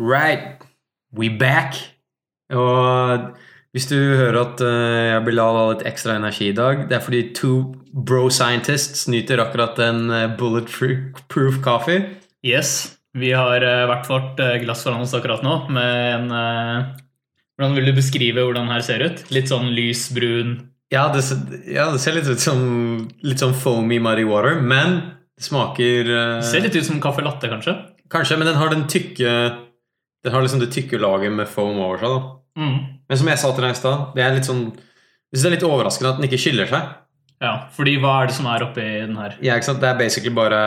Right, we back. Og hvis du hører at eh, jeg Bilal av litt ekstra energi i dag, det er fordi to bro scientists nyter akkurat en eh, bulletproof coffee. Yes. Vi har uh, hvert vårt glass foran oss akkurat nå med en Hvordan vil du beskrive hvordan den her ser ut? Litt sånn lys, brun Ja, det, ja, det ser litt ut som litt sånn foamy muddy water, men det smaker det Ser litt ut som caffè latte, kanskje? Kanskje, men den har den tykke Den har liksom det tykke laget med foam over seg. da Mm. Men som jeg sa til deg i stad, det er litt sånn Jeg det er litt overraskende at den ikke skiller seg. Ja, fordi hva er det som er oppi den her? Ja, ikke sant? Det er basically bare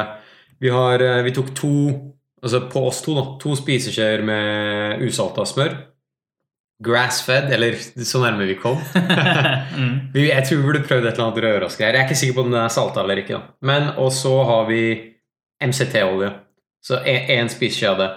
Vi, har, eh, vi tok to Altså på oss to, da. To spiseskjeer med usalta smør. Grass-fed, eller så nærme vi kom. mm. Jeg tror vi burde prøvd et eller annet rørosgreier. Jeg er ikke sikker på om den er salta eller ikke. da. Men, Og så har vi MCT-olje. Så én spiseskje av det.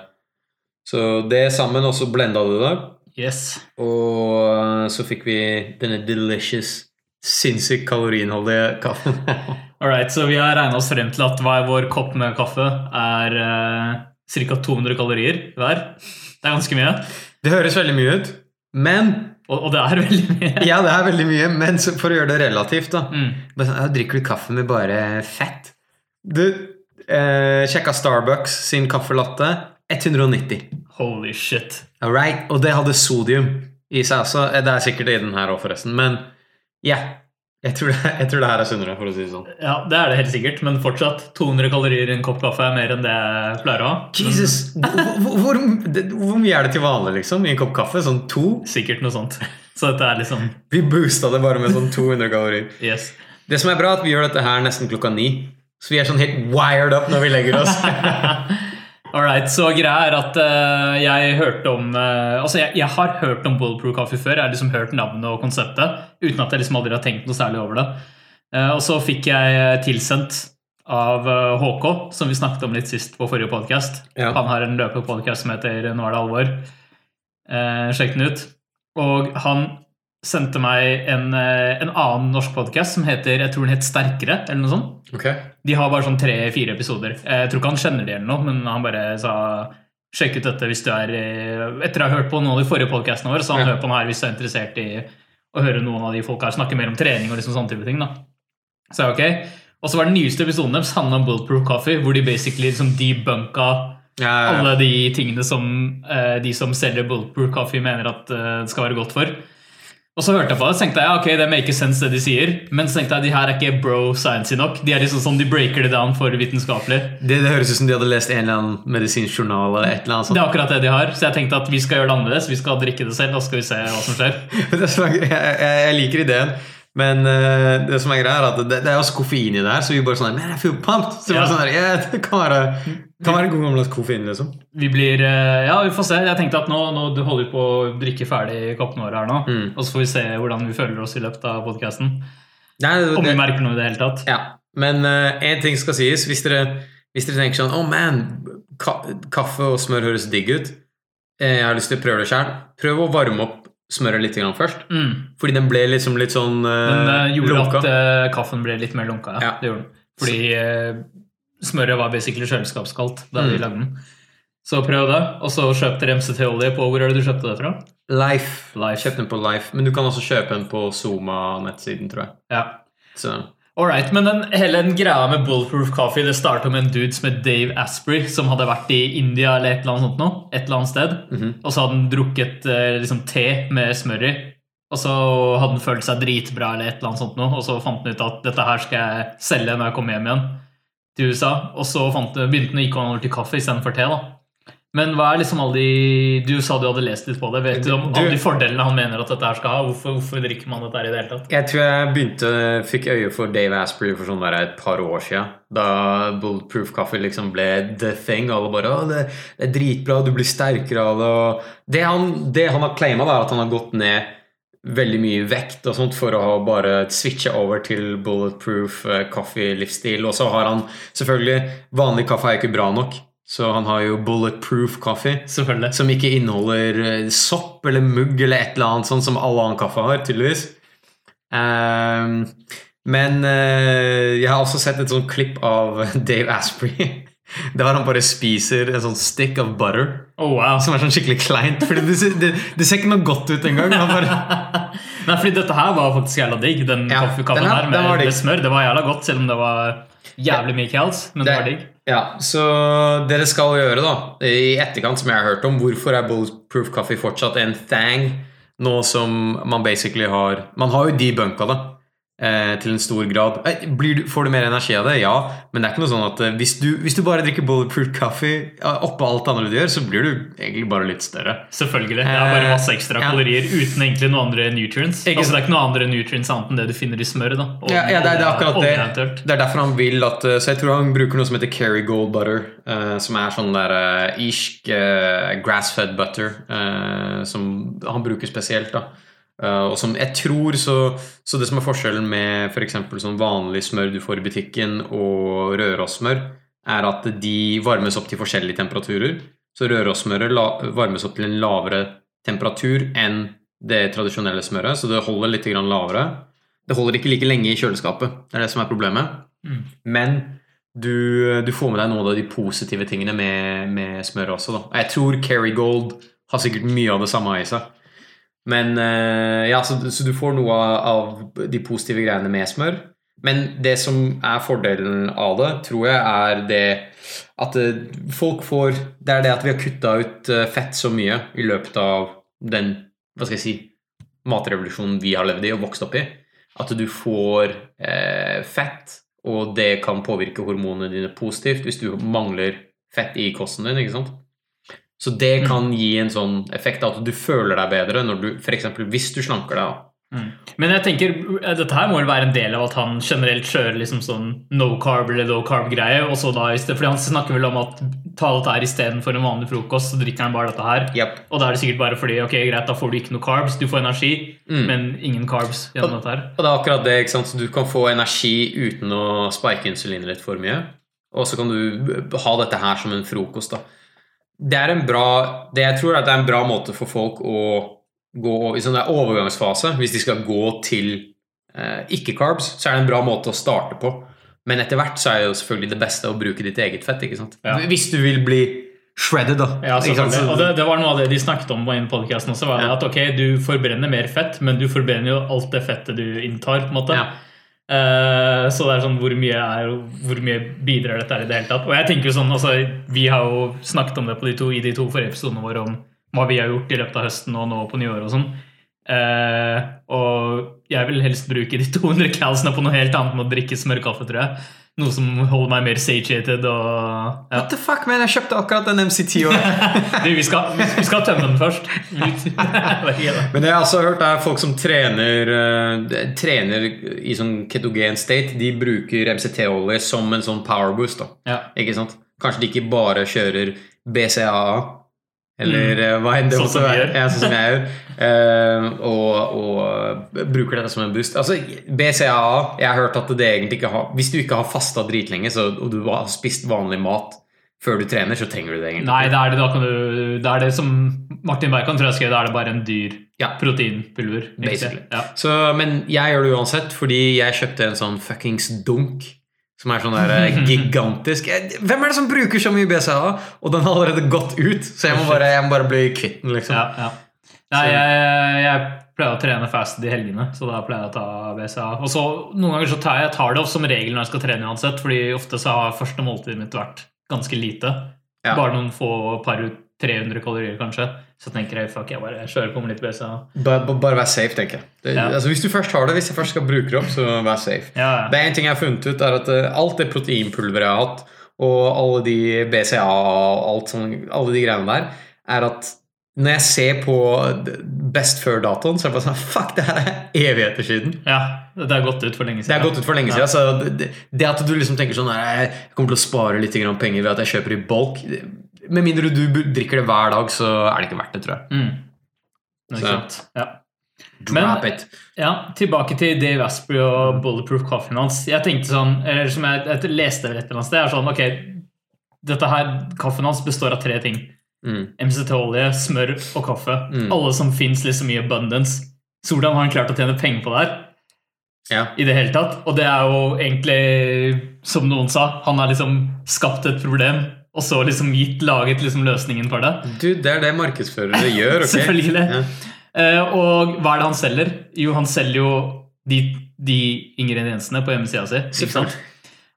Så det sammen, og så blenda du det. Yes. Og så fikk vi denne delicious, sinnssykt kaloriinnholdige kaffen. Alright, så vi har regna oss frem til at hver vår kopp med kaffe er eh, ca. 200 kalorier hver. Det er ganske mye. Det høres veldig mye ut, men Og, og det er veldig mye. Ja, det er veldig mye, men så for å gjøre det relativt, da Mm. Drikker du kaffe med bare fett? Du eh, sjekka Starbucks sin kaffelatte. 190. Holy shit. Alright. Og det hadde sodium i seg også. Eh, Det er sikkert i den her òg, forresten. Men ja. Jeg tror, det, jeg tror det her er sunnere, for å si det sånn. Ja, det er det helt sikkert, men fortsatt 200 kalorier i en kopp kaffe er mer enn det jeg pleier å ha. Jesus! Hvor, hvor, hvor mye er det til vanlig, liksom? I en kopp kaffe? Sånn to? Sikkert noe sånt. Så dette er liksom Vi boosta det bare med sånn 200 kalorier. Yes. Det som er bra, er at vi gjør dette her nesten klokka ni. Så vi er sånn helt wired up når vi legger oss. Alright, så greia er at uh, jeg hørte om uh, Altså, jeg, jeg har hørt om Bulletproof Coffee før. Jeg har liksom hørt navnet og konseptet uten at jeg liksom aldri har tenkt noe særlig over det. Uh, og så fikk jeg tilsendt av HK, som vi snakket om litt sist på forrige podkast. Ja. Han har en løpepodkast som heter Nå er det alvor. Sjekk den ut. Og han sendte meg en, eh, en annen norsk podkast som heter Jeg tror den het Sterkere, eller noe sånt. Okay. De har bare sånn tre-fire episoder. Jeg tror ikke han kjenner de eller noe, men han bare sa sjekk ut dette hvis du er eh, Etter å ha hørt på noen av de forrige podcastene våre, så han Ja. hør på den her hvis du er interessert i å høre noen av de folka her snakke mer om trening og liksom sånne type ting. da. Så ok. Og så var den nyeste episoden deres handla om Bulletproof Coffee, hvor de basically liksom debunka Ja, ja, alle de tingene som eh, de som selger Bulletproof Coffee, mener at det skal være godt for. Og så hørte jeg på det, så tenkte jeg ok, det makes sense det de sier. Men så tenkte jeg de her er ikke bro science nok. De er liksom sånn, de breaker det down for vitenskapelig. Det, det høres ut som de hadde lest en eller annen medisinsk journal eller et eller annet sånt. Det er akkurat det de har. Så jeg tenkte at vi skal gjøre det annerledes. Vi skal drikke det selv, og skal vi se hva som skjer. Er jeg, jeg, jeg liker ideen, men uh, det som er greia er at det, det er også koffein i det her, så vi bare sånn Men jeg er feel pumped! Så Ja. sånn her, ja, det kan være, kan være en god gammeldags koffein, liksom. Vi blir eh, Ja, vi får se. Jeg tenkte at nå, nå du holder vi på å drikke ferdig koppene våre her nå. Mm. Og så får vi se hvordan vi føler oss i løpet av podkasten. Om vi merker noe i det hele tatt. ja. Men én ting skal sies. Hvis dere, hvis dere tenker sånn Oh man, ka, kaffe og smør høres digg ut. Eh, Jeg har lyst til å prøve det sjøl. Prøv å varme opp smøret litt grann først. Mm. Fordi den ble liksom litt sånn uh, Den eh, gjorde lunka. at uh, kaffen ble litt mer lunka. Ja. Ja. Det gjorde den. Fordi eh, smøret var basically kjøleskapskaldt da vi Mm. lagde den. Så prøv det. Og så kjøp dere MCT-olje på Hvor er det du kjøpte det fra? Life. Life. Kjøp den på Life. Men du kan også kjøpe den på Zoma-nettsiden, tror jeg. Ja. Så Alright, men den, hele den greia med Bulletproof Coffee Det starta med en dude som het Dave Asprey, som hadde vært i India eller et eller annet sånt noe, et eller annet sted. Mhm. Og så hadde han drukket eh, liksom, te med smør i. Og så hadde han følt seg dritbra, eller et eller annet sånt noe, og så fant han ut at dette her skal jeg selge når jeg kommer hjem igjen til USA. Og så fant, begynte han å gå over til kaffe istedenfor te. da. Men hva er liksom alle de Du sa du hadde lest litt på det. Vet du om alle de fordelene han mener at dette her skal ha? Hvorfor, hvorfor drikker man dette her i det hele tatt? Jeg tror jeg begynte fikk øye for Dave Asprey for sånn der et par år siden. Da Bulletproof Coffee liksom ble the thing. Alle bare å, det, det er dritbra, du blir sterkere av det. Og det, han, det han har claima, er at han har gått ned veldig mye vekt og sånt for å bare switche over til bulletproof eh, coffee-livsstil. Og så har han selvfølgelig Vanlig kaffe er ikke bra nok, så han har jo bulletproof kaffe. Som ikke inneholder eh, sopp eller mugg eller et eller annet sånn som all annen kaffe har, tydeligvis. Um, men uh, jeg har også sett et sånt klipp av Dave Asprey Der han bare spiser en sånn stick of butter. Oh, wow. Som er sånn skikkelig kleint. Fordi det, det, det ser ikke noe godt ut engang. Bare Nei, fordi dette her var faktisk jævla digg. Den Ja, her- her med, med smør. Det var jævla godt, selv om det var jævlig mye kjæls Men det, Det- var digg. Ja, så dere skal gjøre da I etterkant som jeg har hørt om Hvorfor er Bulletproof Coffee fortsatt en thang Nå som man basically har Man har jo debunka det eh, Til en stor grad eh, blir du, Får du mer energi av det? Ja Men det er ikke noe sånn at eh, hvis, du, hvis du bare drikker Bulletproof Coffee eh, Oppå alt andre du gjør Så blir du egentlig bare litt større Selvfølgelig. Det er bare masse ekstra eh, kalorier uten egentlig noen andre nutrients. Altså, det er ikke noen andre nutrients annet enn det du finner i smøret. da. Og ja, ja, det, er, det er akkurat det. Det er derfor han vil at eh, Så jeg tror han bruker noe som heter Kerrygold butter, eh, som er sånn der eh, irsk eh, grass-fed butter, eh, som han bruker spesielt. da. Eh, og som jeg tror så, så det som er forskjellen med f.eks. sånn vanlig smør du får i butikken, og rørosmør, er at de varmes opp til forskjellige temperaturer. Så rørosmøret varmes opp til en lavere temperatur enn det tradisjonelle smøret, så det holder litt grann lavere. Det holder ikke like lenge i kjøleskapet. Det er det som er problemet. Mm. Men du, du får med deg noen av de positive tingene med, med smør også. Da. Jeg tror Kerrygold har sikkert mye av det samme i seg. Men eh, ja, så, så du får noe av de positive greiene med smør. Men det som er fordelen av det, tror jeg er det at eh, folk får Det er det at vi har kutta ut eh, fett så mye i løpet av den hva skal jeg si, matrevolusjonen vi har levd i og vokst opp i. At du får eh, fett, og det kan påvirke hormonene dine positivt hvis du mangler fett i kosten din. ikke sant? Så det kan gi en sånn effekt at du føler deg bedre når du, eksempel hvis du slanker deg. Mm. Men jeg tenker, eh, dette her må vel være en del av at han generelt kjører liksom sånn no carb eller low carb-greie. og så da fordi Han snakker vel om at ta dette her istedenfor en vanlig frokost, så drikker han bare dette her. Yep. Og da er det sikkert bare fordi ok, greit, da får du ikke noe carbs, du får energi, Mm. men ingen carbs gjennom dette her. Og det er akkurat det, ikke sant? Så du kan få energi uten å spike insulinet litt for mye. Og så kan du ha dette her som en frokost. da. Det er en bra, det jeg tror at det er en bra måte for folk å gå i sånn der overgangsfase. Hvis de skal gå til eh, ikke-carbs, så er det en bra måte å starte på. Men etter hvert så er jo selvfølgelig det beste å bruke ditt eget fett. ikke sant? Ja. Hvis du vil bli shredded, da. Ja. Og det, det var noe av det de snakket om i podkasten også. var det Ja. At ok, du forbrenner mer fett, men du forbrenner jo alt det fettet du inntar. på en måte. Ja. Eh, så det er sånn, hvor mye, er, hvor mye bidrar dette i det hele tatt? Og jeg tenker jo sånn, altså, Vi har jo snakket om det de to, i de to forrige episodene våre om hva vi har gjort i løpet av høsten og nå på nyåret og sånn. Uh, og jeg vil helst bruke de 200 calsene på noe helt annet enn å drikke smørkaffe, tror jeg. Noe som holder meg mer satiated og ja. What the fuck, man? Jeg kjøpte akkurat en MCT. Og... Du, vi skal, vi skal tømme den først. Men jeg har også hørt det er folk som trener, eh, trener i sånn ketogen state. De bruker MCT-olje som en sånn powerboost. da. ja. Ikke sant? Kanskje de ikke bare kjører BCAA, eller mm. hva enn det Sånn måtte være. Ja, sånn som jeg gjør. Uh, og, og bruker dette som en boost. Altså, BCAA Jeg har hørt at det egentlig ikke har Hvis du ikke har fasta dritlenge, så, og du har spist vanlig mat før du trener, så trenger du det egentlig Nei, det er det, du, det er det som Martin Berkan tror jeg skrev, da er det bare en dyr Ja. proteinpulver. Ja. Så, men jeg gjør det uansett, fordi jeg kjøpte en sånn fuckings dunk. Som er sånn der eh, gigantisk. Hvem er det som bruker så mye BCA? Og den har allerede gått ut, så jeg må bare, jeg må bare bli kvitt den. liksom. Ja, ja. Nei, jeg, jeg pleier å trene fast i helgene, så da pleier jeg å ta BCA. Og så Noen ganger så tar jeg tar det opp som regel når jeg skal trene uansett, fordi ofte så har første måltidet mitt vært ganske lite. Ja. Bare noen få par 300 kalorier, kanskje. Så tenker jeg fuck, jeg bare kjører på med litt BCA. Bare, bare- vær safe, tenker jeg. Det, Ja. altså, hvis du først har det, hvis jeg først skal bruke det opp, så vær safe. Ja, ja. Det er en ting jeg har funnet ut, er at eh, alt det proteinpulveret jeg har hatt, og alle de BCA og alt sånn, alle de greiene der, er at når jeg ser på best før-datoen, så er det bare sånn Fuck, det her er evigheter siden. ja, det har gått ut for lenge siden. Det har gått ut for lenge Ja. siden. Så det, det at du liksom tenker sånn Jeg kommer til å spare litt penger ved at jeg kjøper i bulk Med mindre du drikker det hver dag, så er det ikke verdt det, tror jeg. Mm. Så- sant. Ja. Drop Men- it. Ja, tilbake til Dave Asprey og Bulletproof Coffee hans. Jeg tenkte sånn, eller som jeg, jeg leste et eller annet sted, er sånn, ok, dette her, kaffen hans består av tre ting. Mm. MCT-olje, smør og kaffe. Mm. Alle som finnes liksom i abundance. Så hvordan har han klart å tjene penger på det her? Ja. i det hele tatt. Og det er jo egentlig, som noen sa, han har liksom skapt et problem, og så liksom gitt, laget liksom løsningen for det. Du, det er det markedsførere gjør, ok? Selvfølgelig. Ja. Uh, og hva er det han selger? Jo, han selger jo de, de ingrediensene på hjemmesida si. ikke sant?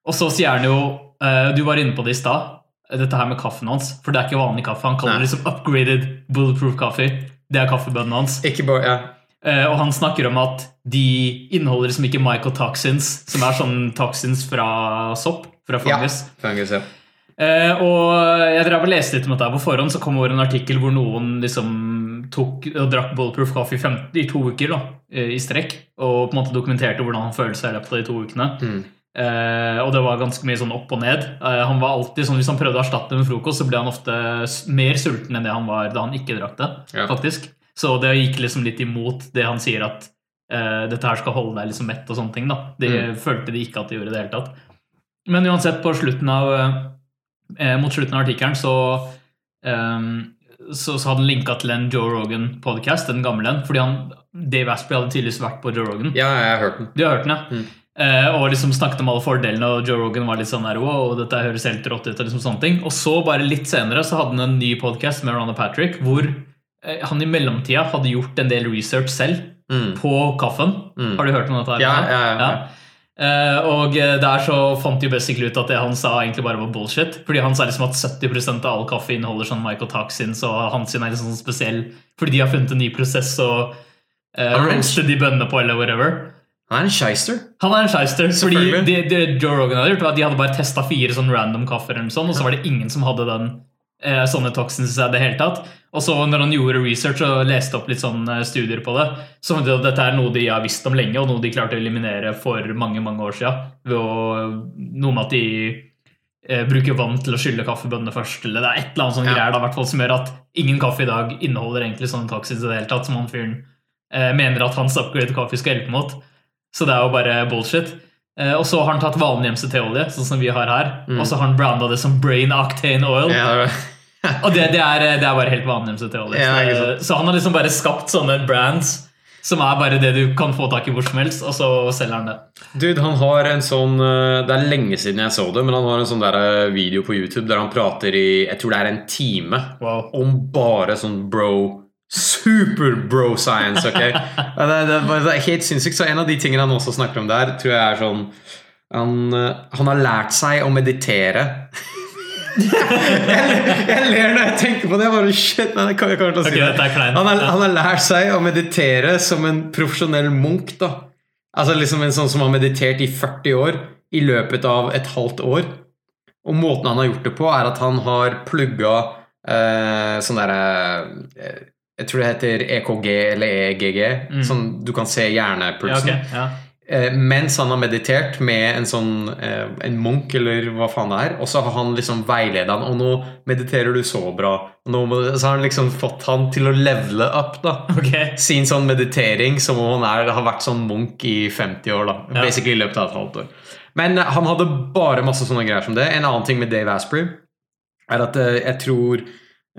Og så sier han jo uh, Du var inne på det i stad, dette her med kaffen hans. For det er ikke vanlig kaffe. Han kaller det liksom upgraded bulletproof coffee. Det er kaffebønnen hans. Ikke bare, ja. Uh, og han snakker om at de inneholder liksom ikke mycotoxins, som er sånne toxins fra sopp, fra fungus. Ja, fungus, ja. Eh, og jeg drev og leste litt om dette på forhånd, så kom over en artikkel hvor noen liksom tok og drakk bulletproof coffee i, fem, i to uker da, eh, i strekk, og på en måte dokumenterte hvordan han følte seg i løpet av de to ukene. Mm. Eh, og det var ganske mye sånn opp og ned. Eh, han var alltid sånn, Hvis han prøvde å erstatte det med frokost, så ble han ofte mer sulten enn det han var da han ikke drakk det. Ja. faktisk. Så det gikk liksom litt imot det han sier at eh, dette her skal holde deg liksom mett og sånne ting. da. Det Mm. følte de ikke at de gjorde i det hele tatt. Men uansett, på slutten av, eh, mot slutten av artikkelen så, eh, så, så hadde han linka til en Joe Rogan-podcast, den gamle en. Fordi han, Dave Asprey hadde tydeligvis vært på Joe Rogan. ja, jeg har hørt den. Du har hørt den, ja? Mm. Eh, og liksom snakket om alle fordelene, og Joe Rogan var litt sånn der, wow, dette høres helt rått ut. Og liksom sånne ting. Og så bare litt senere så hadde han en ny podcast med Ronna Patrick hvor eh, han i mellomtida hadde gjort en del research selv Mm. på kaffen. Mm. Har du hørt om dette? her? Ja, ja, ja. Eh, og eh, der så fant jo basically ut at det han sa egentlig bare var bullshit. Fordi han sa liksom at 70% av all kaffe inneholder sånn mycotoxin, og hans er liksom sånn spesiell fordi de har funnet en ny prosess å uh, er roaste de bønnene på, eller whatever. Han er en shyster. Han er en shyster. Fordi det, det Joe Rogan hadde gjort, var at de hadde bare testa fire sånn random kaffer, og så var det ingen som hadde den eh, sånne toxins i seg i det hele tatt. Og så når han gjorde research og leste opp litt sånne studier på det, så fant de at dette er noe de har visst om lenge, og noe de klarte å eliminere for mange mange år siden. Ved å, noe med at de eh, bruker vann til å skylle kaffebønnene først, eller det er et eller annet sånn Ja. greier da, hvert fall som gjør at ingen kaffe i dag inneholder egentlig sånne toxins i det hele tatt, som han fyren eh, mener at hans upgrade kaffe skal hjelpe mot. Så det er jo bare bullshit. Eh, og så har han tatt vanlig MCT-olje, sånn som vi har her, Mm. og så har han branda det som brain octane oil. Ja, det Og det, det, er, det er bare helt vanlig MCT-olje. Ja, så, så han har liksom bare skapt sånne brands som er bare det du kan få tak i hvor som helst, og så selger han det. Dude, han har en sånn eh, Det er lenge siden jeg så det, men han har en sånn der eh, video på YouTube der han prater i Jeg tror det er en time Wow. om bare sånn bro Super bro science, ok? Det, er det er helt sinnssykt. Så en av de tingene han også snakker om der, tror jeg er sånn Han, eh, han har lært seg å meditere. jeg, jeg ler når jeg tenker på det. Jeg bare, shit, nei, jeg kommer jeg å si okay, det. Han har, han har lært seg å meditere som en profesjonell munk. da Altså liksom En sånn som har meditert i 40 år i løpet av et halvt år. Og måten han har gjort det på, er at han har plugga eh, sånn derre eh, Jeg tror det heter EKG eller EGG. Mm. Sånn du kan se Ja, okay. ja. Eh, mens han har meditert med en sånn eh, En munk, eller hva faen det er. Og så har han liksom veileda han. Og nå mediterer du så bra. Nå så har han liksom fått han til å levele up da okay. sin sånn meditering som om han er, har vært sånn munk i 50 år. da Ja. Basically i løpet av et halvt år. Men eh, han hadde bare masse sånne greier som det. En annen ting med Dave Asprey er at eh, jeg tror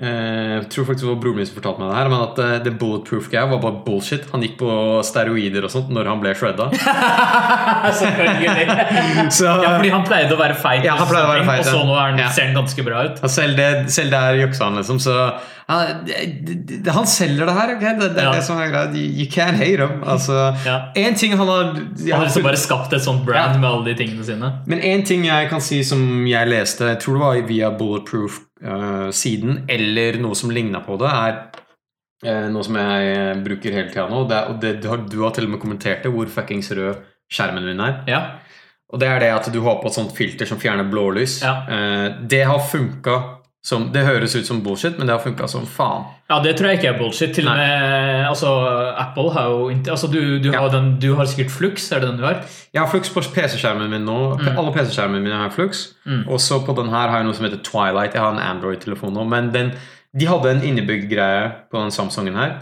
Jeg tror faktisk det var broren min som fortalte meg det her, men at eh, det bulletproof guy var bare bullshit. Han gikk på steroider og sånt når han ble shredda. Selvfølgelig. Så, Ja, fordi han pleide å være feit, Ja, han pleide å være feit, og så nå er han, Ja. ser han ganske bra ut. Ja, selv, det, selv der juksa han, liksom. Så han, han selger det her. Okay? Det, det Ja. det som er greia. You, can't hate him. Altså, Ja. en ting han har ja, Han har liksom bare skapt et sånt brand med alle de tingene sine. Men en ting jeg kan si som jeg leste, jeg tror det var via Bulletproof-siden, eller noe som ligna på det, er uh, noe som jeg eh, bruker hele tida nå. Det, og du, har, du har til og med kommentert det, hvor fuckings rød skjermen min er. Ja. Og det er det at du har på et sånt filter som fjerner blålys. Ja. Uh, det har funka som Det høres ut som bullshit, men det har funka som faen. ja, det tror jeg ikke er bullshit. Til og med altså, Apple har jo altså, du, du, har Ja. den, du har sikkert Flux, er det den du har? Jeg har flux på PC-skjermen min nå. Alle PC-skjermene mine har flux. Mm. Og så på den her har jeg noe som heter Twilight. Jeg har en Android-telefon nå. Men den, de hadde en innebygd greie på den Samsungen her.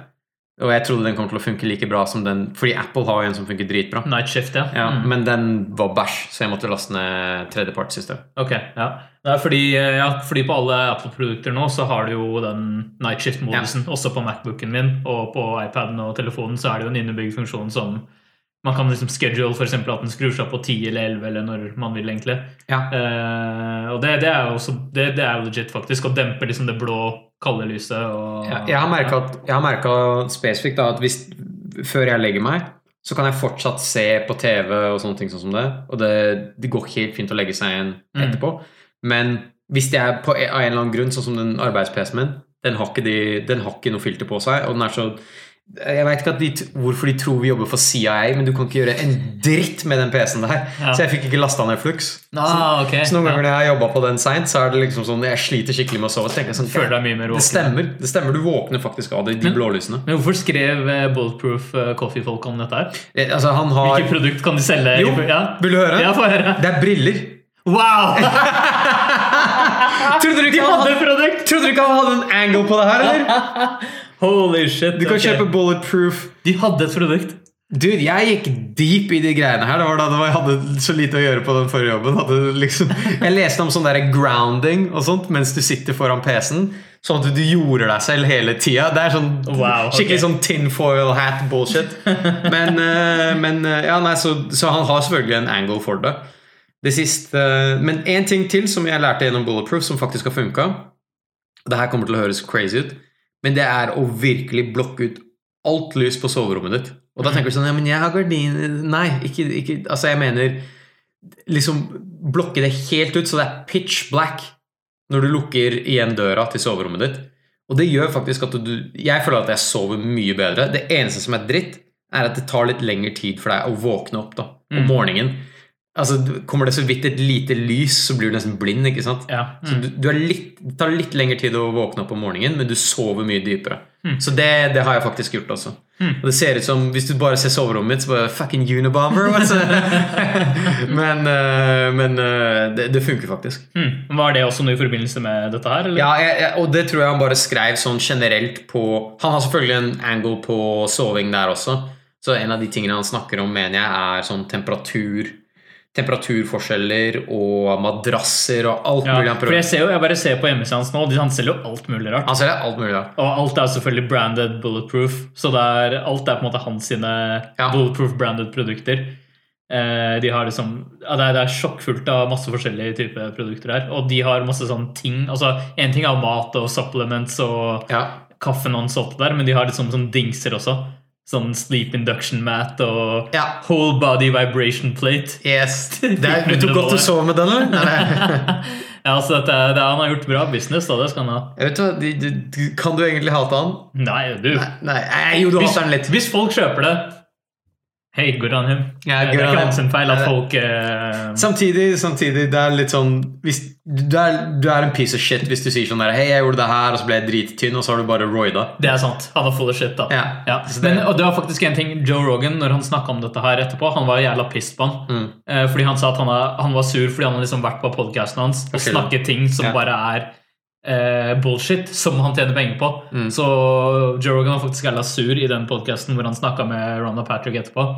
Og jeg trodde den kom til å funke like bra som den Fordi Apple har jo en som funker dritbra. Night Shift, ja. Ja, Mm. Men den var bæsj, så jeg måtte laste ned tredjepartssystem. Ok, ja. Det er fordi, ja, fordi på alle Apple-produkter nå så har du jo den night shift-modusen. Også på Macbooken min og på iPaden og telefonen så er det jo en innebygd funksjon som Man kan liksom schedule eksempel at den skrur seg på 10 eller 11 eller når man vil, egentlig. Ja. Eh, og det, det er jo også, det, det er legit, faktisk. Å dempe liksom det blå, kalde lyset. Og, Jeg, jeg har merka spesifikt da, at hvis, før jeg legger meg, så kan jeg fortsatt se på TV og sånne ting sånn som det. Og det, det går helt fint å legge seg igjen Mm. Men hvis det er på, av en eller annen grunn, sånn som den arbeids-PC-en min, den har, de, den har ikke noe filter på seg, og den er så jeg vet ikke de, hvorfor de tror vi jobber for CIA, men du kan ikke gjøre en dritt med den PC-en der. Ja. Så jeg fikk ikke lasta ned Flux. Ah, okay. Så noen ganger når jeg har jobba på den seint, så er det liksom sånn jeg sliter skikkelig med å sove. Så sånn, det stemmer. det stemmer, Du våkner faktisk av det, de Men- blålysene. Men hvorfor skrev eh, Bulletproof eh, Coffee-folk om dette her? Eh, Altså, han har Hvilket produkt kan de selge? Jo, ja. vil du høre? ja, høre. Det er briller. Wow! Trodde du De ikke han hadde trodde du ikke han hadde en angle på det her, eller? Holy shit. Du kan okay. kjøpe bulletproof. De hadde et produkt. Dude, jeg gikk deep i de greiene her. Det var da jeg hadde så lite å gjøre på den forrige jobben. Hadde liksom, jeg leste om sånn der grounding og sånt mens du sitter foran PC-en. Sånn at du jorder deg selv hele tida. Det er sånn Wow, okay. skikkelig sånn tinfoil hat bullshit. Men, eh, men eh, ja, nei, så, så han har selvfølgelig en angle for det. Det siste, men én ting til som jeg lærte gjennom Bulletproof, som faktisk har funka Det her kommer til å høres crazy ut, men det er å virkelig blokke ut alt lys på soverommet ditt. Og da tenker du sånn Ja, men jeg har gardiner Nei, ikke, ikke Altså, jeg mener liksom blokke det helt ut, så det er pitch black når du lukker igjen døra til soverommet ditt. Og det gjør faktisk at du Jeg føler at jeg sover mye bedre. Det eneste som er dritt, er at det tar litt lengre tid for deg å våkne opp da, om Mm. morgenen. Altså, Kommer det så vidt et lite lys, så blir du nesten blind. ikke sant? Ja. Så Mm. du, du er litt, Det tar litt lengre tid å våkne opp om morgenen, men du sover mye dypere. Mm. Så det, det har jeg faktisk gjort også. Mm. Og det ser ut som, Hvis du bare ser soverommet mitt, så bare Fucking Unibomber! Altså. men eh, men eh, det, det funker faktisk. Mm. Var det også noe i forbindelse med dette her? Eller? Ja, jeg, jeg, Og det tror jeg han bare skrev sånn generelt på Han har selvfølgelig en angle på soving der også. Så en av de tingene han snakker om, mener jeg, er sånn temperatur Temperaturforskjeller og madrasser og alt Ja, mulig han for jeg, ser jo, jeg bare ser på hjemmesiden hans nå, han selger jo alt mulig rart. Han selger alt mulig. rart. Og alt er selvfølgelig branded bulletproof, så er, alt er på en måte hans sine Ja. bulletproof branded produkter. Eh, de har liksom, ja, det, er, det er sjokkfullt av masse forskjellige typer produkter her. Og de har masse sånne ting. altså En ting er mat og supplements og Ja. og sånt der, men de har liksom sånn dingser også. Sånn sleep induction mat og Ja. whole body vibration plate. Yes. Det er, vet du godt du sov med den, eller? Ja, altså, dette, det, Han har gjort bra business, da. Det skal han ha. Jeg vet du, de, de, Kan du egentlig hate han? Nei, du. Nei, nei jo, du hater han litt. hvis folk kjøper det Hei, good on him. Ja, det er ikke hans feil at folk uh... Samtidig, samtidig, det er litt sånn hvis, du, er, du er en piece of shit hvis du sier sånn der Hei, jeg gjorde det her, og så ble jeg drittynn, og så har du bare roida. Det er sant. Han er full of shit, da. Ja, så det- Men, og det var faktisk en ting Joe Rogan, når han snakka om dette her etterpå, han var jævla pissed på han. Mm. Eh, fordi han sa at han, er, han var sur fordi han har liksom vært på podkasten hans og snakket ting som Ja. bare er eh, bullshit, som han tjener penger på. Mm. Så Joe Rogan var faktisk jævla sur i den podkasten hvor han snakka med Ronda Patrick etterpå.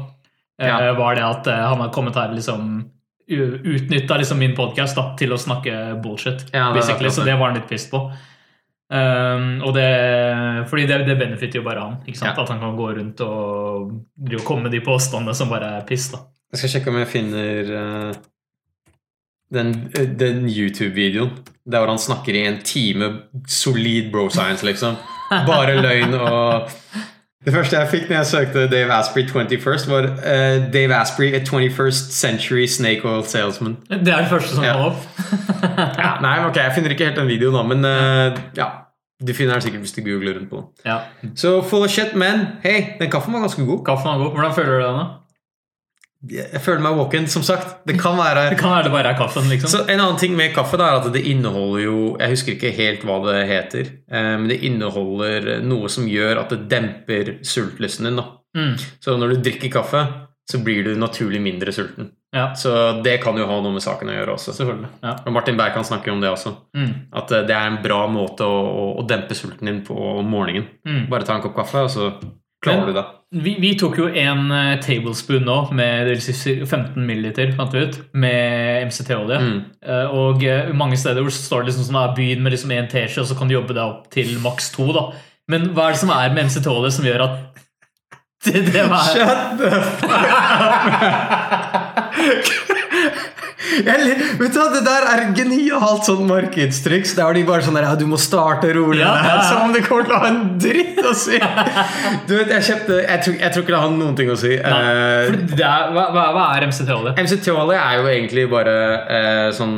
Eh, Ja. Var det at eh, han har kommet her liksom utnytta liksom min podkast til å snakke bullshit. Ja, det det. så det. var han litt pissed på. Um, og det, fordi det, det benefitter jo bare han. Ja. At han kan gå rundt og og komme med de påstandene som bare er piss. da Jeg skal sjekke om jeg finner eh, den, eh, den YouTube-videoen der hvor han snakker i en time solid bro science, liksom. Bare løgn og Det første jeg fikk når jeg søkte Dave Asprey 21st, var uh, Dave Asprey, a 21st century snake oil salesman. Det er det første som Ja. kom opp. Ja, nei, ok, jeg finner ikke helt den videoen, da, men uh, ja. Du finner den sikkert hvis du googler rundt på den. ja. Så full of shit, men hei, den kaffen var ganske god. Kaffen var god. Hvordan føler du deg nå? Jeg føler meg walk-in, som sagt. Det kan være Det kan være det bare er kaffen, liksom. Så En annen ting med kaffe da, er at det inneholder jo Jeg husker ikke helt hva det heter. eh, Men det inneholder noe som gjør at det demper sultlysten din. da. Mm. Så når du drikker kaffe, så blir du naturlig mindre sulten. Ja, Så det kan jo ha noe med saken å gjøre også. selvfølgelig. Ja. Og Martin Berg snakker om det også. Mm. At eh, det er en bra måte å, å, å dempe sulten din på om morgenen. Mm. Bare ta en kopp kaffe, og så klarer Men- du det. Vi, vi tok jo en uh, tablespoon nå med det vil si 15 milliliter fant vi ut, med MCT-olje. Mm. Uh, Og uh, mange steder hvor står det liksom sånn ah, begynn med liksom en teskje, og så kan du jobbe deg opp til maks to. da. Men hva er det som er med MCT-olje som gjør at Det, det var Shut the fuck Jeg Vet du hva, Det der er genialt sånn markedstriks. Der de bare sånn der, ja, du må starte rolig. Ja, med. Som om det kommer til å ha en dritt å si! Du vet, Jeg kjøpte Jeg tror, jeg tror ikke det har noen ting å si. Nei, Eh, er, hva, hva er MCT-olje? MCT-olje er jo egentlig bare eh, sånn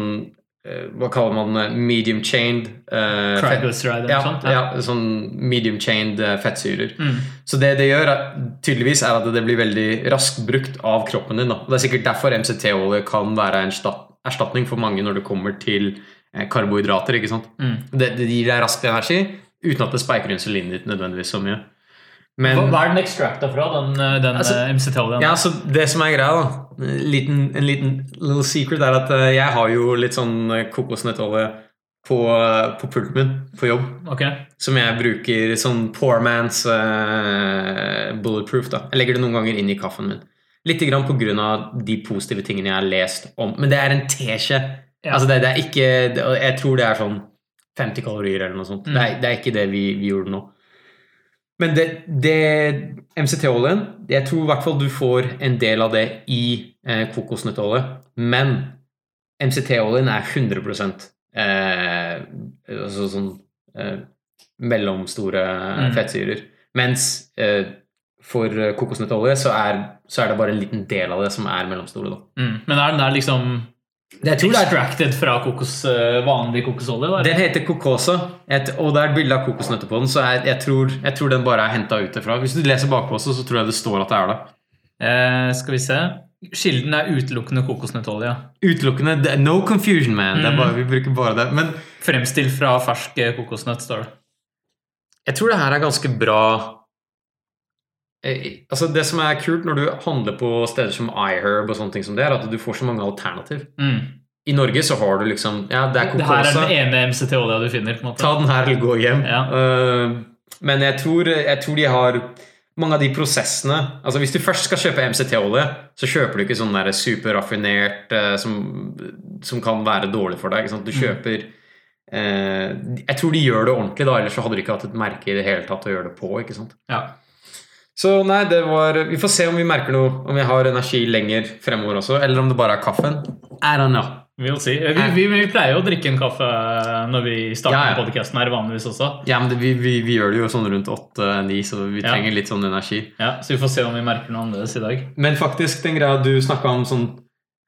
Hva kaller man? Medium chained eh, Triglyceride eller ja, sånt? ja, sånn medium chained eh, fettsyrer. Mm. Så det det gjør, er, tydeligvis er at det blir veldig raskt brukt av kroppen din. Da. Det er sikkert derfor MCT-olje kan være en erstatning for mange når det kommer til eh, karbohydrater. ikke sant? Mm. Det, det gir deg raskt energi uten at det speiker insulinet ditt nødvendigvis så mye. Men Hva, er den extracta fra, den, eh, den Altså, eh, MCT-oljen? ja, så det som er greia, da En liten, en liten little secret er at eh, jeg har jo litt sånn kokosnøttolje på, på pulten min på jobb. Okay. Som jeg bruker sånn poor man's uh, bulletproof. da Jeg legger det noen ganger inn i kaffen min. Litt grann på grunn av de positive tingene jeg har lest om. Men det er en teskje. Ja. Altså det, det er ikke Jeg tror det er sånn 50 kalorier eller noe sånt. Mm. Det, er, det er ikke det vi, vi gjorde nå. Men det, det MCT-oljen Jeg tror i hvert fall du får en del av det i eh, kokosnøttolje. Men MCT-oljen er 100 eh, altså sånn eh, mellomstore Mm. fettsyrer. Mens eh, for eh, kokosnøttolje så er, så er det bare en liten del av det som er mellomstore. Mm. Men er den der liksom er extracted fra kokos, eh, vanlig kokosolje? eller? Den heter Kokosa, og det er et bilde av kokosnøtter på den. Så jeg, jeg, tror, jeg tror den bare er henta ut derfra. Hvis du leser bakpå også, så tror jeg det står at det er det. Eh, skal vi se. Kilden er utelukkende kokosnøttolje. Utelukkende No confusion, man. Det er Mhm. bare, vi bruker bare det. Men Fremstilt fra fersk eh, kokosnøtt, står det. jeg tror det her er ganske bra Altså Det som er kult når du handler på steder som iHerb, og sånne ting som det, er at du får så mange alternativ. Mm. I Norge så har du liksom Ja, det er Det her er den ene MCT-olja du finner. på en måte. Ta den her eller gå hjem. Ja. Uh, men jeg tror, jeg tror de har mange av de prosessene Altså Hvis du først skal kjøpe MCT-olje, så kjøper du ikke sånn superraffinert uh, som, som kan være dårlig for deg. Du Mm. kjøper eh, Jeg tror de gjør det ordentlig, da ellers så hadde de ikke hatt et merke i det hele tatt å gjøre det på. ikke sant? Ja. Så nei, det var Vi får se om vi merker noe, om vi har energi lenger fremover også, eller om det bare er kaffen. I don't know. We'll see. Eh, Vi, vi, vi pleier jo å drikke en kaffe når vi starter Ja, ja. podkasten her, vanligvis også. Ja, men det, vi, vi, vi gjør det jo sånn rundt åtte-ni, så vi Ja. trenger litt sånn energi. Ja, Så vi får se om vi merker noe annerledes i dag. Men faktisk, den greia du snakka om sånn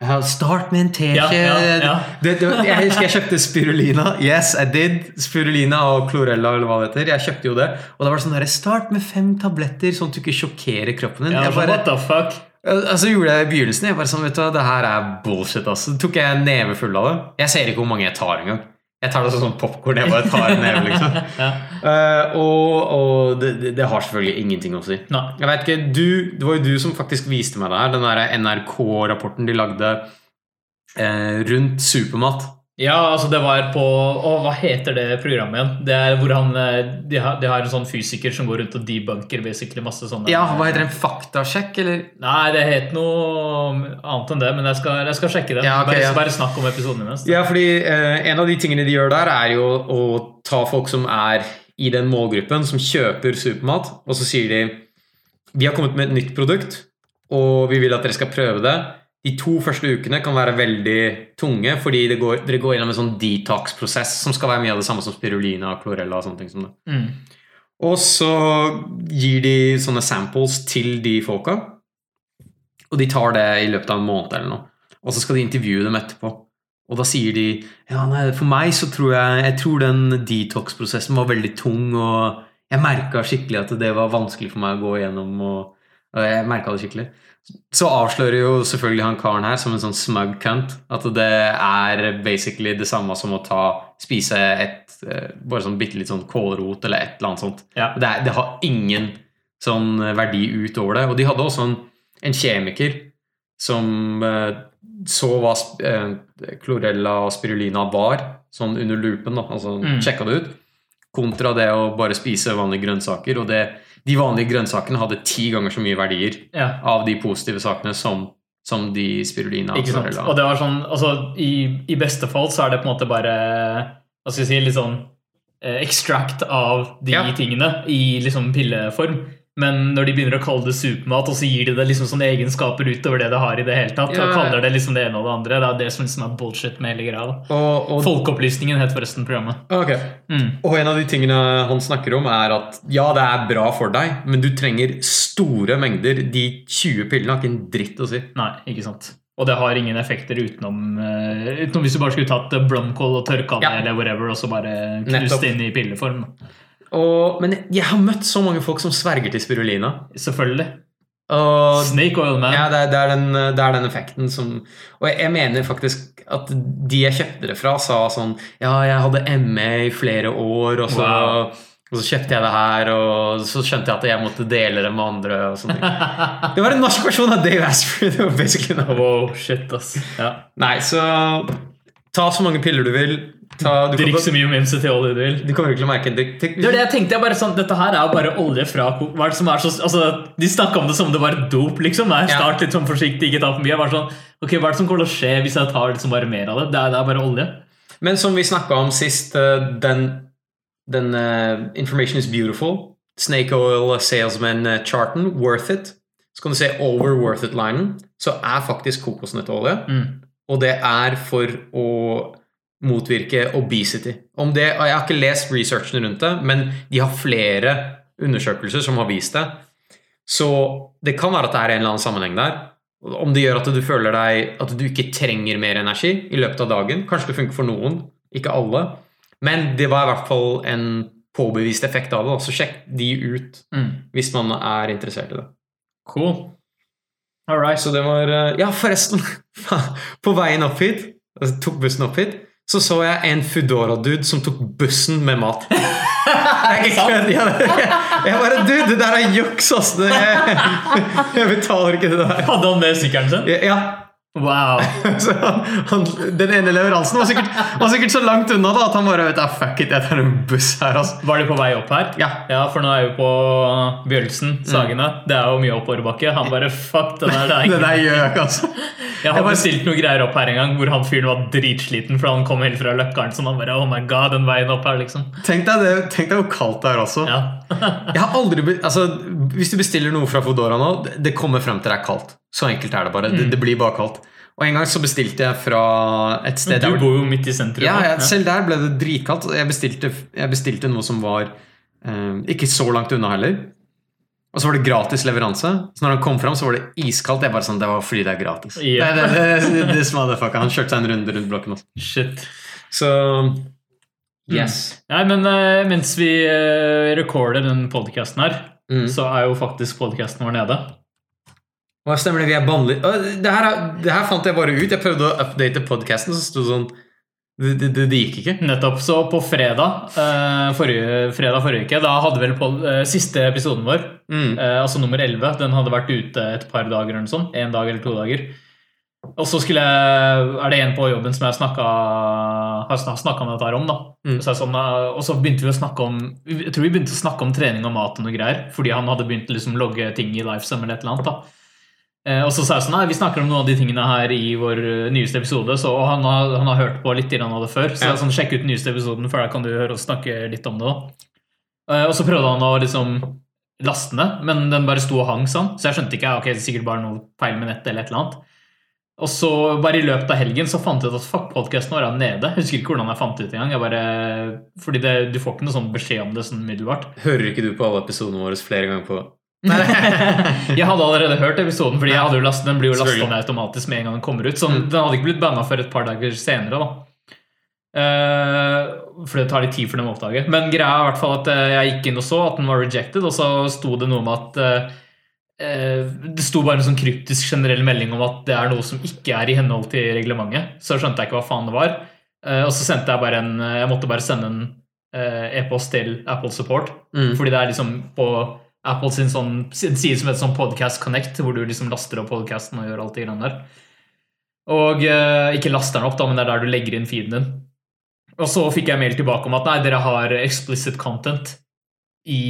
Start med en teskje. Ja, ja, ja. Jeg husker jeg kjøpte spirulina. Yes, I did. Spirulina og chlorella, eller hva det heter. Jeg kjøpte jo det. Og da var det sånn derre Start med fem tabletter, sånn at du ikke sjokkerer kroppen din. Ja, Jeg bare, what the fuck? altså gjorde jeg det i begynnelsen. Jeg bare sånn, vet du hva, Det her er bullshit. altså. Så tok jeg en neve full av det. Jeg ser ikke hvor mange jeg tar engang. Jeg tar det sånn popkorn. Jeg bare tar en neve, liksom. Ja. uh, og og det, det, det har selvfølgelig ingenting å si. No. Jeg vet ikke, du, Det var jo du som faktisk viste meg det her. Den der NRK-rapporten de lagde uh, rundt supermat. Ja, altså det var på Å, hva heter det programmet igjen? Det er hvor han eh, De har, de har en sånn fysiker som går rundt og debunker basically masse sånne Ja, Hva heter det? En faktasjekk, eller? Nei, det het noe annet enn det, men jeg skal, jeg skal sjekke det. Ja, okay, bare, ja. bare snakk om episoden imens. Ja, fordi eh, En av de tingene de gjør der, er jo å ta folk som er i den målgruppen, som kjøper supermat, og så sier de Vi har kommet med et nytt produkt, og vi vil at dere skal prøve det. De to første ukene kan være veldig tunge, fordi det går, dere går gjennom en sånn detox-prosess som skal være mye av det samme som spirulina og klorella. og sånne ting som det. Mm. Og så gir de sånne samples til de folka. Og de tar det i løpet av en måned eller noe. Og så skal de intervjue dem etterpå. Og da sier de ja, nei, for meg så tror jeg jeg tror den detox-prosessen var veldig tung, og jeg merka skikkelig at det var vanskelig for meg å gå igjennom. og, og jeg merka det skikkelig. Så avslører jo selvfølgelig han karen her som en sånn smug cunt at det er basically det samme som å ta, spise et eh, bare sånn bitte litt sånn kålrot eller et eller annet sånt. Ja. Det, er, det har ingen sånn verdi utover det. Og de hadde også en, en kjemiker som eh, så hva eh, klorella og spirulina var, sånn under lupen, da, altså Mm. sjekka det ut, kontra det å bare spise vanlige grønnsaker. Og det, de vanlige grønnsakene hadde ti ganger så mye verdier Ja. av de positive sakene som, som de spirulina Ikke sant? Og det var sånn, altså i, I beste fall så er det på en måte bare Hva skal jeg si, litt sånn eh, extract av de Ja. tingene i liksom pilleform. Men når de begynner å kalle det supermat, og så gir de det liksom sånne egenskaper utover det det har i det hele tatt, Ja. og kaller det liksom det ene og det andre, det er det som liksom er bullshit med hele greia. da. Og, og, Folkeopplysningen het forresten programmet. Ok. Mm. og en av de tingene han snakker om, er at ja, det er bra for deg, men du trenger store mengder. De 20 pillene har ikke en dritt å si. Nei, ikke sant. Og det har ingen effekter utenom, eh, utenom hvis du bare skulle tatt eh, blomkål og tørka det Ja. eller whatever, og så bare knust det inn i pilleform. Og, men jeg har møtt så mange folk som sverger til spirulina. Selvfølgelig. Og Snake oil, man. ja, det, er, det, er den, det er den effekten som Og jeg, jeg mener faktisk at de jeg kjøpte det fra, sa sånn Ja, jeg hadde ME i flere år, og så, Wow. og så kjøpte jeg det her, og så skjønte jeg at jeg måtte dele det med andre. Det var en norsk versjon av Dave Asprey. Det var basically noe. Wow, shit, ass. Ja. Nei, så ta så mange piller du vil. Ta, du, Drikk så mye MCT-olje du vil. du kommer ikke til å merke det. Det det jeg tenkte. jeg bare sånn, Dette her er jo bare olje fra hva er det som er så, altså, De snakka om det som det var dop, liksom. Jeg Ja. Start litt sånn forsiktig, ikke ta for mye. Jeg bare sånn, ok, Hva er det som kommer til å skje hvis jeg tar liksom bare mer av det? Det er, det er bare olje. Men som vi snakka om sist, eh, den, den uh, Information is beautiful. Snake oil salesman-charten, worth it. Så kan du se over worth it-linen, så er faktisk kokosnøttolje. Mm. Og det er for å motvirke obesity. Om det, Jeg har ikke lest researchen rundt det, men de har flere undersøkelser som har vist det. Så det kan være at det er en eller annen sammenheng der. Om det gjør at du føler deg at du ikke trenger mer energi i løpet av dagen. Kanskje det funker for noen, ikke alle. Men det var i hvert fall en påbevist effekt av det. Så sjekk de ut Mm. hvis man er interessert i det. Cool. All right. Så det var eh, Ja, forresten. På veien opp hit, altså, tok bussen opp hit, så så jeg en Foodora-dude som tok bussen med mat. Det er sant? Jeg, jeg bare Dude, det der er juks, ass. Jeg, jeg betaler ikke det der. Hadde han med sykkelen sin? Ja. Wow. Han, han, den ene leveransen var sikkert, var sikkert så langt unna da, at han bare vet, ah, Fuck it, jeg tar en buss her, altså. Var de på vei opp her? Ja. Ja, for nå er vi på Bjølsen, Sagene. Det er jo mye oppoverbakke. Han bare fuck, den der, det er Det gjør der ikke, altså. Jeg har bestilt noen greier opp her en gang hvor han fyren var dritsliten for han kom helt fra Løkkaren. Så han bare oh my god, den veien opp her, liksom. Tenk deg, det, tenk deg hvor kaldt det er også. Ja. Jeg har aldri altså, Hvis du bestiller noe fra Fodora nå, det- det kommer frem til det er kaldt. Så enkelt er det bare. Det, det blir bare kaldt. Og en gang så bestilte jeg fra et sted Du bor jo midt i sentrum. ja, jeg, Selv der ble det dritkaldt. Jeg bestilte, jeg bestilte noe som var eh, ikke så langt unna heller. Og så var det gratis leveranse. Så når han kom fram, så var det iskaldt. Jeg bare sånn, Det var fordi det er gratis. Yeah. Det, det, det, det. Han kjørte seg en runde rundt blokken også. Shit. Så yes. Nei, men uh, mens vi uh, recorder den podcasten her, Mm. så er jo faktisk podcasten vår nede. Hva stemmer det? Vi er bannlyst. Det, det her fant jeg bare ut. Jeg prøvde å update podkasten, så sto sånn det, det, det, gikk ikke. Nettopp. Så på fredag, eh, forrige, fredag forrige uke, da hadde vel på, eh, siste episoden vår, Mm. eh, altså nummer 11, den hadde vært ute et par dager eller noe sånt. En dag eller to dager. Og så skulle jeg, er det en på jobben som jeg snakka, har snakka med dette her om. da. Mm. Så sånn, og så begynte vi å snakke om jeg tror vi begynte å snakke om trening og mat og noe greier. Fordi han hadde begynt å liksom logge ting i Lifesum eller et eller annet. da. Eh, Og så sa jeg sånn, nei, vi snakker om noen av de tingene her i vår eh, nyeste episode, så, og han har, han har hørt på litt av det før, så Ja. sånn, sjekk ut den nyeste episoden, for da kan du høre oss snakke litt om det da. Eh, Og så prøvde han å liksom laste ned, men den bare sto og hang sånn, så jeg skjønte ikke, ok, det er sikkert bare noe feil med nettet eller et eller annet. Og så bare i løpet av helgen så fant jeg ut at fuck, podcasten vår er nede. Jeg husker ikke hvordan jeg fant det ut engang. Bare, fordi det, du får ikke noe sånn beskjed om det sånn middelbart. Hører ikke du på alle episodene våre flere ganger på jeg hadde allerede hørt episoden, fordi jeg hadde jo lastet, den blir jo lastet ned automatisk med en gang den kommer ut. Så Mm. den hadde ikke blitt banna før et par dager senere. da. uh, for det tar litt tid for dem å oppdage. Men greia er i hvert fall at eh, jeg gikk inn og så at den var rejected, og så sto det noe om at uh, eh, Det sto bare en sånn kryptisk generell melding om at det er noe som ikke er i henhold til reglementet. Så skjønte jeg ikke hva faen det var. Eh, og så sendte jeg bare en Jeg måtte bare sende en eh, e-post til Apple Support. Mm. Fordi det er liksom på Apple sin, sånn, side som heter sånn Podcast Connect, hvor du liksom laster opp podcasten og gjør alt det grann der. Og eh, ikke laster den opp, da, men det er der du legger inn feeden din. Og så fikk jeg mail tilbake om at nei, dere har explicit content i,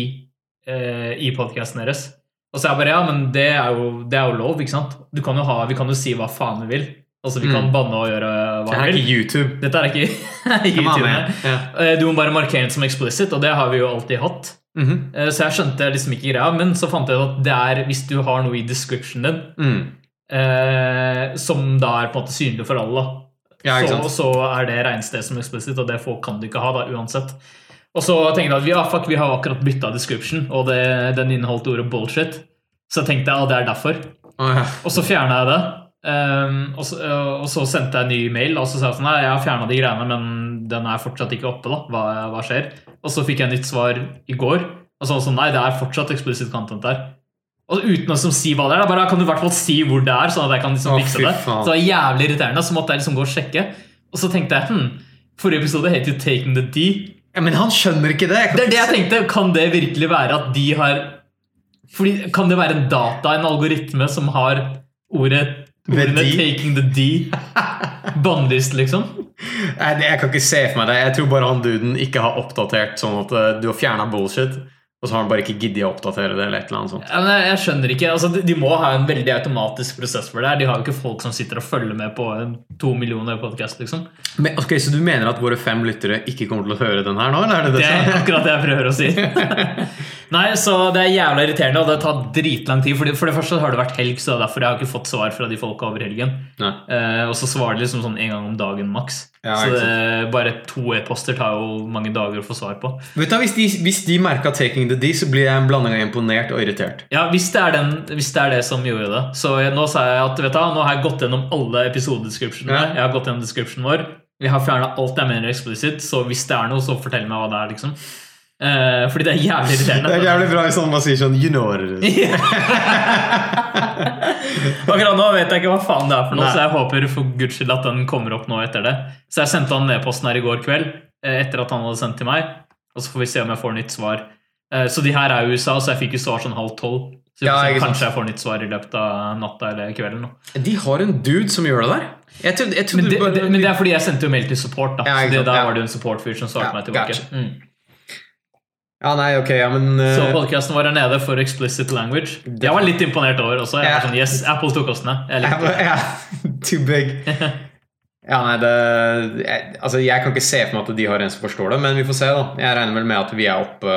eh, i podcasten deres. Og så er jeg bare ja, men det er, jo, det er jo lov, ikke sant? Kan ha, vi kan jo si hva faen vi vil. Altså Vi kan Mm. banne og gjøre hva Det ikke YouTube. Dette er ikke YouTube. Ja. Eh, Du må bare markere den som explicit, og det har vi jo alltid hatt. Mm -hmm. Så jeg skjønte liksom ikke greia, men så fant jeg at det er hvis du har noe i descriptionen din Mm. eh, som da er på en måte synlig for alle. Ja, så, så er det regnsted som explicit, og det folk kan du ikke ha da, uansett. Og så tenkte jeg at vi, ja, fuck, vi har akkurat bytta description, og det, den inneholdt ordet bullshit. Så tenkte jeg at det er derfor. Oh, ja. Og så fjerna jeg det. Ehm, og, så, og så sendte jeg en ny mail og så sa jeg sånn, nei, jeg har fjerna de greiene, men den er fortsatt ikke oppe. da, Hva, hva skjer? Og så fikk jeg nytt svar i går. Og så var det sånn, nei, det er fortsatt explicit content der. Og uten å liksom si hva det er, da bare kan du i hvert fall si hvor det er. sånn at jeg kan liksom fikse det. Så det var jævlig irriterende. Så måtte jeg liksom gå og sjekke. Og så tenkte jeg hm, forrige episode het jo 'Taking the D'. ja, Men han skjønner ikke det! Det er det jeg tenkte. Kan det virkelig være at de har fordi, Kan det være en data, en algoritme, som har ordet ordene 'taking the D' bannlyst, liksom? Nei, jeg kan ikke se for meg det. Jeg tror bare han duden ikke har oppdatert sånn at eh, du har fjerna bullshit, og så har han bare ikke giddet å oppdatere det. eller et eller annet sånt. Ja, men jeg, skjønner ikke, altså de, de må ha en veldig automatisk prosess for det her. De har jo ikke folk som sitter og følger med på en to millioner podkast, liksom. Men, ok, Så du mener at våre fem lyttere ikke kommer til å høre den her nå? eller er det det Det er akkurat det jeg prøver å si. Nei, så Det er jævla irriterende, og det tar dritlang tid. For det, for det første har det vært helg, så det er derfor jeg har ikke fått svar fra de folka over helgen. Eh, og så svarer de liksom sånn en gang om dagen maks. Ja, så det, bare to e-poster tar jo mange dager å få svar på. Vet du, Hvis de, hvis de merka 'Taking the D', så blir jeg en blanding av imponert og irritert. Ja, hvis det er, den, hvis det, er det som gjorde det. Så jeg, nå sa jeg at vet du, nå har jeg gått gjennom alle episodedescriptionene. Ja. Jeg har gått gjennom descriptionen vår. Vi har fjerna alt jeg mener er eksplisitt, så hvis det er noe, så fortell meg hva det er. liksom eh, Fordi det er jævlig irriterende. Det er jævlig bra hvis man sier sånn You know what it is. Akkurat nå vet jeg ikke hva faen det er for noe, Nei. så jeg håper for guds skyld at den kommer opp nå etter det. Så jeg sendte han e-posten her i går kveld, eh, etter at han hadde sendt til meg. Og så får vi se om jeg får nytt svar. Uh, Så de her er i USA, så jeg fikk jo svar sånn halv tolv. Så Ja, jeg kanskje jeg får nytt svar i løpet av natta eller kvelden. nå. De har en dude som gjør det der. Jeg trodde, jeg trodde Men det, bare, det, men det er fordi jeg sendte jo mail til support. da Ja, Så det, ja. var det jo en support-fyr som svarte Ja, meg tilbake. gotcha. Mm. Ja, nei, ok, ja, men uh... Så podkasten vår er nede for explicit language. Jeg var litt imponert over også. Jeg Ja. var sånn, yes, Apple tok oss ned. Jeg jeg likte det. ja, Too big. Ja, nei, det jeg, Altså, jeg kan ikke se for meg at de har en som forstår det, men vi får se, da. Jeg regner vel med at vi er oppe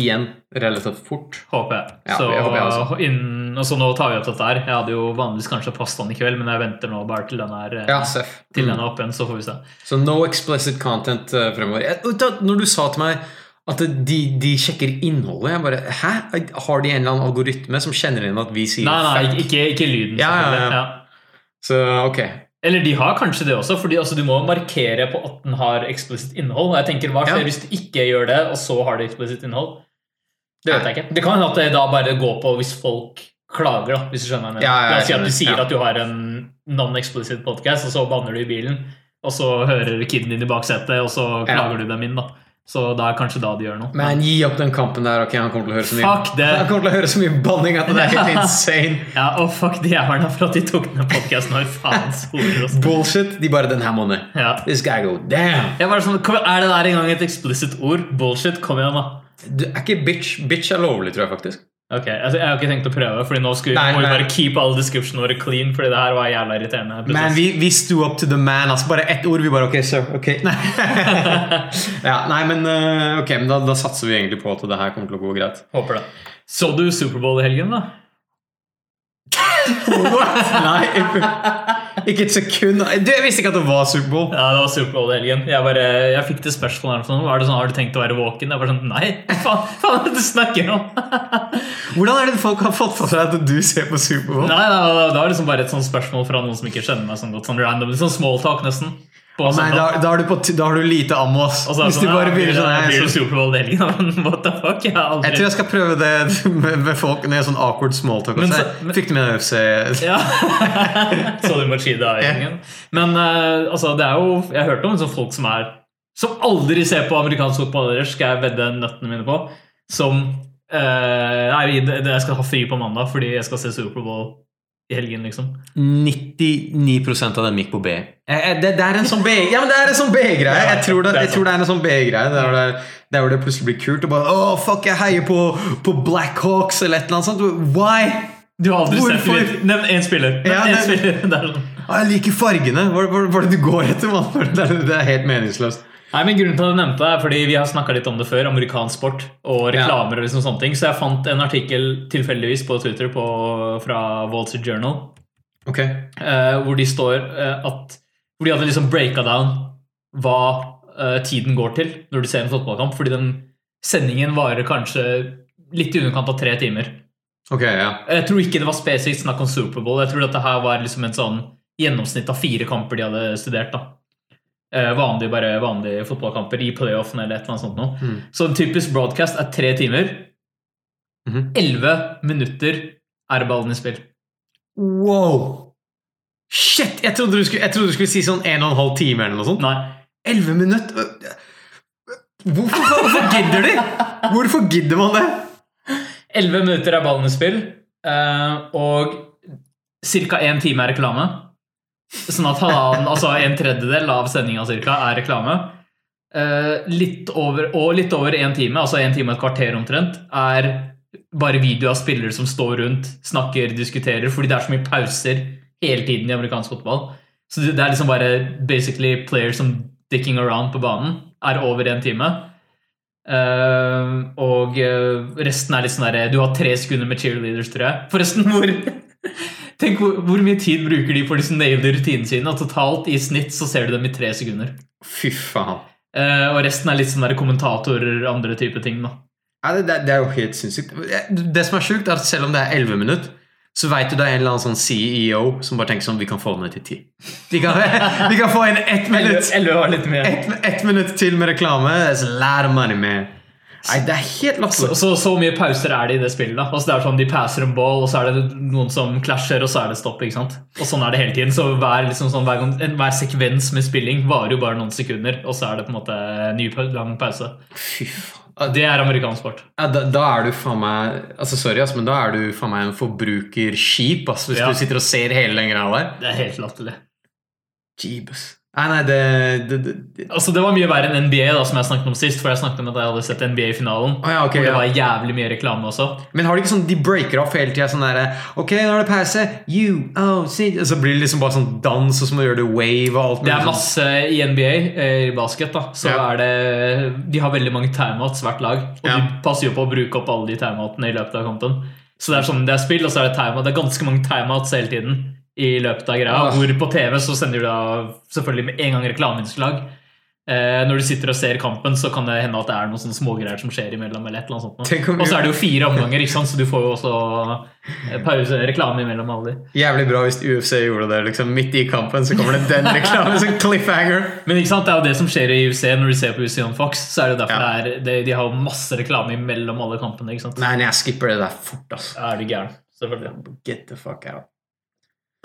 igjen relativt fort. Håper jeg. Ja, så, jeg, håper jeg innen, og nå tar vi opp dette her. Jeg hadde jo vanligvis kanskje pastaen i kveld, men jeg venter nå bare til den er, eh, Ja, til Mm. den er oppe igjen, så får vi se. Så no explicit content eh, fremover. Når du sa til meg at de, de sjekker innholdet, jeg bare Hæ? Har de en eller annen algoritme som kjenner inn at vi sier Nei, nei, fuck? ikke, ikke lyden. Ja, ja, ja. Så ok. Eller de har kanskje det også, fordi altså, du må markere på at den har eksplisitt innhold. Og jeg tenker, Hva skjer hvis du ikke gjør det, og så har det eksplisitt innhold? Det vet jeg ikke. Det kan hende at det da bare går på hvis folk klager, da, hvis du skjønner hva jeg mener. Ja, ja, jeg si at du sier Ja. at du har en non-explicit podcast, og så banner du i bilen, og så hører kiden din i baksetet, og så Ja. klager du dem inn. da. Så det er kanskje da de gjør noe. Men gi opp den kampen der. ok, Han kommer til å høre så mye Fuck det. Han kommer til å høre så mye banning at det er helt insane. Ja, og fuck de jævlene for at de tok ned podkasten vår. Faens hoder. Bullshit. De bare Den her må ned. Ja. This guy go damn. Jeg bare sånn, kom, Er det der engang et eksplisitt ord? Bullshit, kom igjen, da. Du, er ikke bitch Bitch er lovlig, tror jeg faktisk. Ok, altså, Jeg har ikke tenkt å prøve, Fordi nå skulle, Nei, må vi bare keep alle descriptionene våre clean. Fordi det her var jævla irriterende. Men vi, vi sto up to the man. altså Bare ett ord. Vi bare Ok, sir. ok Nei, ja, nei men eh, ok, men da, da satser vi egentlig på at det her kommer til å gå greit. Håper det. Så du Superbowl i helgen, da? Nei, ikke et sekund. Du, Jeg visste ikke at det var Superbowl. Ja, det var Superbowl i helgen. Jeg, bare, jeg fikk det spørsmålet. Sånn, var det sånn, Har du tenkt å være våken? Jeg bare sånn, Nei, faen, faen du snakker om? Hvordan er det folk har fått for seg at du ser på Superbowl? nei, nei, nei, Det var liksom bare et sånt spørsmål fra noen som ikke kjenner meg sånn godt. Sånn random, sånn small talk, nesten. På nei, da, da, har du på, da har du lite ammo. ass. Så Hvis du sånn, bare begynner sånn Jeg, Blir det Superbowl i What the fuck? Jeg tror jeg skal prøve det med, med folk når jeg er sånn awkward smalltalk. Men så- men- Fikk du med deg UFC? Ja. Så du Machida i gjengen. Men uh, altså, det er jo Jeg har hørt om sånn folk som er Som aldri ser på amerikansk fotball ellers, skal jeg vedde nøttene mine på. Som uh, Nei, jeg skal ha fri på mandag fordi jeg skal se Superbowl i helgen, liksom. 99% av dem gikk på B. Eh, eh, Det, det er en sånn B Ja, men det er en sånn B-greie. Jeg, tror det- jeg tror det er en sånn B-greie. Der, der hvor det plutselig blir kult. Og bare Å, fuck, jeg heier på, på Blackhawks eller et eller annet sånt. Why? Du har aldri Hvorfor? sett Nevn én spiller. Nevn Ja, en spiller. Er sånn. «Å, jeg liker fargene! Hva er det du går etter, mann? Er, det er helt meningsløst. Nei, men Grunnen til at jeg nevnte det er fordi vi har snakka litt om det før, amerikansk sport og reklamer. og liksom sånne ting, Så jeg fant en artikkel tilfeldigvis på Twitter på, fra Wall Street Journal Ok. eh, hvor de står eh, at Hvor de hadde liksom breaka down hva eh, tiden går til når du ser en fotballkamp. Fordi den sendingen varer kanskje litt i underkant av tre timer. Ok, ja. Jeg tror ikke det var spesifikt snakk om Superbowl. Jeg tror dette her var liksom en sånn gjennomsnitt av fire kamper de hadde studert. da. Eh, vanlige, bare vanlige fotballkamper i playoffen eller et eller annet sånt noe. Mm. Så en typisk broadcast er tre timer. Elleve mm -hmm. minutter er ballen i spill. Wow! Shit! Jeg trodde, du skulle, trodde du skulle si sånn en og en halv time eller noe sånt. Nei. Elleve minutter? Hvorfor, hvorfor gidder de? Hvorfor gidder man det? Elleve minutter er ballen i spill, eh, og ca. én time er reklame. Sånn at halvannen, altså en tredjedel av sendinga cirka, er reklame. Eh, litt over, og litt over én time, altså en time og et kvarter omtrent, er bare video av spillere som står rundt, snakker, diskuterer, fordi det er så mye pauser hele tiden i amerikansk fotball. Så det det er liksom bare basically players som dicking around på banen, er over en time. Uh, og eh, resten er litt sånn derre Du har tre sekunder med cheerleaders, tror jeg. Forresten, hvor Tenk hvor, hvor mye tid bruker de på disse liksom rutinene sine? Og totalt i snitt så ser du dem i tre sekunder. Fy faen. Eh, og resten er litt sånn kommentatorer andre type ting. da Ja, det, det, det er jo helt sinnssykt. Det som er sjukt, er at selv om det er elleve minutter, så veit du det er en eller annen sånn CEO som bare tenker sånn Vi kan få den ned til ti. Vi kan, vi kan få inn ett minutt, ett, ett minutt til med reklame. That's a lot of money, man. Nei, det er helt Så, latterlig. så, så mye pauser er det i det spillet. da altså det er sånn De passer en ball, og så er det noen som klasjer, og så er det stopp. ikke sant? Og Sånn er det hele tiden. Så hver, liksom sånn, hver, en- hver sekvens med spilling varer jo bare noen sekunder, og så er det på en måte en ny lang pause. Fy faen. Det er amerikansk sport. Ja, da, da er du faen meg Altså Sorry, ass, men da er du faen meg en forbrukerskip ass, hvis Ja. du sitter og ser hele den greia der. Det er helt latterlig. Jeebus. Nei, nei, det, det, det. Altså, det var mye verre enn NBA, da, som jeg snakket om sist. For jeg snakket om at jeg hadde sett NBA-finalen. Å ja, okay, hvor det var jævlig mye reklame også. Men har de ikke sånn De breaker off hele tida sånn derre Ok, nå er det pause. You, oh, see. Og så blir det liksom bare sånn dans, og så må du gjøre det wave og alt Det er sånn. masse i NBA, eh, i basket, da. Så Ja. er det De har veldig mange timeouts, hvert lag. Og Ja. de passer jo på å bruke opp alle de timeoutene i løpet av kampen. Så det er sånn, det er spill, og så er det timeout. Det er ganske mange timeouts hele tiden i løpet av greia. Ah. Hvor på TV så sender du da selvfølgelig med en gang reklameinnslag. Eh, når du sitter og ser kampen, så kan det hende at det er noen sånne smågreier som skjer imellom. eller et eller annet sånt. Og så er det jo fire omganger, ikke sant? så du får jo også eh, pause, reklame imellom alle de. Jævlig bra hvis UFC gjorde det. liksom Midt i kampen så kommer det den reklamen. som cliffhanger. Men ikke sant, det er jo det som skjer i UFC når du ser på UFC on Fox. Så er det derfor Ja. det er, det, de har jo masse reklame imellom alle kampene. ikke sant? Nei, jeg skipper det der fort, altså. Da er du gæren. Selvfølgelig. Get the fuck out.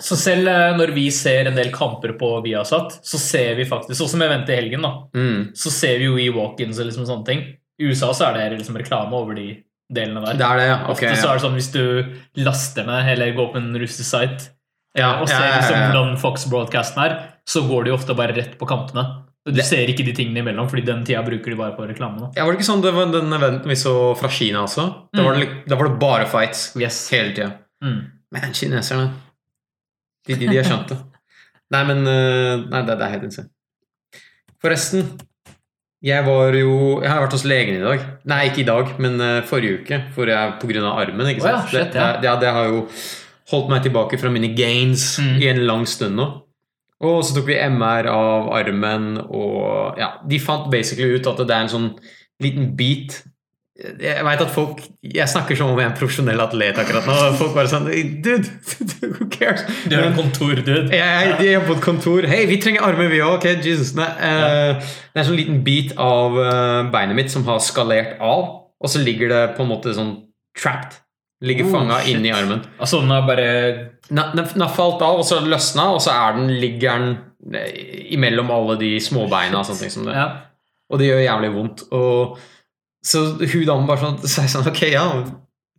Så selv eh, når vi ser en del kamper på Viasat, så ser vi faktisk Sånn som eventet i helgen, da. Mm. Så ser vi jo i walk-ins og liksom sånne ting. I USA så er det liksom reklame over de delene der. Det er det, ja. Okay, Ofte så er det sånn hvis du laster ned eller går på en russisk site Ja, og ser ja, ja, ja, liksom hvordan Fox-broadcasten er, så går de ofte bare rett på kampene. Du Det- ser ikke de tingene imellom, fordi den tida bruker de bare på reklame. da. Ja, Var det ikke sånn det var den eventen vi så fra Kina også? Da var det, da var det bare fights Yes. hele tida. Mm. Men kineserne de, de, de har skjønt det. Nei, men øh, Nei, det, det er helt insane. Forresten, jeg var jo Jeg har vært hos legen i dag. Nei, ikke i dag, men øh, forrige uke. For jeg på grunn av armen. ikke Å ja, sant? ja. det, det, det har jo holdt meg tilbake fra mine gains Mm. i en lang stund nå. Og så tok vi MR av armen, og ja, de fant basically ut at det er en sånn liten bit Jeg vet at folk Jeg snakker som om jeg er en profesjonell atlet akkurat nå. Folk bare sånn Dude, who cares? Du er en kontordude. Jeg, jeg, jobber på et kontor. Hei, vi trenger armer, vi òg. Okay, Jesus. Nei, eh, det er en sånn liten bit av eh, beinet mitt som har skalert av, og så ligger det på en måte sånn trapped. Ligger Oh, fanga inni armen. Altså, den har bare Den den har falt av, og så løsna, og så er den, ligger den eh, imellom alle de småbeina. og sånne ting som det. Ja. Og det gjør jævlig vondt. Og så hun damen bare sånn, så sånn Ok, ja,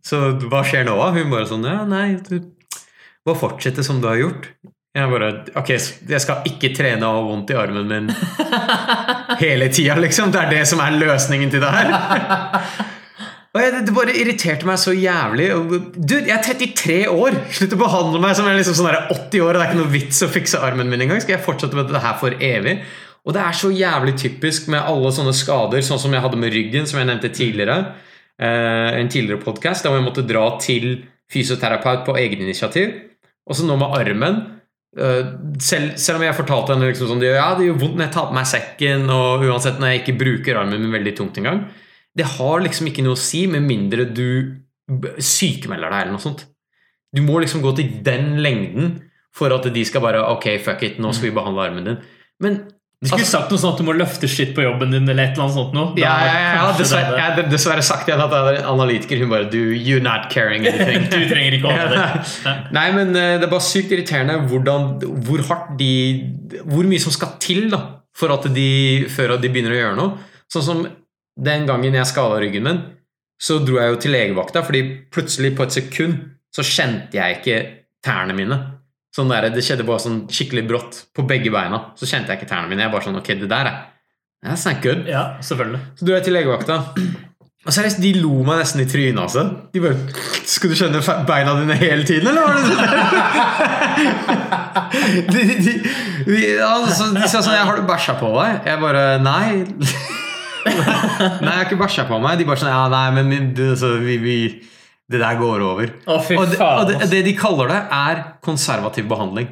så hva skjer nå? Hun bare sånn Ja, nei, du bare fortsette som du har gjort. Jeg bare Ok, jeg skal ikke trene og ha vondt i armen min hele tida, liksom. Det er det som er løsningen til det her. Og jeg, det bare irriterte meg så jævlig. Du, Dude, jeg er 33 år! Slutt å behandle meg som jeg er liksom sånn 80 år, og det er ikke noe vits å fikse armen min engang. Skal jeg fortsette med dette her for evig? Og det er så jævlig typisk med alle sånne skader, sånn som jeg hadde med ryggen, som jeg nevnte tidligere. eh, en tidligere podkast, der jeg måtte dra til fysioterapeut på egen initiativ. Og så nå med armen. eh, selv, selv om jeg fortalte henne liksom sånn, ja, det gjør vondt når jeg tar på meg sekken, og uansett når jeg ikke bruker armen min veldig tungt engang. Det har liksom ikke noe å si med mindre du sykemelder deg eller noe sånt. Du må liksom gå til den lengden for at de skal bare Ok, fuck it, nå skal vi behandle armen din. Men Du skulle sagt noe sånt at du må løfte shit på jobben din, eller et eller annet sånt noe. Da ja, ja, ja, dessverre, det jeg hadde- dessverre sagt jeg at jeg er analytiker. Hun bare du, You're not caring anything. Du trenger ikke å ha det. Nei, men eh, det er bare sykt irriterende hvordan, hvor hardt de Hvor mye som skal til da for at de, før at de begynner å gjøre noe. Sånn som den gangen jeg skada ryggen min, så dro jeg jo til legevakta, fordi plutselig på et sekund så kjente jeg ikke tærne mine. Sånn der, det skjedde bare sånn skikkelig brått på begge beina. Så kjente jeg ikke tærne mine. Jeg bare sånn, ok, det der er That's not good. Ja, selvfølgelig. Så du er til legevakta. Og seriøst, de lo meg nesten i trynet. altså. De bare Skal du skjønne beina dine hele tiden, eller? var det de, de, de, de, altså, de sa sånn 'Har du bæsja på deg?' Jeg bare Nei. nei, jeg har ikke bæsja på meg. De bare sånn Ja, nei, men det, altså, vi, vi, det der går over. Å, fy Og det, og det, det de kaller det, er konservativ behandling.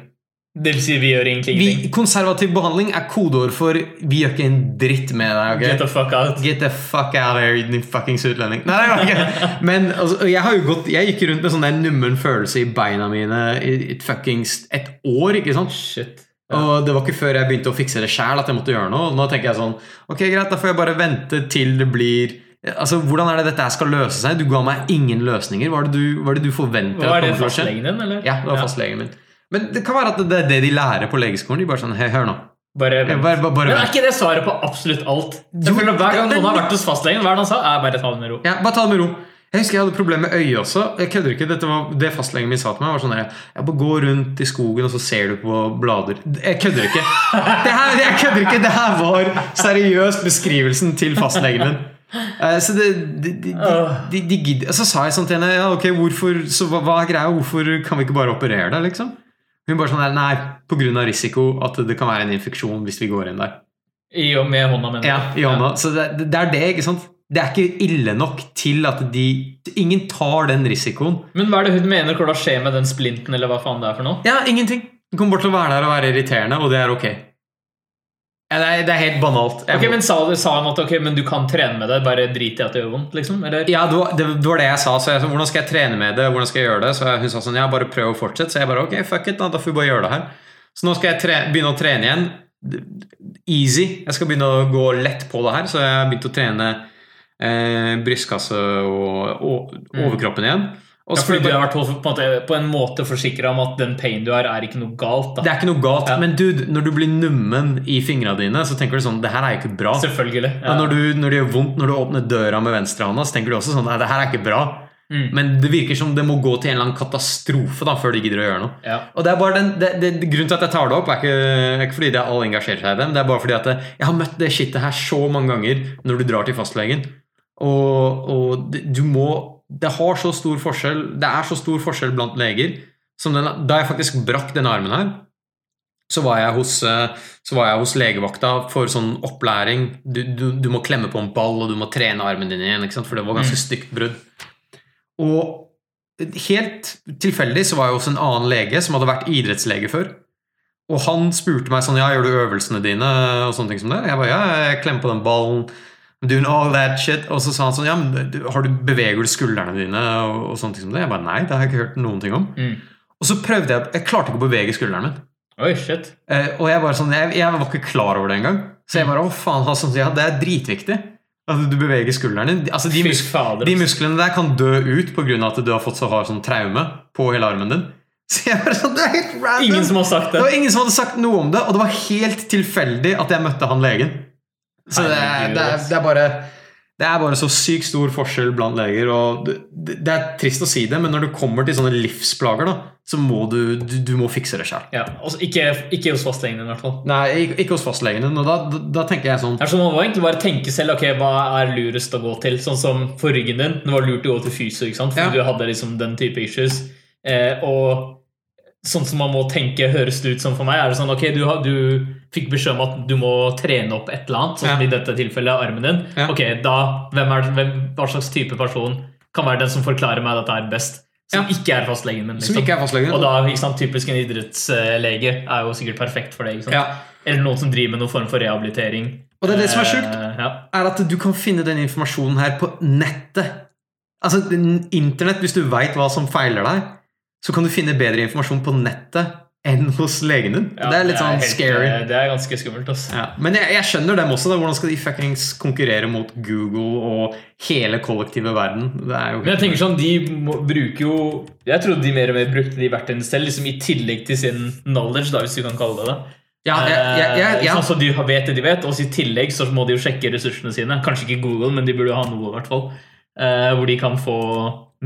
Det vil si, vi gjør egentlig ingenting. konservativ behandling er kodeord for 'vi gjør ikke en dritt med deg'. Okay? Get the fuck out. Get the fuck out of here, din fuckings utlending. Nei, var Men altså, jeg har jo gått Jeg gikk rundt med sånn der nummen følelse i beina mine i et fuckings et år, ikke sant? Shit. Og det var ikke før jeg begynte å fikse det sjæl at jeg måtte gjøre noe. Nå tenker jeg sånn Ok, greit, da får jeg bare vente til det blir Altså, Hvordan er det dette skal løse seg? Du ga meg ingen løsninger. Hva er det du, hva er det du forventer? Hva er det fastlegen din, eller? Ja, det var fastlegen min. Men det kan være at det er det de lærer på legeskolen. De bare sånn hør nå. Bare, bare, bare, bare Men er ikke det svaret på absolutt alt? Jo, Hver gang noen har vært hos fastlegen, hva er det han sa? Er bare ta det med ro. Ja, bare ta det med ro. Jeg husker jeg hadde problemer med øyet også. Jeg kødder ikke, var Det fastlegen min sa til meg, var sånn der, jeg bare Gå rundt i skogen, og så ser du på blader. Jeg kødder ikke. Det her, jeg kødder ikke, det her var seriøst beskrivelsen til fastlegen min. Eh, Så det, de, de, de, de, de gidder Så sa jeg sånn til henne ja, ok, hvorfor, så hva, hva er greia? Hvorfor kan vi ikke bare operere deg? liksom? Hun bare sånn der, Nei, pga. risiko at det kan være en infeksjon hvis vi går inn der. I og med hånda, mener Ja, i hånda. Så det, det er det, ikke sant? Det er ikke ille nok til at de Ingen tar den risikoen. Men hva er det hun mener kommer til å skje med den splinten, eller hva faen det er for noe? Ja, ingenting. Den kommer bare til å være der og være irriterende, og det er ok. Ja, det, er, det er helt banalt. Jeg Ok, må- men Sa, du- sa han at ok, men du kan trene med det, bare drit i at det gjør vondt? liksom? Eller? ja, det var, det, det var det jeg sa. Så jeg sa, hvordan skal jeg trene med det? Hvordan skal jeg gjøre det? Så hun sa sånn, ja, bare prøv å fortsette. Så jeg bare, ok, fuck it, da, da får vi bare gjøre det her. Så nå skal jeg tre, begynne å trene igjen. Easy. Jeg skal begynne å gå lett på det her, så jeg har begynt å trene eh, brystkasse og, og overkroppen igjen. Ja, fordi du har vært på, en måte, på en måte forsikra om at den pain du har, er ikke noe galt. Det er ikke noe galt, Ja. men dude, når du blir nummen i fingrene dine, så tenker du sånn Det her er ikke bra. Selvfølgelig. Ja. Når, du, når det gjør vondt når du åpner døra med venstrehånda, så tenker du også sånn Nei, det her er ikke bra. Mm. Men det virker som det må gå til en eller annen katastrofe da før de gidder å gjøre noe. Ja. Og det er bare den, det, det, Grunnen til at jeg tar det opp, er ikke, ikke fordi det er alle engasjerer seg i det, men det er bare fordi at jeg har møtt det shitet her så mange ganger når du drar til fastlegen. Og, og du må Det har så stor forskjell Det er så stor forskjell blant leger. Som den, da jeg faktisk brakk denne armen her, så var jeg hos, eh, så var jeg hos legevakta for sånn opplæring. Du, du, du må klemme på en ball, og du må trene armen din igjen, for det var ganske Mm. stygt brudd. Og helt tilfeldig så var jeg hos en annen lege som hadde vært idrettslege før. Og han spurte meg sånn Ja, gjør du øvelsene dine? Og sånne ting som det. Jeg bare ja, jeg klemmer på den ballen. Doing all that shit. Og så sa han sånn Ja, men har du, beveger du skuldrene dine? Og, og sånne ting som det. Jeg bare nei, det har jeg ikke hørt noen ting om. Mm. Og så prøvde jeg Jeg klarte ikke å bevege skulderen min. Oi, shit. Eh, og jeg bare sånn jeg, jeg var ikke klar over det engang. Så jeg bare å faen, sånn, ja, det er dritviktig. At du beveger skulderen din. Altså, de, mus de musklene der kan dø ut pga. at du har fått så hard sånn traume på hele armen din. Så jeg bare sånn, det er helt random. Ingen som har sagt Det det. var ingen som hadde sagt noe om det, og det var helt tilfeldig at jeg møtte han legen. Så det er, det er, det er bare Det er bare så sykt stor forskjell blant leger. og det, er trist å si det, men når det kommer til sånne livsplager, da, så må du, du, du må fikse det sjøl. Ja, altså ikke, ikke hos fastlegene, i hvert fall. Nei, ikke- ikke hos fastlegene. da, da, da tenker jeg sånn sånn, Man må egentlig bare tenke selv ok, hva er lurest å gå til. Sånn som for ryggen din. Det var lurt å gå til fysio, ikke sant? fordi Ja. du hadde liksom den type issues. Eh, og sånn som man må tenke, høres det ut som for meg, er det sånn ok, du, har, du fikk beskjed om at du må trene opp et eller annet, sånn som Ja. i dette tilfellet armen din. Ja. Ok, da, hvem er, hvem, Hva slags type person kan være den som forklarer meg dette her best? Som Ja. ikke er fastlegen min. Som Liksom. ikke er fastlegen. Og da, sant, typisk en idrettslege er jo sikkert perfekt for det. Eller noen som driver med noen form for rehabilitering. Og det er det som er sjukt. Eh, er at du kan finne den informasjonen her på nettet. Altså, Internett, hvis du veit hva som feiler deg, så kan du finne bedre informasjon på nettet enn hos legen din. Ja, det er litt sånn helt, scary. eh, Det er ganske skummelt. Altså. Ja. Men jeg, jeg skjønner dem også. Da. Hvordan skal de fuckings konkurrere mot Google og hele kollektive verden? Det er jo Men jeg tenker sånn, de må, bruker jo Jeg trodde de mer og mer brukte de verktøyene selv, liksom i tillegg til sin knowledge, da, hvis du kan kalle det det. ja, jeg, jeg. Sånn så de vet det de vet, og i tillegg så må de jo sjekke ressursene sine. Kanskje ikke Google, men de burde ha noe, i hvert fall. Eh, hvor de kan få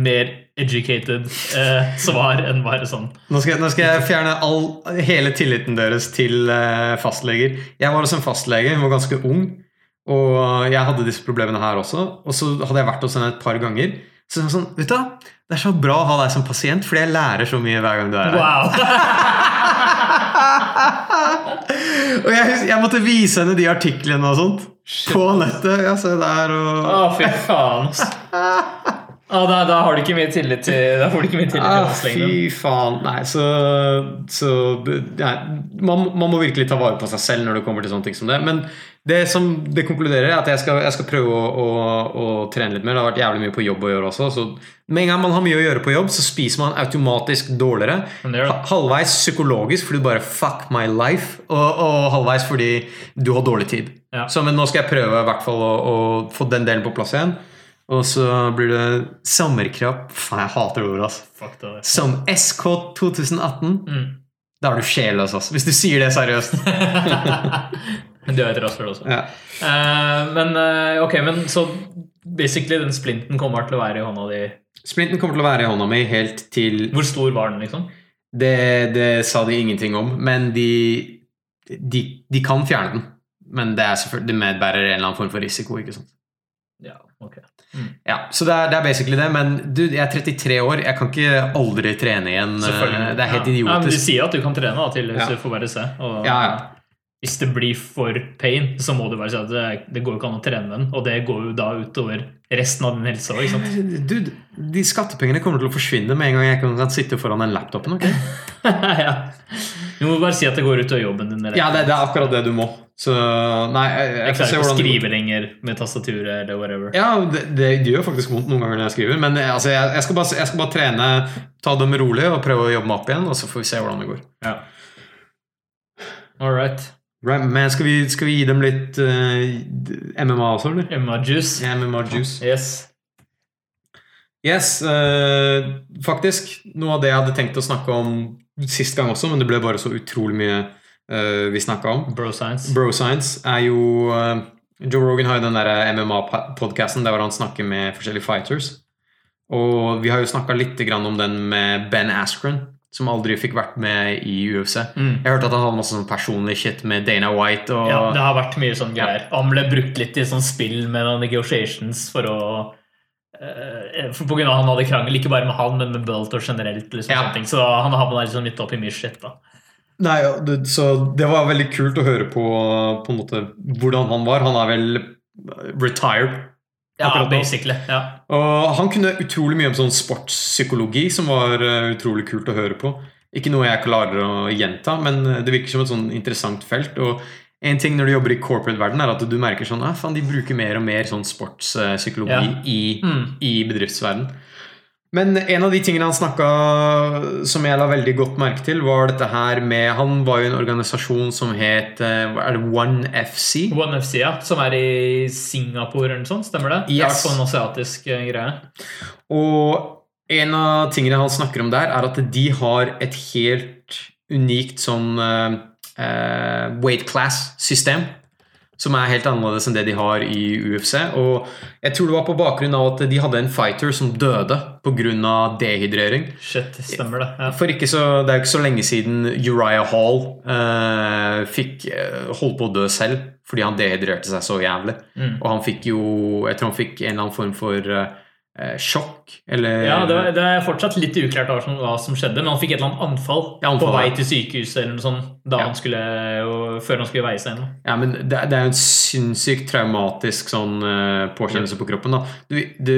mer educated eh, svar enn bare sånn. Nå skal, nå skal jeg fjerne all, hele tilliten deres til eh, fastleger. Jeg var hos en fastlege, hun var ganske ung. Og jeg hadde disse problemene her også. Og så hadde jeg vært hos henne et par ganger. Så sånn, vet du? Det er så bra å ha deg som pasient, fordi jeg lærer så mye hver gang du er her. Wow! Og jeg, jeg måtte vise henne de artiklene og sånt på nettet. Ja, se der og Å, fy faen. Ah, da, da har du ikke mye tillit til Da får du ikke mye tillit til oss lenger. fy faen. Nei, så, så nei, man, man må virkelig ta vare på seg selv når det kommer til sånne ting som det. Men det som det konkluderer, er at jeg skal, jeg skal prøve å, å, å trene litt mer. Det har vært jævlig mye på jobb å gjøre også. Så med en gang man har mye å gjøre på jobb, så spiser man automatisk dårligere. Halvveis psykologisk fordi du bare fuck my life, og, og halvveis fordi du har dårlig tid. Ja. Så, men nå skal jeg prøve i hvert fall å, å få den delen på plass igjen. Og så blir det sommerkropp. Faen, jeg hater det ordet, altså. Fuck det. Som SK 2018. Mm. Da er du sjelløs, altså. Hvis du sier det seriøst. Men du er et rasshøl også. Ja. Uh, men uh, ok, men så basically den splinten kommer til å være i hånda di. Splinten kommer til å være i hånda mi helt til Hvor stor var den, liksom? Det, det sa de ingenting om, men de, de, de kan fjerne den. Men det, det medbærer en eller annen form for risiko. ikke sant? Ja, ok. Ja, Så det er, det er basically det. Men du, jeg er 33 år, jeg kan ikke aldri trene igjen. Det er helt ja. Ja, men de sier at du kan trene, da, til Ja. du får bare se. Og, Ja, ja. Hvis det blir for pain, så må du bare si at det, det går ikke an å trene den. Og det går jo da utover resten av din helse òg, ikke sant. Dude, de skattepengene kommer til å forsvinne med en gang jeg kan sitte foran den laptopen. ok? ja. Du må bare si at det går utover jobben din. Ja, det, det er akkurat det du må. Så nei, jeg, jeg, Jeg klarer ikke å skrive lenger med tastaturet eller whatever. Ja, det, det, det gjør faktisk vondt noen ganger når jeg skriver. Men eh, altså, jeg, jeg, skal bare, jeg skal bare trene, ta dem rolig og prøve å jobbe meg opp igjen. Og så får vi se hvordan det går. Ja. All right. Right, men skal vi, skal vi gi dem litt uh, MMA også, eller? MMA-juice. Yeah, MMA juice. Yes. Yes, uh, faktisk. Noe av det jeg hadde tenkt å snakke om sist gang også, men det ble bare så utrolig mye eh, vi snakka om. Bro science. Bro Science er jo eh, Joe Rogan har jo den der MMA-podkasten der han snakker med forskjellige fighters. Og vi har jo snakka litt grann om den med Ben Askren, som aldri fikk vært med i UFC. Mm. Jeg hørte at han hadde masse sånn personlig shit med Dana White. Og, Ja, det har vært mye sånn greier. Han ble brukt litt i sånn spill med noen negotiations for å eh, for På grunn av at han hadde krangel, ikke bare med han, men med Belter generelt. Liksom, Ja. Så han havna liksom litt opp i mye shit. da. Nei, det, så det var veldig kult å høre på, på en måte, hvordan han var. Han er vel retired. Ja, basically. Ja. Og han kunne utrolig mye om sånn sportspsykologi, som var eh, utrolig kult å høre på. Ikke noe jeg klarer å gjenta, men eh, det virker som et sånn interessant felt. Og en ting når du jobber i corporate-verden, er at du merker sånn ah, faen, de bruker mer og mer sånn sportspsykologi Ja. i, Mm. i bedriftsverden. Men en av de tingene han snakka som jeg la veldig godt merke til, var dette her med Han var jo en organisasjon som het eh, Er det One FC? One FC, ja, som er i Singapore eller noe sånt, stemmer det? Det er Yes. hvert en asiatisk eh, greie. Og en av tingene han snakker om der, er at de har et helt unikt sånn uh, weight class-system. Som er helt annerledes enn det de har i UFC. Og jeg tror det var på bakgrunn av at de hadde en fighter som døde pga. dehydrering. Shit, stemmer det. Ja. For så, Det er jo ikke så lenge siden Uriah Hall eh, fikk eh, holdt på å dø selv fordi han dehydrerte seg så jævlig. Mm. Og han fikk jo Jeg tror han fikk en eller annen form for eh, sjokk, eller Ja, det, er- det er fortsatt litt uklart hva som, hva som skjedde, men han fikk et eller annet anfall, Ja, anfall, på vei til sykehuset eller noe sånt, da Ja. han skulle, før han skulle veie seg ennå. Ja, men det, det er jo en sinnssykt traumatisk sånn uh, påkjennelse på kroppen. da. Du, du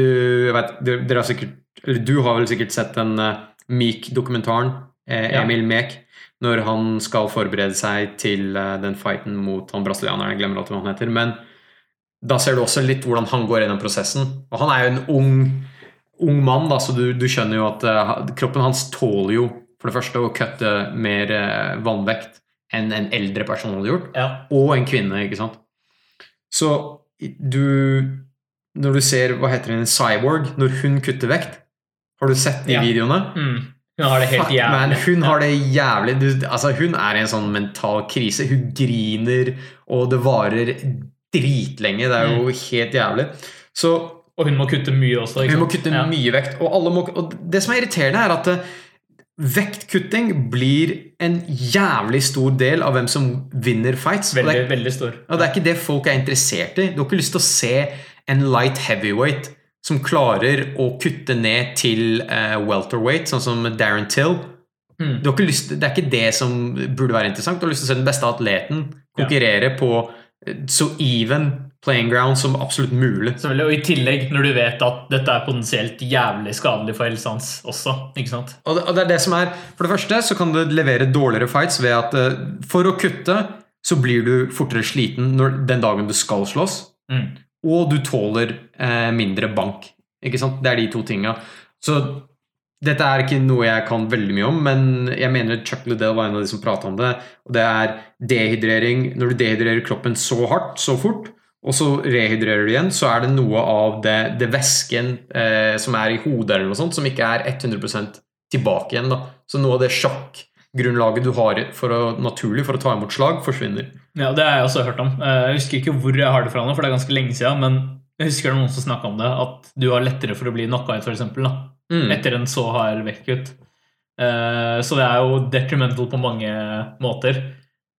vet, du, dere har sikkert, eller du har vel sikkert sett den uh, Meek-dokumentaren, Emil Ja. Mek, når han skal forberede seg til eh, den fighten mot han brasilianeren. Jeg glemmer alt hva han heter. Men da ser du også litt hvordan han går gjennom prosessen. Og han er jo en ung, ung mann, da, så du, du skjønner jo at uh, kroppen hans tåler jo for det første å kutte mer uh, vannvekt enn en eldre person hadde gjort Ja. og en kvinne, ikke sant? Så du Når du ser hva heter en cyborg, når hun kutter vekt Har du sett de Ja. videoene? Mm. Hun har det helt Fuck, jævlig. man, hun har det jævlig du, altså, Hun er i en sånn mental krise. Hun griner, og det varer dritlenge. Det er jo helt jævlig. Så Og hun må kutte mye også. hun må kutte Ja. mye vekt. Og, må, og det som er irriterende, er at eh, vektkutting blir en jævlig stor del av hvem som vinner fights. Og det Veldig, er veldig stor. og det er ikke det folk er interessert i. Du har ikke lyst til å se en light heavyweight som klarer å kutte ned til uh, welterweight, sånn som Darren Till. Mm. Lyst, det er ikke det som burde være interessant. Du har lyst til å se den beste atleten konkurrere på eh, så even playing ground som absolutt mulig. Selvfølgelig, Og i tillegg, når du vet at dette er potensielt jævlig skadelig for helsa hans også. ikke sant? Og det, og det er det som er For det første så kan du levere dårligere fights ved at uh, for å kutte så blir du fortere sliten når, den dagen du skal slåss. Mm. og du tåler uh, mindre bank. Ikke sant? Det er de to tinga. Så dette er ikke noe jeg kan veldig mye om, men jeg mener Chuck Liddell var en av de som prata om det. Og det er dehydrering. Når du dehydrerer kroppen så hardt, så fort, og så rehydrerer du igjen, så er det noe av det, det væsken eh, som er i hodet, eller noe sånt, som ikke er 100% tilbake igjen. da. Så noe av det sjakkgrunnlaget du har for å, naturlig for å ta imot slag, forsvinner. Ja, Det har jeg også hørt om. Eh, Jeg husker ikke hvor jeg har det fra nå, for det er ganske lenge siden. Men jeg husker noen som snakka om det, at du har lettere for å bli knocka ut, f.eks. Mm. Etter en så hard vektkutt. Eh, Så det er jo detrimental på mange måter.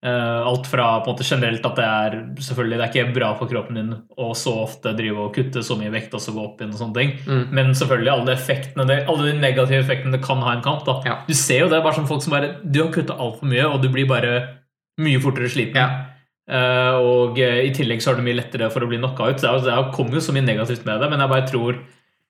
Eh, Alt fra på en måte generelt at det er selvfølgelig det er ikke bra for kroppen din å så ofte drive og kutte så mye vekt og så gå opp igjen og sånne ting. Mm. Men selvfølgelig alle effektene det- alle de negative effektene det kan ha i en kamp. da. Ja. Du ser jo det bare som folk som bare Du har kutta altfor mye, og du blir bare mye fortere sliten. Ja. Eh, og i tillegg så har du mye lettere for å bli knocka ut. Det, er det er- kommer jo så mye negativt med det, men jeg bare tror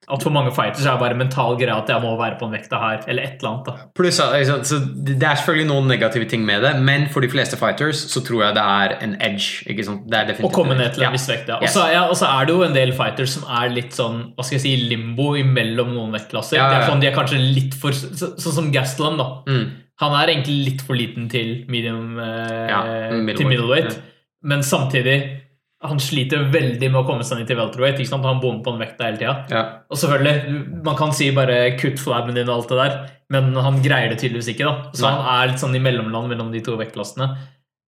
at for mange fighters er det bare mental greie at jeg må være på den vekta her, eller et eller annet. da. Pluss, altså, så Det er selvfølgelig noen negative ting med det, men for de fleste fighters så tror jeg det er en edge. ikke sant? Å komme ned til en viss vekt, ja. Og så ja, er det jo en del fighters som er litt sånn hva skal jeg si, limbo imellom noen vektklasser. Ja, ja, Det er sånn, De er kanskje litt for så- Sånn som Gastelum, da. Mm. Han er egentlig litt for liten til medium eh, til middleweight. Men samtidig han sliter veldig med å komme seg ned til welterweight. ikke sant? Han bommer på den vekta hele tida. Ja. Og selvfølgelig, man kan si bare 'kutt flabben din' og alt det der, men han greier det tydeligvis ikke. da. Så Nei. han er litt sånn i mellomland mellom de to vektklassene.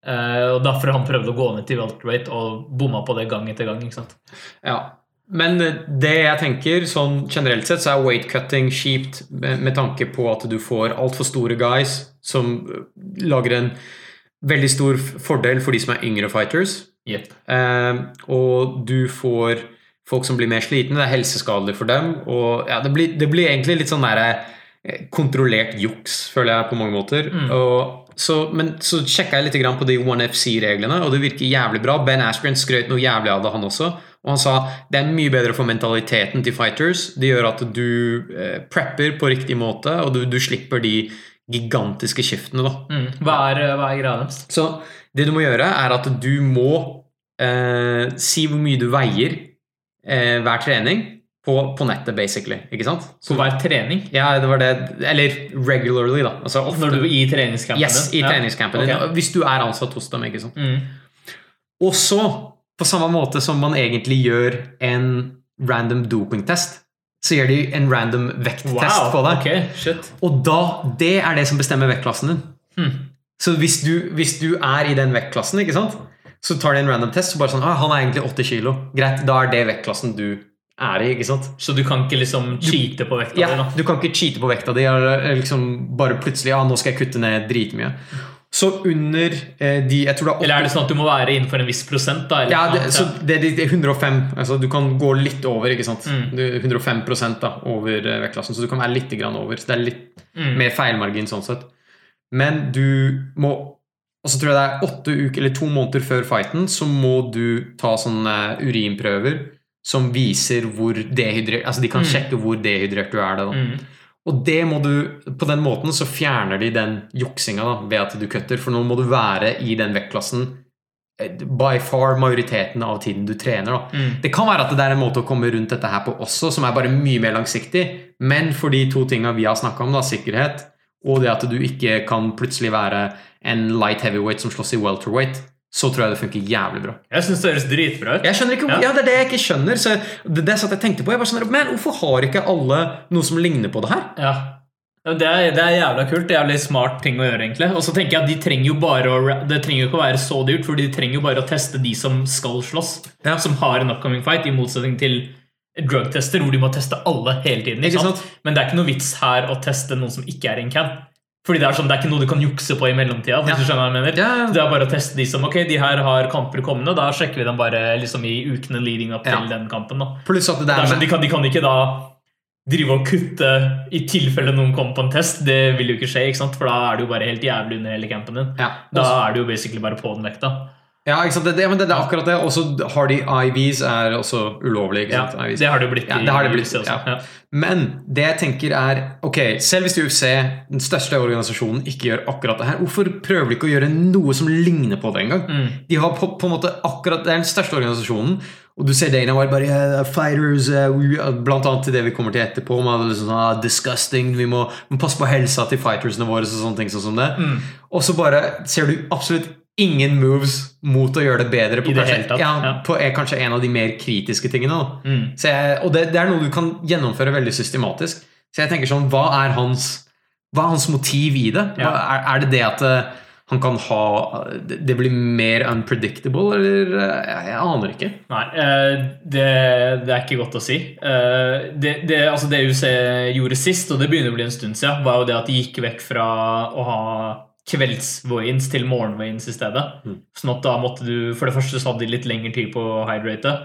Eh, og Derfor han prøvd å gå ned til welterweight og bomma på det gang etter gang. ikke sant? ja. Men eh, det jeg tenker, sånn generelt sett, så er weight cutting kjipt med, med tanke på at du får altfor store guys som eh, lager en veldig stor fordel for de som er yngre fighters. Jepp. Eh, og du får folk som blir mer slitne. Det er helseskadelig for dem. Og ja, det blir, det blir egentlig litt sånn der, eh, kontrollert juks, føler jeg, på mange måter. Mm. Og, så, men så sjekka jeg litt grann på de 1FC-reglene, og det virker jævlig bra. Ben Ashgren skrøt noe jævlig av det, han også. Og han sa det er mye bedre for mentaliteten til fighters. Det gjør at du eh, prepper på riktig måte, og du, du slipper de gigantiske skiftene. da. Mm. Hva, er, hva er greia deres? Så det du må gjøre, er at du må eh, si hvor mye du veier eh, hver trening på, på nettet, basically. Ikke sant? På hver trening? Ja, det var det Eller regularly, da. Altså ofte. Når du I treningscampen Yes, i? Ja. treningscampen okay. din. Hvis du er ansatt hos dem. ikke sant? Mm. Og så, på samme måte som man egentlig gjør en random dopingtest, så gjør de en random vekttest Wow, på deg. Okay, shit. Og da, det er det som bestemmer vektklassen din. Hmm. Så hvis du, hvis du er i den vektklassen, ikke sant? Så tar de en random test, så bare sånn ah, Han er egentlig 80 kilo. Greit, da er det vektklassen du er i, ikke sant? Så du kan ikke liksom cheate på vekta Ja, di? Ja, Du kan ikke cheate på vekta di eller liksom bare plutselig Ja, nå skal jeg kutte ned dritmye. Så under eh, de Jeg tror det er Eller er det sånn at du må være innenfor en viss prosent? da? eller Ja, det, så det, det er 105. Altså, du kan gå litt over, ikke sant? Mm. 105 da, over eh, vektklassen, så du kan være litt over. Så det er litt Mm. mer feilmargin sånn sett. Men du må Og så tror jeg det er åtte uker eller to måneder før fighten, så må du ta sånne urinprøver som viser hvor dehydrert Altså de kan Mm. sjekke hvor dehydrert du er. Da. Mm. Og det må du, på den måten så fjerner de den juksinga da, ved at du kutter. For nå må du være i den vektklassen eh, by far majoriteten av tiden du trener. Mm. Det kan være at det er en måte å komme rundt dette her på også, som er bare mye mer langsiktig. Men for de to tinga vi har snakka om, da, sikkerhet og det at du ikke kan plutselig være en light heavyweight som slåss i welterweight, så tror jeg det funker jævlig bra. Jeg syns det høres dritbra ut. Jeg skjønner ikke, Ja. ja. Det er det jeg ikke skjønner. Så det, det satt jeg tenkte på. Jeg bare skjønner, Men hvorfor har ikke alle noe som ligner på det her? Ja. Ja, Det er, det er jævla kult. Det er jævlig smart ting å gjøre. egentlig Og så tenker jeg at de trenger jo bare å, Det trenger jo ikke å være så dyrt, for de trenger jo bare å teste de som skal slåss. Ja. Som har en upcoming fight, i motsetning til drugtester, hvor de må teste alle hele tiden. Ikke Ikke sant? Men det er ikke noe vits her å teste noen som ikke er in camp. Fordi det er, sånn, det er ikke noe du kan jukse på i mellomtida. Hvis Ja. du skjønner hva jeg mener Ja, ja. Det er bare å teste de som Ok, de her har kamper kommende. Da sjekker vi dem bare liksom i ukene leading up til den kampen. da Pluss at det det er er sånn, de, kan, de kan ikke da drive og kutte i tilfelle noen kommer på en test. Det vil jo ikke skje, ikke sant? for da er du jo bare helt jævlig under hele campen din. ja. Da er du jo basically bare på den vekta. Ja, ikke sant? Det, det, men det, det er akkurat det. Og så har de IVs er også ulovlig. Ja, det har det blitt Ja, det har det blitt, UFC også. ja. Men det jeg tenker er Ok, selv hvis UFC, den største organisasjonen, ikke gjør akkurat det her, hvorfor prøver de ikke å gjøre noe som ligner på det engang? Mm. De har på, på en måte akkurat Det er den største organisasjonen, og du ser Dana White bare yeah, Fighters uh, we, Blant annet til det vi kommer til etterpå. Man liksom sånn, ah, disgusting, vi må, må passe på helsa til fightersene våre. Og sånne ting sånn som det Mm. Og så bare ser du absolutt ingen moves mot å gjøre det bedre på, det kanskje, ja, ja. på er kanskje en av de mer kritiske tingene. Mm. Så jeg, og det, det er noe du kan gjennomføre veldig systematisk. Så jeg tenker sånn, hva er hans, hva er hans motiv i det? Hva, er, er det det at eh, han kan ha Det blir mer unpredictable, eller eh, Jeg, jeg aner ikke. Nei, eh, det, det er ikke godt å si. Eh, Det, det, altså det UC gjorde sist, og det begynner å bli en stund siden, var jo det at de gikk vekk fra å ha kveldsvoins til morgenvoins i stedet. Mm. Sånn at da måtte du For det første så hadde de litt lengre tid på å hydrate.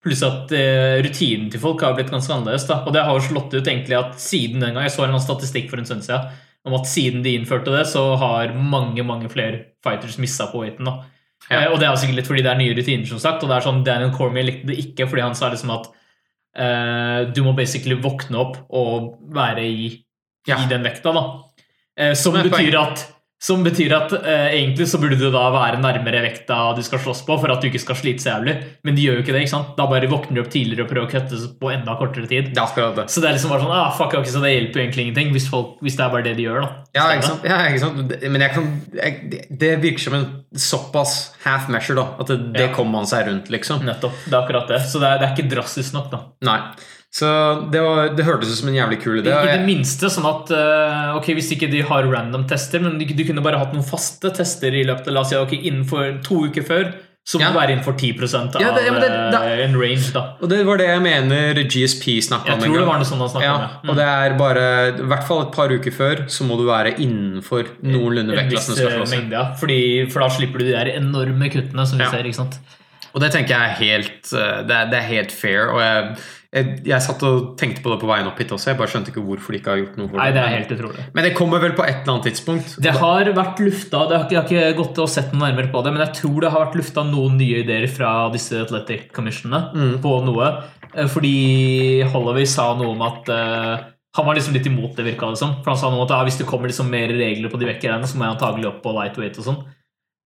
Pluss at eh, rutinen til folk har blitt ganske annerledes. da Og det har jo slått ut egentlig at siden den gang Jeg så en statistikk for en stund siden om at siden de innførte det, så har mange mange flere fighters missa på weighten. da Ja. Eh, Og det er sikkert litt fordi det er nye rutiner, som sagt. Og det er sånn, Daniel Cormier likte det ikke fordi han sa liksom at eh, du må basically våkne opp og være i, Ja. i den vekta. da Eh, som, betyr at, som betyr at eh, egentlig så burde du da være nærmere vekta du skal slåss på, for at du ikke skal slite så jævlig. Men de gjør jo ikke det. ikke sant? Da bare våkner de opp tidligere og prøver å kutte på enda kortere tid. Akkurat det. Så det er liksom bare sånn, ah, fuck, okay, så det hjelper jo egentlig ingenting hvis, folk, hvis det er bare det de gjør. da. Ja, ikke sant? Ja, ikke sant? Men jeg kan, jeg, det virker som en såpass half measure, da. At det, det Ja. kommer man seg rundt, liksom. Nettopp. Det er akkurat det. Så det er, det er ikke drastisk nok, da. Nei. Så det, var, det hørtes ut som en jævlig kul idé. I, det minste sånn at eh, ok, Hvis ikke de har random tester, men de, de kunne bare hatt noen faste tester i løpet la oss si, ok, innenfor to uker før, så må Ja. være innenfor 10 av Ja, det- ja, det- da- eh, en range. da Og det var det jeg mener GSP snakka om. Jeg tror det var noe sånn han snakket Ja, om. mm. og det er bare I hvert fall et par uker før så må du være innenfor noenlunde vektklassen eh, mengde, ja. Fordi, for da slipper du de der enorme kuttene som vi ser. ikke sant? Og det tenker jeg er helt eh, Det er, det er helt fair. Og jeg, jeg, jeg satt og tenkte på det på veien opp hit også. Jeg bare skjønte ikke hvorfor de ikke har gjort noe Nei, det er helt utrolig. Men det kommer vel på et eller annet tidspunkt. Det har vært lufta det har ikke, Jeg har ikke gått og sett noe nærmere på det, men jeg tror det har vært lufta noen nye ideer fra disse Athletic Commissionene Mm. på noe. Eh, Fordi Holloway sa noe om at eh, Han var liksom litt imot det, virka det som. For han sa noe om at ja, hvis det kommer liksom mer regler på de vekkerne, så må jeg antagelig opp på lightweight og sånn.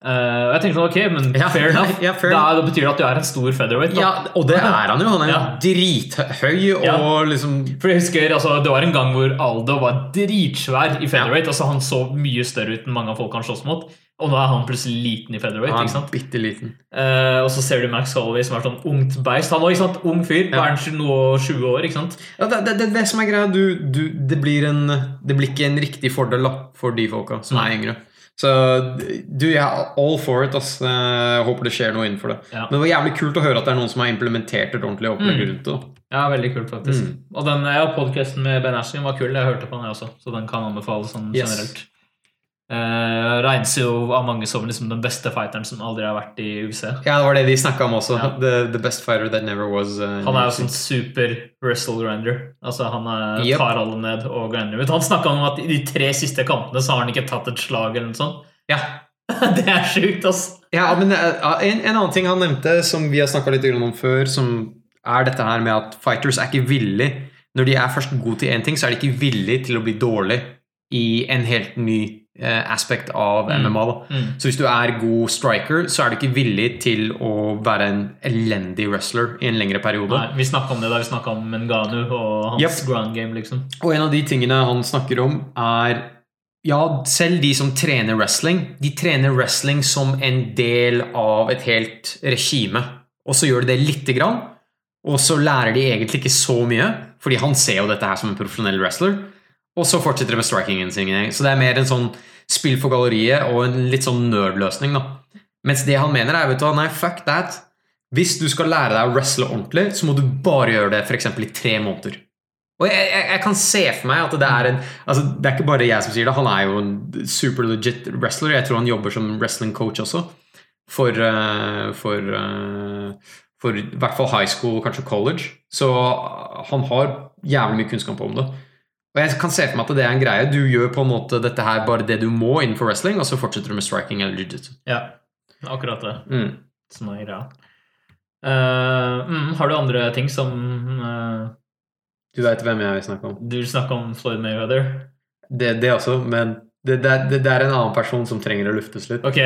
Og jeg tenkte sånn, ok, men Ja, fair enough. ja, fair da, da betyr det at du er en stor featherweight. Da. Ja, og det er han jo. Han er Ja. drithøy og Ja. liksom For jeg husker, altså, Det var en gang hvor Aldo var dritsvær i featherweight. altså Han så mye større ut enn mange av folk han slåss mot. Og nå er han plutselig liten i featherweight. Han ikke sant? bitte liten. Uh, og så ser du Max Holloway som er sånn ungt beist. Han sant, ung fyr. Ja. Er han 20 år, 20 år, ikke sant? Ja, det, det, det, det som er greia, du, du, det, blir en, det blir ikke en riktig fordel da, for de folka som er yngre. Så du, jeg er all for it. ass. Jeg håper det skjer noe innenfor det. Ja. Men det var jævlig kult å høre at det er noen som har implementert et ordentlig opplegg Mm. rundt det. Ja, veldig kult, faktisk. Mm. Og den ja, podkasten med Ben Askren var kul. Jeg hørte på den, jeg også. Så den kan anbefales sånn Yes. generelt. Eh, regnes jo av mange som liksom den beste fighteren som aldri har vært i UFC. Ja, det var det vi snakka om også. Ja. The, the best fighter that never was. uh, Han er jo sånn super wrestle grinder. Altså Han er, Yep. tar alle ned og grinder. Vet Han snakka om at i de tre siste kampene så har han ikke tatt et slag eller noe sånt. Ja. det er sjukt, altså. Ja, men uh, en, en annen ting han nevnte, som vi har snakka litt om før, som er dette her med at fighters er ikke villig Når de er først gode til én ting, så er de ikke villig til å bli dårlig i en helt ny eh, aspekt av Mm. MMA. da. Mm. Så hvis du er god striker, så er du ikke villig til å være en elendig wrestler i en lengre periode. Nei, vi snakka om det da vi snakka om Menganu og hans Yep. ground game, liksom. Og en av de tingene han snakker om, er Ja, selv de som trener wrestling, de trener wrestling som en del av et helt regime. Og så gjør de det lite grann, og så lærer de egentlig ikke så mye, fordi han ser jo dette her som en profesjonell wrestler, og så fortsetter de med strikingen sin. Så det er mer en sånn spill for galleriet og en litt sånn nerdløsning, da. Mens det han mener, er vet du nei, fuck that. Hvis du skal lære deg å wrestle ordentlig, så må du bare gjøre det f.eks. i tre måneder. Og jeg, jeg, jeg kan se for meg at det er en altså Det er ikke bare jeg som sier det. Han er jo en super legit wrestler. Jeg tror han jobber som wrestling coach også. For, eh, for, eh, for i hvert fall high school, kanskje college. Så han har jævlig mye kunnskap om det. Og jeg kan se for meg at det er en greie. Du gjør på en måte dette her bare det du må innenfor wrestling, og så fortsetter du med striking eller jiu-jitsu. Ja, akkurat det Mm. som er greia. Uh, mm, har du andre ting som uh, Du veit hvem jeg vil snakke om. Du vil snakke om Floyd Mayweather. Det, det også, men det, det, det, det er en annen person som trenger å luftes litt. Ok,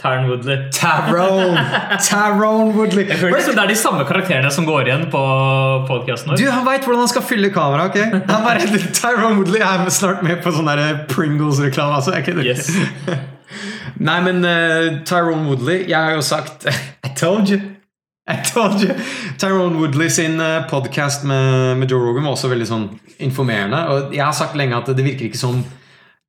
Taron Woodley. Tyrone! Tarone Woodley! Jeg føler liksom Det er de samme karakterene som går igjen på podkasten vår. Du, Han veit hvordan han skal fylle kamera. Okay? Han bare, Tyrone Woodley er snart med på sånn Pringles-reklame. altså. Yes. Nei, men uh, Tyrone Woodley Jeg har jo sagt I told you! I told you! Tyrone Woodley sin uh, podkast med, med Joe Rogan var også veldig sånn informerende. Og jeg har sagt lenge at det virker ikke som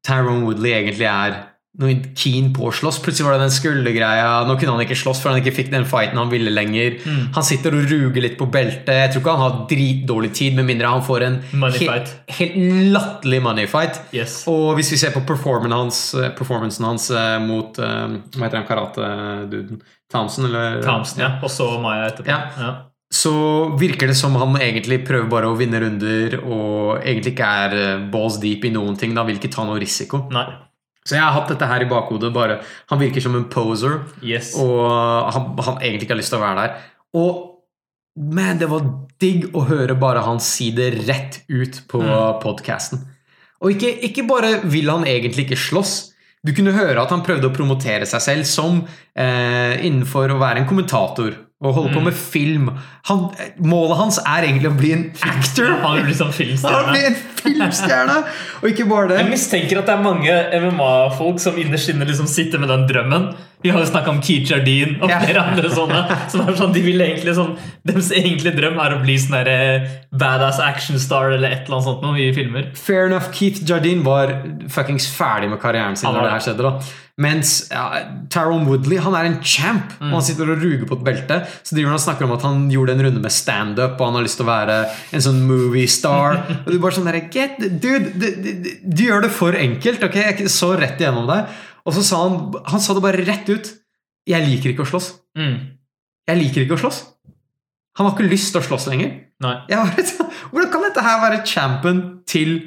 Tyrone Woodley egentlig er noe keen på å slåss. Plutselig var det den skuldergreia. Nå kunne han ikke slåss for han ikke fikk den fighten han ville lenger. Mm. Han sitter og ruger litt på beltet. Jeg tror ikke han har dritdårlig tid, med mindre han får en helt, he- helt latterlig money fight. Yes. Og hvis vi ser på performance hans, eh, performancen hans eh, mot eh, Hva heter han karate-duden? Thompson, eller? Thompson, ja. Og så Maya etterpå. Ja. Ja. Så virker det som han egentlig prøver bare å vinne runder og egentlig ikke er eh, balls deep i noen ting. Da vil ikke ta noe risiko. Nei. Så jeg har hatt dette her i bakhodet. bare Han virker som en poser, Yes. og han, han egentlig ikke har lyst til å være der. Og man, det var digg å høre bare han si det rett ut på Mm. podkasten. Og ikke, ikke bare vil han egentlig ikke slåss. Du kunne høre at han prøvde å promotere seg selv som eh, innenfor å være en kommentator og holde på Mm. med film. Han, målet hans er egentlig å bli en actor! Han blir liksom Han filmstjerne. blir en filmstjerne! Og ikke bare det. Jeg mistenker at det er mange MMA-folk som innerst inne liksom sitter med den drømmen. Vi har jo snakka om Keith Jardine og flere yeah. andre sånne. Som er sånn, de vil egentlig sånn Deres egentlige drøm er å bli sånn eh, badass actionstar eller et eller annet sånt noe i filmer. Fair enough, Keith Jardine var fuckings ferdig med karrieren sin når det her skjedde. da Mens ja, Tyrone Woodley han er en champ, Mm. og han sitter og ruger på et belte. Så driver han og snakker om at han gjorde en runde med standup, og han har lyst til å være en sånn movie star. Og du bare sånn der, Get, dude, du, du, du gjør det for enkelt. ok? Jeg er ikke så rett igjennom deg. Og så sa han Han sa det bare rett ut. Jeg liker ikke å slåss. Mm. Jeg liker ikke å slåss. Han har ikke lyst til å slåss lenger. Bare, hvordan kan dette her være champion til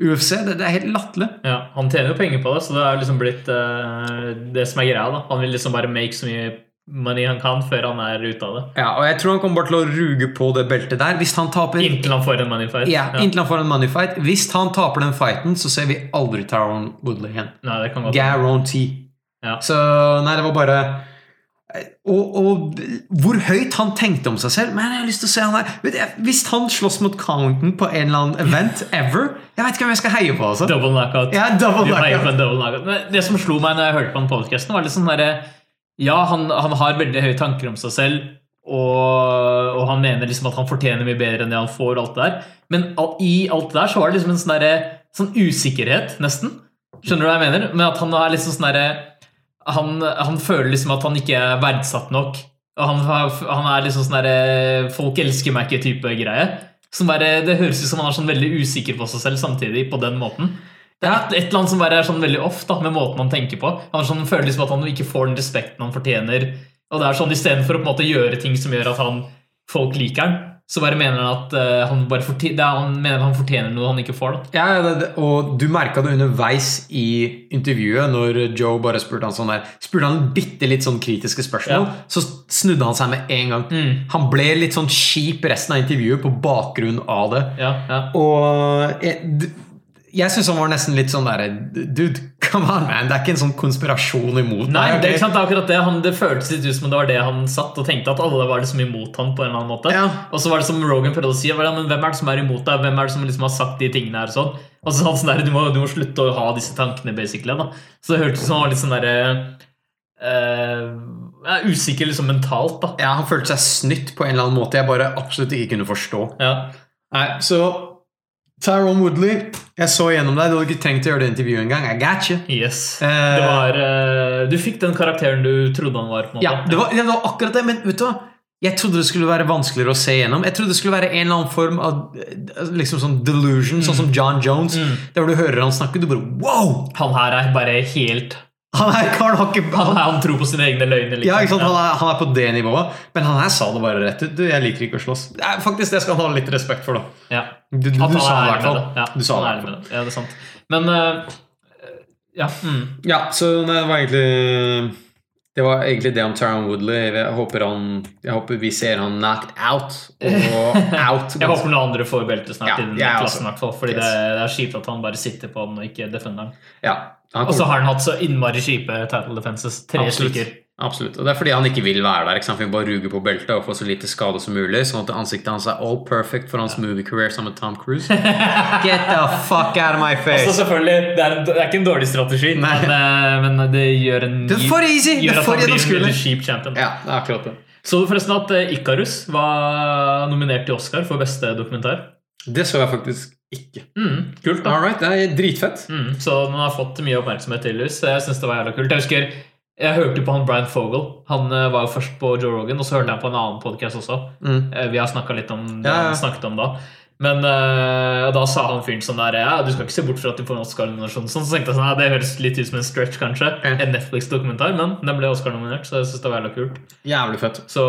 UFC? Det, det er helt latterlig. Ja, Han tjener jo penger på det, så det er liksom blitt uh, det som er greia. da Han vil liksom bare make så mye money han kan før han er ute av det. Ja, og jeg tror han kommer bare til å ruge på det beltet der. Hvis han taper Inntil han får en money fight. ja, inntil han får en money fight. Hvis han taper den fighten, så ser vi aldri Tyrone Woodley igjen. Nei, det kan godt Guarantee. Ja. Så nei, det var bare og, og hvor høyt han tenkte om seg selv. Men jeg har lyst til å se han der Hvis han slåss mot Compton på en eller annen event ever Jeg vet ikke hvem jeg skal heie på. altså Double knockout. Ja, double knockout. på double knockout. Men det som slo meg når jeg hørte på den podcasten, var litt sånn derre Ja, han, han har veldig høye tanker om seg selv, og, og han mener liksom at han fortjener mye bedre enn det han får, og alt det der. Men all, i alt det der så var det liksom en sånn Sånn usikkerhet, nesten. Skjønner du hva jeg mener? Men at han er liksom sånn han, han føler liksom at han ikke er verdsatt nok. Og han, han er liksom sånn Folk elsker meg ikke-type greie. Som bare, det høres ut som han er sånn veldig usikker på seg selv samtidig, på den måten. Det er et, et eller annet som bare er sånn veldig off da, med måten han tenker på. Han sånn, føler liksom at han ikke får den respekten han fortjener. Og det er sånn Istedenfor å på en måte gjøre ting som gjør at han, folk liker han, så bare mener han at uh, han, bare fortjener, det er, han mener han fortjener noe han ikke får. da. Ja, det, og du merka det underveis i intervjuet, når Joe bare spurte han sånn der Spurte han bitte litt sånn kritiske spørsmål, Ja. så snudde han seg med en gang. Mm. Han ble litt sånn kjip resten av intervjuet på bakgrunn av det. Ja, ja. Og jeg, d- jeg syns han var nesten litt sånn derre Dude, come on, man. Det er ikke en sånn konspirasjon imot Nei, det, er ikke sant, det er akkurat det. Han, det føltes litt ut som om det var det han satt og tenkte, at alle var liksom imot han på en eller annen måte. Ja. Og så var det som Rogan prøvde å si, det, men hvem er det som er imot deg? Hvem er det som liksom har sagt de tingene her sånn? Og så sa han sånn der, du må, du må slutte å ha disse tankene, basically. da. Så det hørtes ut som han var litt sånn derre eh, ja, Usikker liksom mentalt, da. Ja, Han følte seg snytt på en eller annen måte jeg bare absolutt ikke kunne forstå. Ja. Nei, så Tyrone Woodley, jeg så gjennom deg. Du hadde ikke trengt å gjøre det intervjuet engang. I got you. Yes. Eh, Det var eh, Du fikk den karakteren du trodde han var. Ja, det var, det var akkurat det, men vet du hva? Jeg trodde det skulle være vanskeligere å se gjennom. Jeg trodde det skulle være en eller annen form av eh, liksom sånn delusion, sånn som John Jones. Der hvor du hører han snakke, du bare wow! Han her er bare helt Han er, karen har ikke Han, han tror på sine egne løgner. Liksom. Ja? Han, er, han er på det nivået. Men han her sa det bare rett ut. Jeg liker ikke å slåss. Faktisk det skal han ha litt respekt for, da. Ja. Du, du, du han sa det i hvert fall. Ja, Du sa det. Ja, det er sant. Men uh, Ja. Mm. Ja, så det var egentlig Det var egentlig det om Taron Woodley. Jeg håper, han, jeg håper vi ser han knocked out. Og out. Jeg håper noen andre får belte snart Ja, i den klassen. i hvert fall, Fordi Yes. det, det er kjipt at han bare sitter på den og ikke defender den. Ja, han Og så har han hatt så innmari kjipe title defenses. Tre Absolutt. stykker. Absolutt. Og det er fordi han ikke vil være der. Ikke sant? Han vil bare ruger på beltet og får så lite skade som mulig. Sånn at ansiktet hans er all perfect for hans movie career sammen med Tom Cruise. Get the fuck out of my face! Altså selvfølgelig, det er, det er ikke en dårlig strategi, men, eh, men det gjør en Det er for easy! Det er at for han blir en gjennomskuelig. veldig kjip champion. Ja, det er akkurat det. Så du forresten at Ikarus Icarus var nominert til Oscar for beste dokumentar? Det så jeg faktisk ikke. Mm, kult, da. Alright, det er dritfett. Mm, så den har fått mye oppmerksomhet tydeligvis. Jeg synes det var jævla kult. Jeg husker jeg hørte på han Brian Fogel. Han eh, var jo først på Joe Rogan, og så hørte jeg på en annen podcast også. Mm. Eh, Vi har litt om det Ja, ja. snakket om da. Men uh, da sa han fyren sånn der Ja, du skal ikke se bort fra at du får en Oscar-nominasjon. Sånn, så tenkte jeg sånn, ja, Det høres litt ut som en stretch, kanskje. En Netflix-dokumentar, men den ble Oscar-nominert, så jeg synes det var jævla kult. Jævlig fett. Så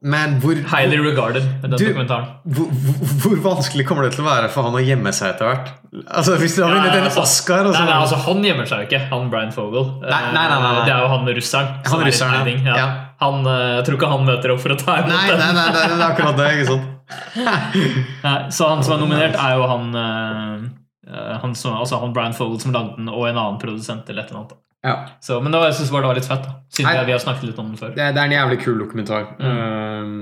Men hvor, highly regarded, den Du- dokumentaren. hvor, hvor, hvor vanskelig kommer det til å være for han å gjemme seg etter hvert? Altså, Hvis du har vunnet en Oscar Nei, nei, altså Han gjemmer seg jo ikke, han Brian Fogel. Nei, nei, nei, nei. Det er jo han russeren. er russeren, ja. Han, eh, jeg tror ikke han møter opp for å ta imot den. nei, nei, nei, det er akkurat det. ikke sant? Nei, så han som er nominert, er jo han, eh, han, som, altså han Brian Fogel som lagde den, og en annen produsent. eller et eller annet. Ja, Så, men det var, jeg synes det var litt fett, da. siden Nei. vi har snakket litt om den før. det, det er en jævlig kul dokumentar. Mm. Um,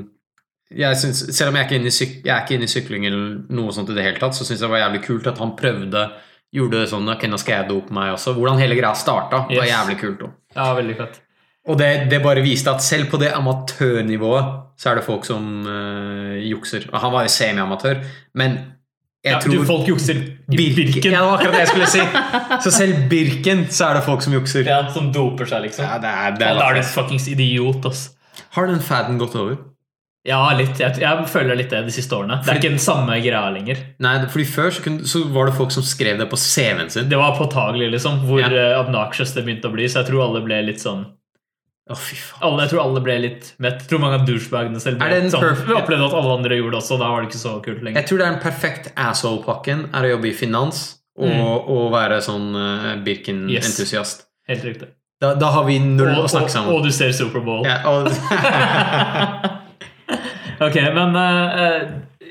jeg synes, selv om jeg er syk, jeg er ikke inne i sykling eller noe sånt i det hele tatt, så syns jeg det var jævlig kult at han prøvde Gjorde det sånn Ok, nå skal jeg dope meg også. Hvordan hele greia starta, var jævlig kult. også. Ja, veldig fett. Og det, det bare viste at selv på det amatørnivået så er det folk som uh, jukser. Og han var jo semiamatør, men jeg Ja, tror du, folk jukser i Birken. Birken. Ja, det var akkurat det jeg skulle si. Så selv Birken så er det folk som jukser. Ja, som doper seg, liksom. Ja, det er, det er, da er du en fuckings idiot, ass. Har den faden gått over? Ja, litt. Jeg, jeg føler litt det de siste årene. Det er ikke den samme greia lenger. Nei, fordi Før så, kunne, så var det folk som skrev det på CV-en sin. Det var påtagelig, liksom, hvor Ja. ja. obnoxious det begynte å bli. Så jeg tror alle ble litt sånn Å, fy faen. alle, Jeg tror alle ble litt mett. Jeg tror mange av douchebagene selv ble det en sånn, Vi opplevde at alle andre gjorde det også. Da var det ikke så kult lenger. Jeg tror det er den perfekt asshole-pakken er å jobbe i finans og, Mm. og være sånn uh, Birken-entusiast. Helt riktig. Da, da har vi null Og, å snakke sammen. og du ser Superbowl. Ja, og, ok, men uh,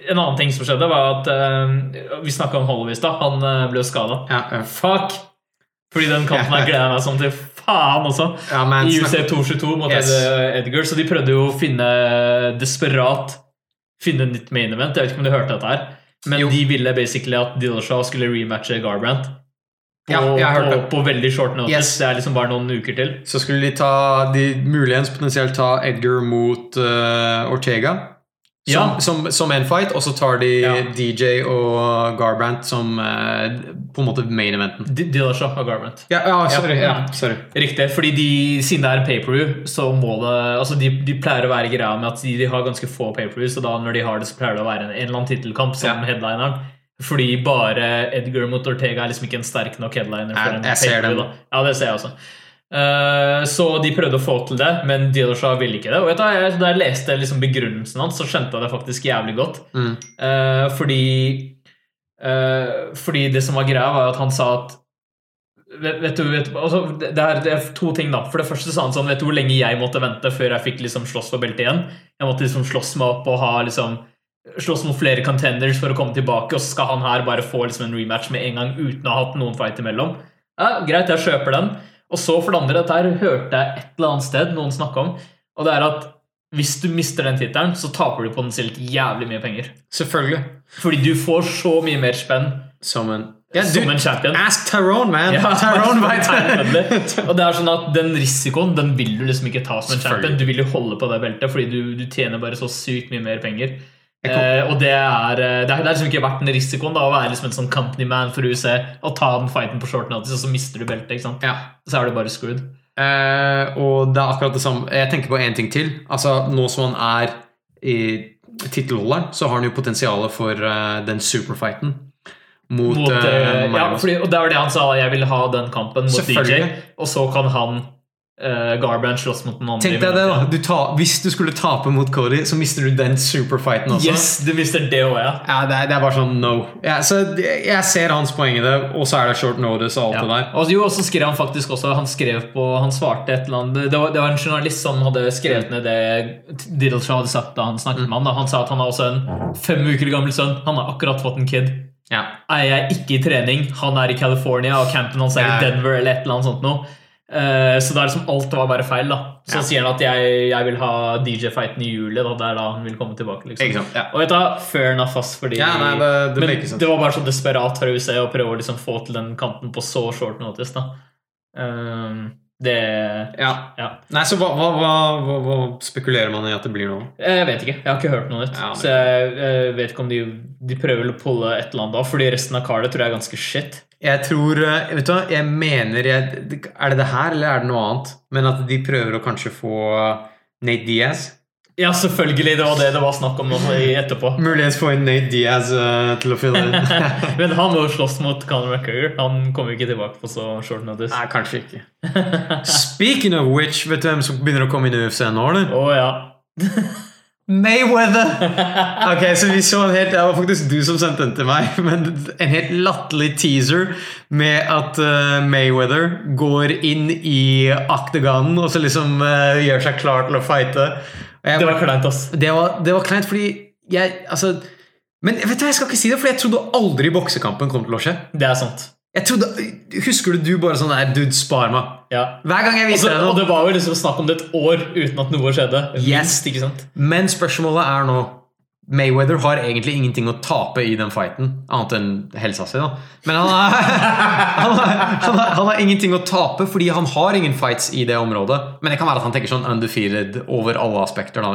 en annen ting som skjedde, var at uh, Vi snakka om Holloway i stad. Han ble jo skada. ja. Fuck! Fordi den kampen her gleder jeg meg sånn til faen også. ja, men I snakk- 222 mot Yes. Edgar. Så de prøvde jo å finne desperat Finne nytt main event. Jeg vet ikke om du hørte dette her. Men Jo. de ville basically at Dillashaw skulle rematche Garbrandt. På, Ja, på, på veldig short notice. Yes. Det er liksom bare noen uker til. Så skulle de ta de muligens potensielt ta Edgar mot uh, Ortega. Som, Ja. som, som en fight, og så tar de Ja. DJ og Garbrandt som eh, på en måte main eventen. Dillashaw og Garbrandt. Ja, ja, sorry. Sorry. Riktig. fordi de, siden det er pay-per-view, så må det altså de, de pleier å være greia med at de, de har ganske få pay-per-views, og da når de har det, så pleier det å være en, en eller annen tittelkamp som headlineren. Fordi bare Edgar mot Ortega er liksom ikke en sterk nok headliner. Jeg- en jeg ser den. Ja, det ser jeg også. Eh, så de prøvde å få til det, men Dillashaw ville ikke det. Og du, jeg, Da jeg leste liksom begrunnelsen hans, så skjønte jeg det faktisk jævlig godt. Mm. Eh, fordi eh, Fordi det som var greia, var at han sa at Vet, vet du, vet, altså, det, er, det er to ting, da. For det første sa han sånn Vet du hvor lenge jeg måtte vente før jeg fikk liksom slåss for beltet igjen? Jeg måtte liksom slåss meg opp og ha liksom slåss mot flere contenders for å komme tilbake, og så skal han her bare få liksom en rematch med en gang uten å ha hatt noen fight imellom. Ja, Greit, jeg kjøper den. Og så for det andre, dette her hørte jeg et eller annet sted noen snakke om, og det er at hvis du mister den tittelen, så taper du potensielt jævlig mye penger. Selvfølgelig. Fordi du får så mye mer spenn Som en ja, som en champion. Ask Tyrone, man! Ja, Tyrone vet det. Og det er sånn at Den risikoen den vil du liksom ikke ta som en champion. Du vil jo holde på det beltet, fordi du, du tjener bare så sykt mye mer penger. Eh, og det er, eh, det er er liksom ikke verdt den risikoen da å være liksom en sånn company man for UC og ta den fighten på short notice, og så mister du beltet. ikke sant? Ja. Så er du bare screwed. Eh, og det er akkurat det samme. Jeg tenker på én ting til. Altså, Nå som han er i tittelholderen, så har han jo potensialet for uh, den superfighten mot, Mot, eh, ja, fordi, og det var det han sa, jeg vil ha den kampen mot DJ, og så kan han uh, Garbrandt slåss mot den andre. Tenk deg det, da. Du ta, hvis du skulle tape mot Cody, så mister du den superfighten også. Yes, du mister det også, ja. Ja, det, er, det er bare sånn no. Ja, så jeg ser hans poeng i det, og så er det short notice og alt Ja. det der. Og jo, så skrev han faktisk også Han skrev på Han svarte et eller annet Det var, det var en journalist som hadde skrevet ned det Diddleshaw hadde sagt da han snakket med han. Da. Han sa at han har også en fem uker gammel sønn. Han har akkurat fått en kid. Ja. Er jeg ikke i trening? Han er i California, og campen hans er i Denver, eller et eller annet sånt noe. Eh, så det er liksom alt var bare feil. da Så Ja. sier han at jeg, jeg vil ha DJ-fighten i juli. Da. Det er da han vil komme tilbake. liksom? Ja. Og vet du, Fair enough, ass. Fordi, Ja, nei, det- det men sense. det var bare så desperat fra USA å prøve å liksom få til den kanten på så short notice. da um, Det ja. Ja. Nei, så hva, hva, hva, hva, spekulerer man i at det blir nå? Jeg vet ikke. Jeg har ikke hørt noe nytt. Så jeg, jeg vet ikke om de, de prøver å pulle et eller annet da, fordi resten av cardet tror jeg er ganske shit. Jeg tror eh, Vet du hva, jeg mener jeg, Er det det her, eller er det noe annet? Men at de prøver å kanskje få Nate Diaz? Ja, selvfølgelig. Det var det det var snakk om etterpå. Muligens få inn Nate Diaz uh, til å fylle inn. Men han må jo slåss mot Conor McGregor. Han kommer ikke tilbake på så short notice. Nei, kanskje ikke. Speaking of which, vet du hvem som begynner å komme inn i UFC nå, eller? Oh, ja. Mayweather! Ok, så vi så en helt Det var faktisk du som sendte den til meg, men en helt latterlig teaser med at uh, Mayweather går inn i akteganen og så liksom uh, gjør seg klar til å fighte. Jeg Det var kleint, ass. det var, det var kleint fordi jeg Altså Men vet du, hva, jeg skal ikke si det, for jeg trodde aldri boksekampen kom til å skje. Det er sant. Jeg trodde, Husker du du bare sånn der dude, spar meg. Ja. Hver gang jeg viser deg og det var jo liksom snakk om det et år uten at noe skjedde. Yes. Minst? Men spørsmålet er nå Mayweather har egentlig ingenting å tape i den fighten, annet enn helsa si. da Men han har, ingenting å tape fordi han har ingen fights i det området. Men det kan være at han tenker sånn undefeated over alle aspekter. Da.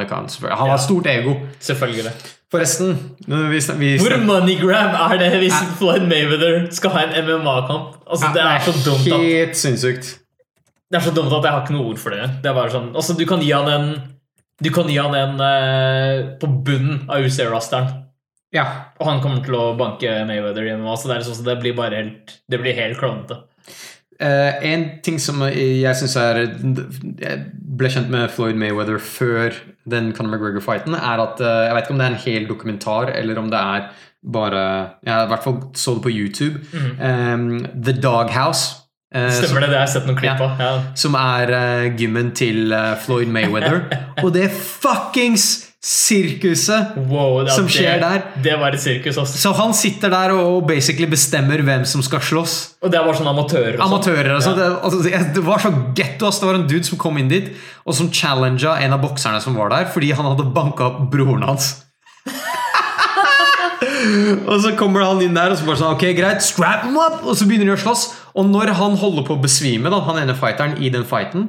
Han har stort ego. Selvfølgelig. Forresten vi, vi, Hvor moneygram er det hvis Floyd Mayweather skal ha en MMA-kamp? Altså, det er så dumt at Helt sinnssykt. Det er så dumt at jeg har ikke noe ord for det. Det er bare sånn, altså Du kan gi han en Du kan gi han en eh, på bunnen av UC-rasteren. Ja. og han kommer til å banke Mayweather gjennom. Altså det, er liksom, så det blir bare helt Det blir helt klovnete. Uh, en ting som jeg syns er Jeg ble kjent med Floyd Mayweather før den Conor McGregor-fighten, er at uh, Jeg vet ikke om det er en hel dokumentar, eller om det er bare Jeg i hvert fall så det på YouTube. Eh, The Doghouse. Eh, Stemmer det? Det har jeg sett noen klipp Ja. av. Ja. som er uh, gymmen til uh, Floyd Mayweather. Og det fuckings sirkuset Wow, det, Som skjer der. Det var et sirkus. også. Så han sitter der og basically bestemmer hvem som skal slåss. Og det var sånn amatører. Og. Amatører og sånn. Det, altså, det- det var så getto. Det var en dude som kom inn dit og som challengea en av bokserne som var der, fordi han hadde banka opp broren hans. Og så kommer han inn der og så bare sånn Ok, greit, strap him up! Og så begynner de å slåss. Og når han holder på å besvime, da, han ene fighteren i den fighten,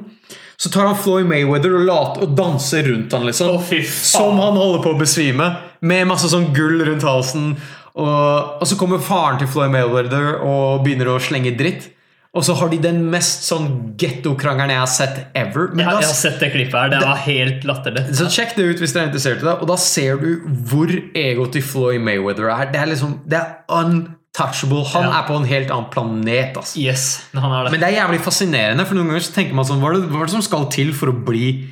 Så tar han Floyd Mayweather og, later, og danser rundt han liksom. Oh. Som han holder på å besvime, med masse sånn gull rundt halsen. Og, og så kommer faren til Floyd Mayweather og begynner å slenge dritt. Og så har de den mest sånn getto-krangelen jeg har sett ever. Men Jeg, har sett det klippet her. Det var helt latterlig. så sjekk det ut hvis dere er interessert i det. Og da ser du hvor egoet til Floyd Mayweather er. Det er liksom, det er untouchable. Han Ja. er på en helt annen planet. Altså. Yes, han er det. Men det er jævlig fascinerende, for noen ganger så tenker man sånn Hva er det, hva er det som skal til for å bli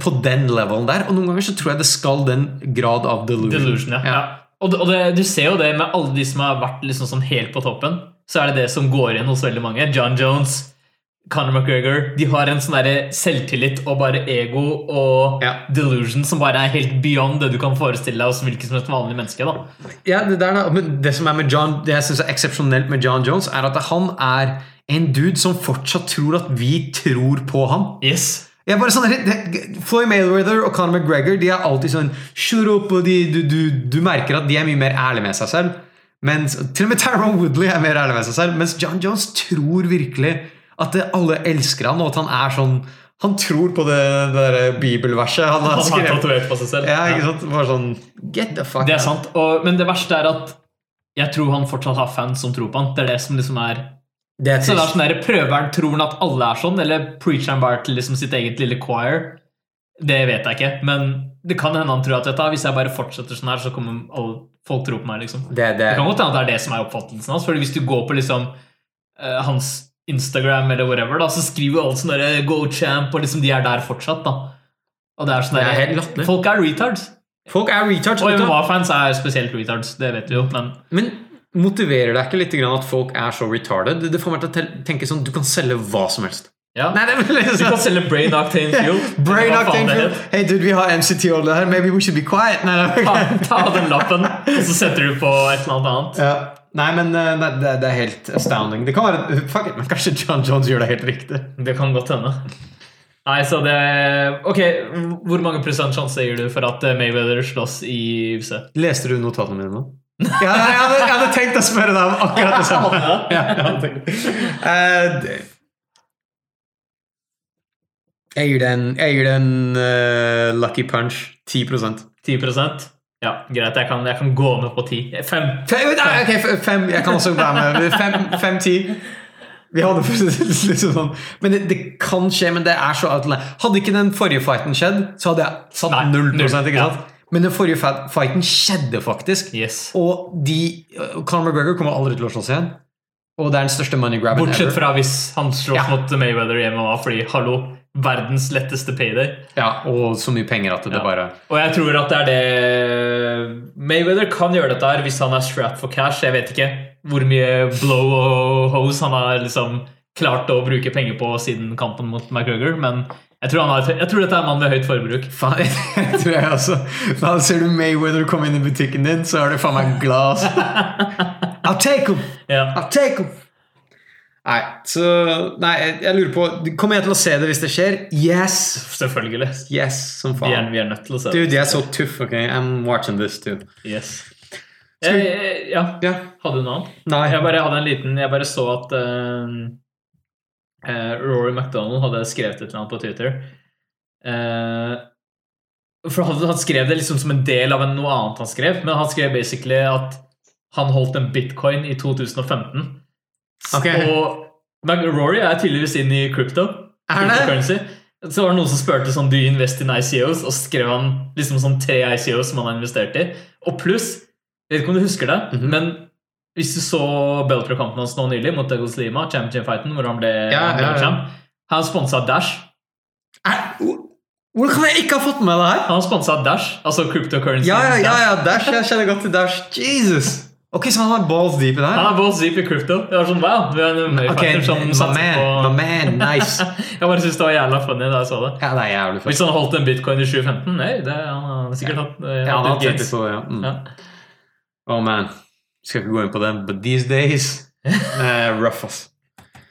på den levelen der? Og noen ganger så tror jeg det skal den grad av delusion. Delusion, ja. ja. Og, det, og det, du ser jo det med alle de som har vært liksom sånn helt på toppen. Så er det det som går igjen hos veldig mange. John Jones, Conor McGregor. De har en sånn derre selvtillit og bare ego og Ja. delusion som bare er helt beyond det du kan forestille deg hos hvilket som helst vanlig menneske. da. Ja, det, der, da. Men det som er med John Det jeg synes er eksepsjonelt med John Jones, er at han er en dude som fortsatt tror at vi tror på ham. Yes. Jeg bare sånn, Floy Floyd Mayweather og Conor McGregor De er alltid sånn Shut up, og de, du, du, du merker at de er mye mer ærlige med seg selv. Mens, til og med Tyrone Woodley er mer ærlig med seg selv. Mens John Jones tror virkelig at det, alle elsker han, og at han er sånn Han tror på det, det der bibelverset han har Han har tatovert på seg selv. Ja, ikke sant? Bare sånn Get the fuck Det er sant. Og, men det verste er at jeg tror han fortsatt har fans som tror på han. Det er det som liksom er Det er Så det er sånn der, Prøver han tror han at alle er sånn, eller preacher han bare til liksom sitt eget lille choir? Det vet jeg ikke, men det kan hende han tror at vet du, hvis jeg bare fortsetter sånn her, så kommer alle, folk tror på meg. liksom. Det, det, Det kan godt hende at det er det som er oppfattelsen hans. Fordi hvis du går på liksom uh, hans Instagram eller whatever, da, så skriver jo alle sånn derre Go champ, og liksom de er der fortsatt. da. Og det er sånn er derre- Folk er retards. Folk er retards. Og? MMA-fans er spesielt retards, det vet vi jo, men Men motiverer deg ikke litt at folk er så retarded? Det, det får meg til å tenke sånn Du kan selge hva som helst. Ja. Nei, kan selge Brain Octane Fuel. Brain octane fuel. Hey dude, vi har MCT-olje her. Maybe we should be quiet. Nei, Ta, ta den lappen, og så setter du på et eller annet ja. nei men eh, nei, det, det er helt astounding. Det kan være Fuck it, men kanskje John Jones gjør det helt riktig. Det kan godt hende. Nei, så det Ok, hvor mange prosent sjanse gir du for at eh, Mayweather slåss i UFC? Leste du notatene mine nå? Ja, jeg, hadde, jeg hadde tenkt å spørre deg om akkurat det samme. Ja, jeg hadde tenkt. Det- jeg gir det en, jeg gir den en eh, lucky punch. 10% 10% Ja, greit. Jeg kan, jeg kan gå med på 10. Fem. Fem, nei, ok, f- fem, jeg kan også være med. Fem, fem ti. Vi hadde liksom sånn Men det, det kan skje, men det er så outland. Hadde ikke den forrige fighten skjedd, så hadde jeg satt Nei, null null, prosent. Ikke ja. sant? Men den forrige fighten skjedde faktisk. Yes. Og de Conor McGregor kommer aldri til å slåss igjen. Og det er den største money grabben Bortsett ever. fra hvis han slåss Ja. mot Mayweather i MMA, fordi hallo, verdens letteste payday. Ja, og så mye penger at det Ja. bare Og jeg tror at det er det Mayweather kan gjøre dette her hvis han er strapped for cash. Jeg vet ikke hvor mye blow og hose han har liksom klart å bruke penger på siden kampen mot McGregor, men jeg tror, han har, jeg tror dette er en mann med høyt forbruk. Faen, jeg tror jeg også Da ser du Mayweather komme inn i butikken din, så er det faen meg glass. I'll take him! Yeah. I'll take him! Nei, så Nei, jeg, jeg lurer på Kommer jeg til å se det hvis det skjer? Yes! Selvfølgelig. Yes, som Vi er, vi er nødt til å se Dude, jeg er så tuff, ok? I'm watching this too. Yes. Jeg, jeg, ja, Ja. hadde du noe annet? Nei. Jeg bare hadde en liten Jeg bare så at uh, eh, Rory McDonald hadde skrevet et eller annet på Twitter. Uh, for han, han skrev det liksom som en del av noe annet han skrev, men han skrev basically at han holdt en bitcoin i 2015. Ok. Og Rory er tydeligvis inn i crypto. Er det? Så var det noen som spurte sånn, do you invest in ICOs, og skrev han liksom sånn tre ICOs som han har investert i. Og pluss, jeg vet ikke om du husker det, Mhm. men hvis du så Beltra-kampen hans nå nylig mot Douglas Lima, championship-fighten, hvor han ble, Ja, han ble ja, ja. champ, han sponsa Dash. Er- Hvordan kan jeg ikke ha fått med det her? Han sponsa Dash, altså cryptocurrency. Ja, ja, ja, ja, Dash. Jeg kjenner godt til Dash. Jesus! Ok, så han har balls deep i det Han her? er balls deep i crypto. Det var sånn, wow, vi har en okay, som my man, på... my man, nice. Jeg bare synes det var jævla funny da jeg så det. Ja, det er jævlig funny. Hvis han holdt en bitcoin i 2015, nei, det, han har sikkert hatt eh, Ja, han har hatt gains. på ja. Mm. Ja. Oh man. Skal ikke gå inn på den, but these days uh, Rough, ass.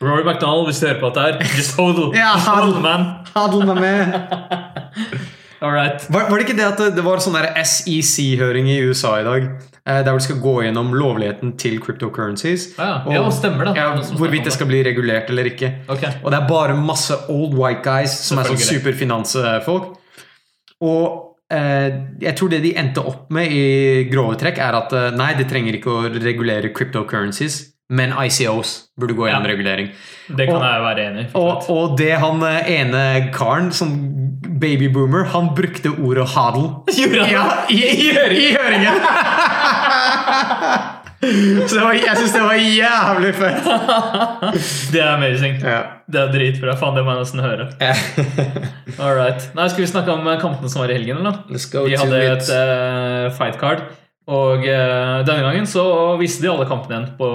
Rory McDonald, hvis du hører på dette her, just hodl. Ja, hodl. man. All right. Var, var det ikke det at det, det var sånn SEC-høring i USA i dag? Eh, der hvor de skal gå gjennom lovligheten til cryptocurrencies. Ja, Og- ja, stemmer det. Ja, hvorvidt det skal bli regulert eller ikke. Okay. Og det er bare masse old white guys som er sånn superfinansfolk. Og eh, jeg tror det de endte opp med i grove trekk, er at eh, nei, det trenger ikke å regulere cryptocurrencies, men ICOs burde gå gjennom Ja. regulering. Det kan Og- jeg være enig i. Og, og det han eh, ene karen, som babyboomer, han brukte ordet hadel. Gjorde han Ja, i, i, i høringen! Så det var, jeg syns det var jævlig fett. Det er amazing. Ja. Det er dritbra. Faen, det må jeg nesten høre. All right. Nei, Skal vi snakke om eh, kampene som var i helgen, eller? Vi hadde it. et uh, fight card, og uh, denne gangen så visste de alle kampene igjen på,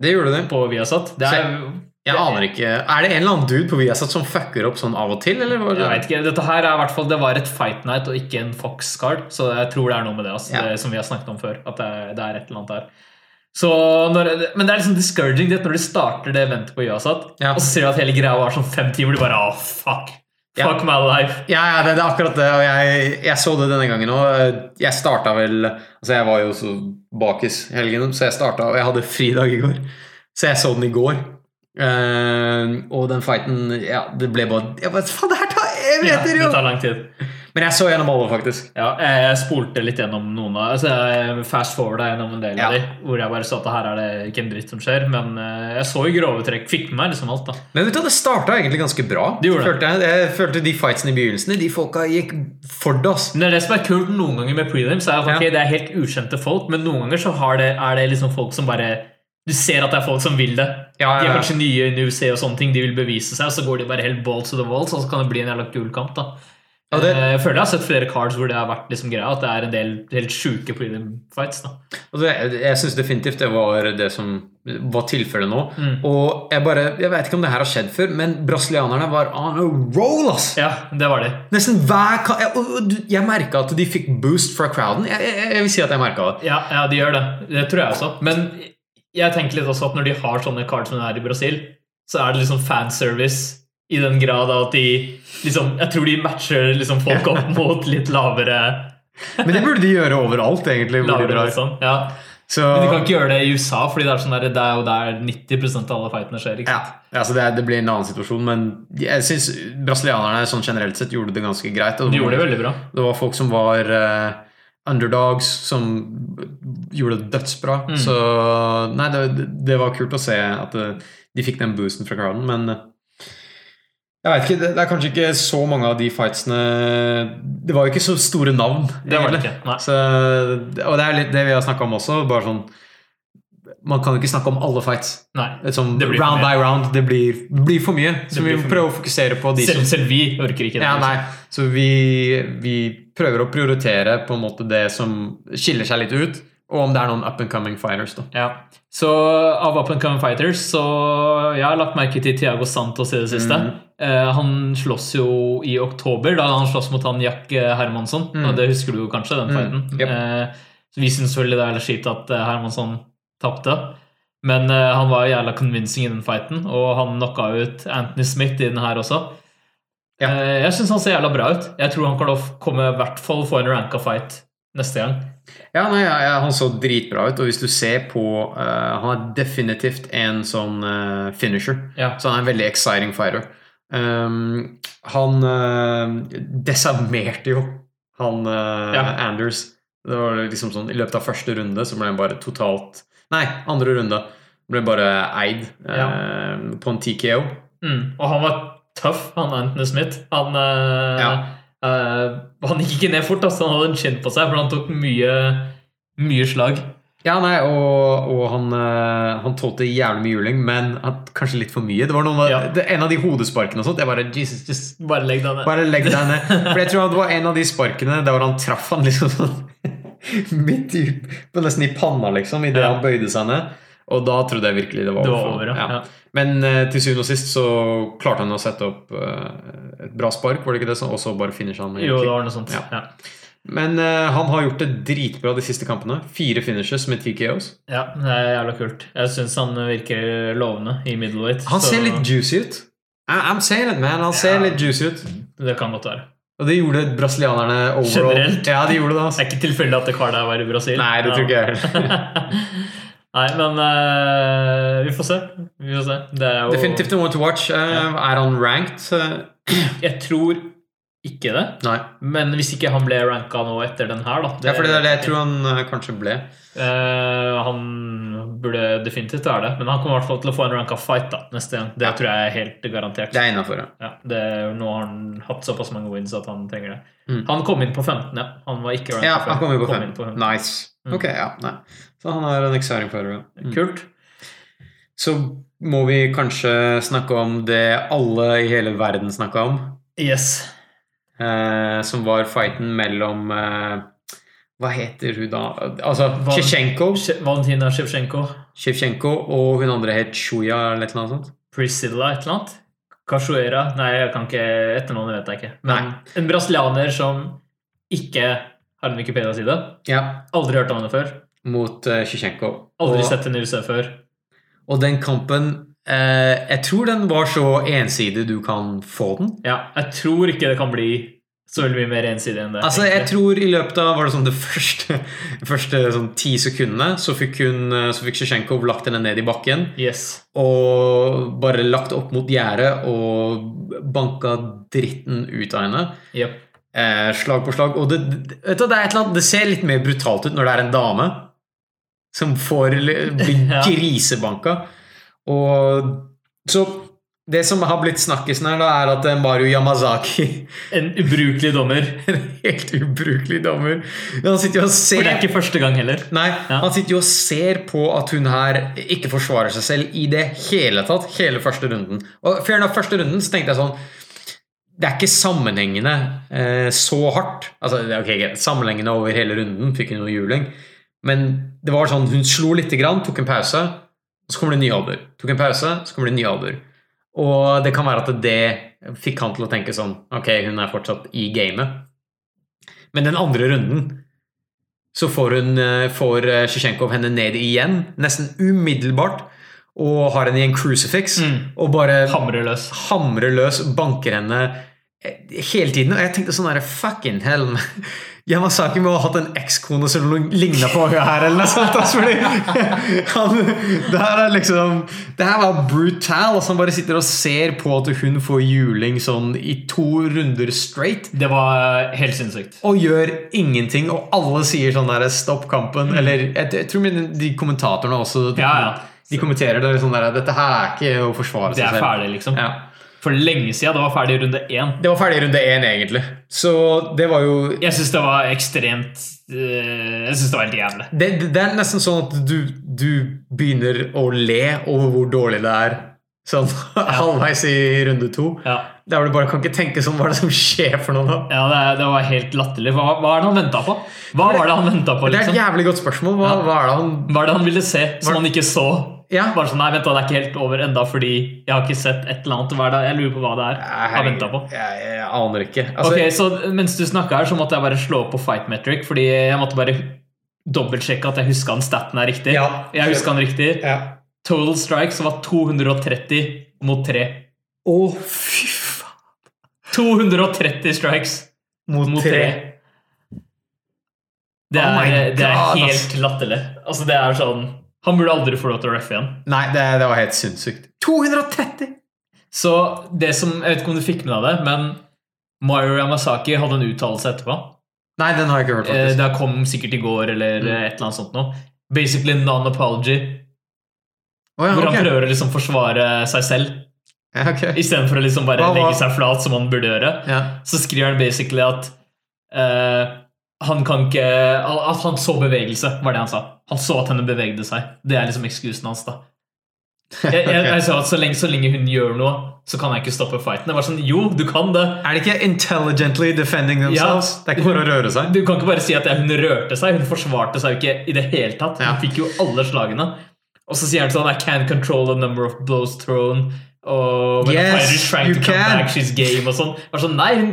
Det gjorde det. på Viasat. Det er, Jeg aner ikke. Er det en eller annen dude på Viasat som fucker opp sånn av og til, eller? jeg vet ikke, Dette her er i hvert fall Det var et fight night og ikke en Fox card, så jeg tror det er noe med det, altså, Ja. det som vi har snakket om før. At det er, det er et eller annet der. Så når, men det er liksom discouraging det, når du starter det eventet på Viasat, Ja. og så ser du at hele greia var sånn fem timer. Du bare oh, fuck. Ja. Fuck my life. Ja, ja det, det er akkurat det. Og jeg, jeg så det denne gangen òg. Jeg starta vel Altså, jeg var jo så bakis i helgen, så jeg starta Og jeg hadde fridag i går, så jeg så den i går. Eh, og den fighten Ja, det ble bare jeg bare, Faen, det her tar Ja, evigheter, det tar lang tid. Men jeg så gjennom alle, faktisk. Ja, jeg spolte litt gjennom noen av altså Jeg fast forwarda gjennom en del Ja. av de, hvor jeg bare så at her er det ikke en dritt som skjer. Men eh, jeg så i grove trekk. Fikk med meg liksom alt, da. Men vet du, det starta egentlig ganske bra. De følte jeg. jeg følte de fightsene i begynnelsen De folka gikk for det, ass. Men det som er kult noen ganger med prelims, er at okay, Ja. det er helt ukjente folk, men noen ganger så har det, er det liksom folk som bare Du ser at det er folk som vil det. Ja, De ja, er kanskje nye i UC og sånne ting, de vil bevise seg, og så går de bare helt balls to the walls, og så kan det bli en jævla kul kamp. da Ja, det- Eh, Jeg føler jeg har sett flere cards hvor det har vært liksom greia, at det er en del helt sjuke prelim fights. da Altså, jeg jeg syns definitivt det var det som var tilfellet nå. Mm. Og jeg bare, jeg vet ikke om det her har skjedd før, men brasilianerne var on a roll, ass! Ja, det var det. Nesten hver jeg, jeg merka at de fikk boost fra crowden. Jeg, jeg, jeg vil si at jeg merka det. Ja, ja, de gjør det. Det tror jeg også. Men jeg tenker litt også at når de har sånne cards som det er i Brasil, så er det liksom fanservice i den grad at de liksom Jeg tror de matcher liksom folk opp mot litt lavere, Men det burde de gjøre overalt, egentlig. Lavere drar. Ja. Så, Men de kan ikke gjøre det i USA, Fordi det er, sånn der, det er jo der 90% av alle fightene skjer. Ikke ja, altså det, det blir en annen situasjon, men jeg syns brasilianerne sånn generelt sett gjorde det ganske greit. De gjorde det veldig bra. Det var folk som var eh, underdogs, som gjorde det dødsbra. Mm. Så nei, det, det var kult å se at eh, de fikk den boosten fra crowden, men eh, jeg vet ikke, det, er kanskje ikke så mange av de fightsene Det var jo ikke så store navn. Det var det ikke. Så, og det er litt det vi har snakka om også. Bare sånn Man kan jo ikke snakke om alle fights. Nei. Sånn, round by round. Det blir, blir for mye. Så vi for må mye. prøve å fokusere på de Selv, som selv vi orker ikke det. ja, nei. Så vi, vi prøver å prioritere på en måte det som skiller seg litt ut, og om det er noen up and coming fighters. da. Ja. Så av Up and Coming Fighters så jeg har lagt merke til Thiago Santos i det siste. Mm. Eh, han slåss jo i oktober, da han slåss mot han Jack eh, Hermansson. Mm. Og det husker du jo kanskje, den Mm, fighten. yep. Eh, så vi syns selvfølgelig det er litt kjipt at eh, Hermansson tapte. Men eh, han var jo jævla convincing i den fighten, og han knocka ut Anthony Smith i den her også. Ja. Eh, jeg syns han ser jævla bra ut. Jeg tror han kan komme i hvert fall få en ranka fight neste gang. Ja, nei, ja, Han så dritbra ut, og hvis du ser på uh, Han er definitivt en sånn uh, finisher. Ja. Så han er en veldig exciting fighter. Um, han uh, desarmerte jo han Ja. Anders. Det var liksom sånn, I løpet av første runde så ble han bare totalt Nei, andre runde ble bare eid på en TKO. Mm. Og han var tøff, han Anthony Smith. Han, eh, Ja. uh, han gikk ikke ned fort, altså. han hadde en kjent på seg, for han tok mye, mye slag. Ja, nei, og, og han, eh, han tålte jævlig mye juling, men kanskje litt for mye. Det var noen, Ja. det, En av de hodesparkene og sånt. Jeg bare Jesus, just Bare legg deg ned. Bare legg deg ned. For jeg tror det var en av de sparkene der han traff han liksom sånn midt i Nesten i panna, liksom, idet Ja. han bøyde seg ned. Og da trodde jeg virkelig det var Det var over, ja. ja. Men uh, til syvende og sist så klarte han å sette opp uh, et bra spark, var det ikke det? Og så bare finishe han med Jo, det var noe sånt. Ja. Men uh, han har gjort det dritbra de siste kampene. Fire finishes med TKOs. ja, det er jævla kult. Jeg syns han virker lovende i middleweight. Han så ser litt juicy ut. I'm saying it, man. Han ser litt juicy ut. Det kan godt være. Og det gjorde brasilianerne overall. Generelt? Ja, de gjorde det. Det altså. er ikke tilfeldig at det kar der var i Brasil. Nei, det tror ikke jeg. Nei, men uh, vi får se. Vi får se. Det er jo Definitivt a one to watch. Eh, Er han ranked? Jeg tror ikke det. Nei. Men hvis ikke han ble ranka nå etter den her, da Det Ja, for det er det jeg tror han eh, kanskje ble. Uh, han burde definitivt være det, men han kommer i hvert fall til å få en ranka fight da, neste gang. Det Ja. tror jeg er helt garantert. Det er innafor, ja. Ja, det, nå har han hatt såpass mange wins at han trenger det. Mm. Han kom inn på 15, ja. Han var ikke ranka Ja, han kom jo på Kom inn på 15. Nice. Mm. Ok, ja. Nei. Så han er en ja. Mm. Kult. Så må vi kanskje snakke om det alle i hele verden snakka om. Yes. Eh, som var fighten mellom eh, Hva heter hun da? Altså Val- Sje- Valentina Shevchenko. Shevchenko, og hun andre het Shuya eller noe sånt. Priscilla et eller annet. Cachoeira. Nei, jeg kan ikke etternavnet vet jeg ikke. Men en brasilianer som ikke har en Wikipedia-side. Ja, Aldri hørt om henne før. Mot uh, Shevchenko. Aldri og, sett en UFC før. og den kampen eh, Jeg tror den var så ensidig du kan få den. Ja, jeg tror ikke det kan bli så veldig mye mer ensidig enn det. Altså, jeg tror i løpet av var det sånn det første, første sånn ti sekundene så fikk hun eh, Så fikk Shevchenko lagt henne ned i bakken. Yes. Og bare lagt opp mot gjerdet og banka dritten ut av henne. Yep. Eh, slag på slag. Og det, det, du, det, er et eller annet, det ser litt mer brutalt ut når det er en dame som får bli grisebanka. Og så Det som har blitt snakkisen her, da, er at eh, Mario Yamazaki En ubrukelig dommer. En helt ubrukelig dommer. Han sitter jo og ser For det er ikke første gang heller. Nei, Ja. han sitter jo og ser på at hun her ikke forsvarer seg selv i det hele tatt. Hele første runden. Og enough, første runden så tenkte jeg sånn Det er ikke sammenhengende eh, så hardt. Altså, ok, Sammenhengende over hele runden, fikk hun noe juling. Men det var sånn, hun slo lite grann, tok en pause, og så kommer det en ny alder. Tok en pause, så kommer det en ny alder. Og det kan være at det fikk han til å tenke sånn Ok, hun er fortsatt i gamet. Men den andre runden så får hun eh, får Sjisjenkov henne ned igjen, nesten umiddelbart, og har henne i en crucifix. Mm. Og bare Hamrer løs. hamrer løs, banker henne eh, hele tiden. Og jeg tenkte sånn herre Fucking hell. Man. Yamasaki må ha hatt en ekskone som ligna på henne her, eller noe sånt. Altså, fordi han, det her er liksom Det her var brutal. Altså, han bare sitter og ser på at hun får juling sånn i to runder straight. Det var helt sinnssykt. Og gjør ingenting, og alle sier sånn der 'stopp kampen'. Eller jeg, jeg tror min- de kommentatorene også de, Ja, ja. De kommenterer det sånn der 'Dette her er ikke å forsvare seg selv'. Det er ferdig, liksom. Ja. For lenge siden. Det var ferdig i runde én. Det var ferdig i runde én, egentlig. Så det var jo Jeg syns det var ekstremt eh, Jeg syns det var helt jævlig. det, det, det er nesten sånn at du, du begynner å le over hvor dårlig det er sånn halvveis i runde to. Ja, Der hvor du bare kan ikke tenke sånn Hva er det som skjer for noe nå? ja det, det var helt latterlig. Hva, hva er det han venta på? Hva var det han ventet på, Det er et liksom? jævlig godt spørsmål. Hva, Ja. hva er det han Hva er det han ville se som Hva- han ikke så? Ja. Bare sånn, nei, vent da, Det er ikke helt over enda fordi jeg har ikke sett et eller annet. Hva er det? Jeg lurer på hva det er Jeg, venta på. jeg, jeg aner ikke. Altså, Ok, så Mens du snakka her, så måtte jeg bare slå opp på Fight Metric, fordi jeg måtte bare dobbeltsjekke at jeg huska han staten er riktig. Ja. Jeg huska den riktig. ja. Total strikes var 230 mot 3. Å, fy faen! 230 strikes Mot, mot 3. 3. Det Oh my er, det er helt latterlig. Altså, det er sånn Han burde aldri få lov til å reffe igjen. Nei, det, det var helt sinnssykt. 230! Så det som Jeg vet ikke om du fikk med deg det, men Mario Yamasaki hadde en uttalelse etterpå. Nei, den har jeg ikke hørt, Eh, faktisk. Det kom sikkert i går eller Mm. et eller annet sånt noe. Basically non-apology. Å, ja, Hvor han ok. prøver å liksom forsvare seg selv Ja, okay. istedenfor å liksom bare legge seg flat som han burde gjøre. Ja. Så skriver han basically at uh, han kan ikke At han så bevegelse, var det han sa. Han så at henne bevegde seg. Det er liksom excusen hans, da. Jeg, jeg, jeg sa at så lenge, så lenge hun gjør noe, så kan jeg ikke stoppe fighten. Jeg var sånn, Jo, du kan det. Er det ikke 'intelligently defending themselves'? Ja. Det er ikke for å røre seg? Du kan ikke bare si at hun rørte seg. Hun forsvarte seg jo ikke i det hele tatt. Hun fikk jo alle slagene. Og så sier han sånn I can't control the number of blows thrown. Og Yes, you to can. back, she's game og sånn. Var sånn, Nei, hun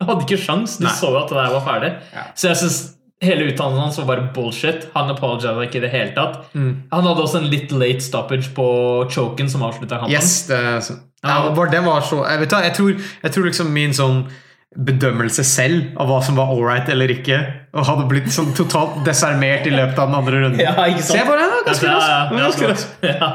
hadde ikke sjans. Du Nei. så at det der var ferdig. Ja. Så jeg synes hele utdannelsen hans var bare bullshit. Han apologized ikke i det hele tatt. Mm. Han hadde også en litt late stoppage på choken som avslutta kampen. Yes, det så. Ja, den var så Jeg vet jeg tror, jeg tror liksom min sånn bedømmelse selv av hva som var ålreit eller ikke, og hadde blitt sånn totalt desarmert i løpet av den andre runden. Ja, ikke sant? Så jeg bare, ja, ganske Ja, rask. ja, det ja,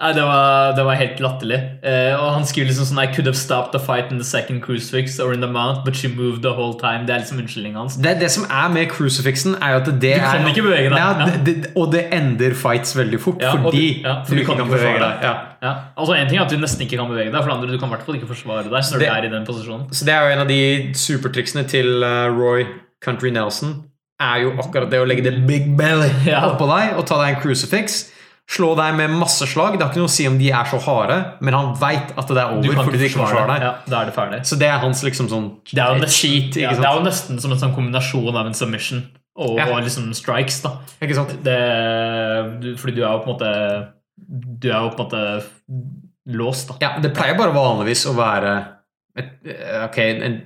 Nei, det var, det var helt latterlig. Eh, og han skriver liksom sånn I could have stopped the fight in the second crucifix or in the mount, but she moved the whole time. Det er liksom unnskyldningen hans. Det, det som er med crucifixen, er jo at det Du kan er ikke bevege deg. Ja, Ja. det, det, og det ender fights veldig fort, Ja, fordi du- for du du kan ikke bevege deg. Ja. Ja. Altså, en ting er at du nesten ikke kan bevege deg, for det andre du kan i hvert fall ikke forsvare deg når du er i den posisjonen. Så det er jo en av de supertriksene til uh, Roy Country Nelson. Er jo akkurat det å legge det big belly oppå deg og ta deg en crucifix. Slå deg med masse slag. Det har ikke noe å si om de er så harde, men han veit at det er over fordi ikke forsvarer deg. Ja, da er det ferdig. Så det er hans liksom sånn Det er, jo nesten, cheat. ja, det er jo nesten som en sånn kombinasjon av en submission og, Ja. og liksom strikes. da Ikke sant? det, du, Fordi du er jo på en måte Du er jo på en måte låst, da. Ja, det pleier bare vanligvis å være et, ok, en,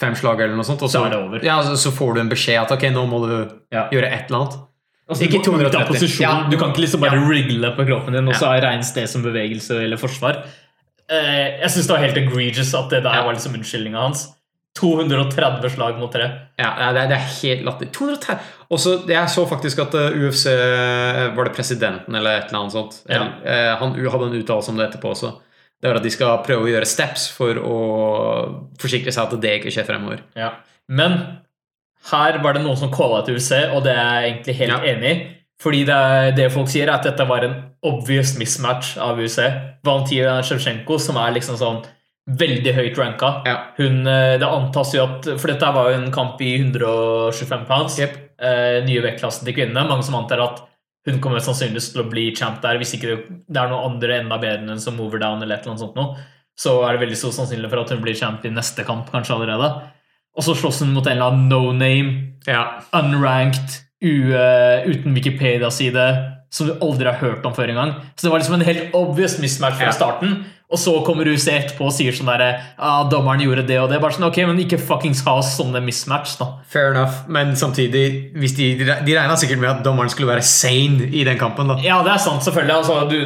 fem slag eller noe sånt, og så. Ja, så, så får du en beskjed at ok, nå må du gjøre et eller annet. Altså, Ikke du 230. Ja. Du kan ikke liksom bare Ja. wriggle på kroppen din, og så Ja. regnes det som bevegelse eller forsvar. Eh, jeg syns det var helt egregious at det der var liksom unnskyldninga hans. 230 slag mot tre. Ja, det er, det er helt latterlig. 230 Og så, Jeg så faktisk at eh, UFC Var det presidenten eller et eller annet sånt? Ja. Eh, Han hadde en uttalelse om det etterpå også. Det var at de skal prøve å gjøre steps for å forsikre seg at det ikke skjer fremover. Ja. Men her var det noen som calla til UC og det er jeg egentlig helt Ja. enig i. Fordi det, det folk sier, er at dette var en obvious mismatch av UC. Valentina Shevchenko, som er liksom sånn veldig høyt ranka. Ja. Hun, eh, det antas jo at For dette var jo en kamp i 125 pounds. Yep. eh, nye vektklassen til kvinnene. Mange som antar at hun kommer sannsynligvis til å bli champ der hvis ikke det, er noen andre enda bedre enn som mover down eller et eller annet sånt noe. Så er det veldig stor sannsynlig for at hun blir champ i neste kamp, kanskje allerede. Og så slåss hun mot en eller annen no name, Ja. unranked, eh, uten Wikipedia-side, som du aldri har hørt om før engang. Så det var liksom en helt obvious mismatch fra Ja. starten. Og så kommer UC etterpå og sier sånn derre ah, 'Dommeren gjorde det og det.' Bare sånn, ok, men ikke fuckings ha sånne mismatch, da. Fair enough, men samtidig De, de regna sikkert med at dommeren skulle være sane i den kampen. da Ja, det er sant, selvfølgelig. Altså, du,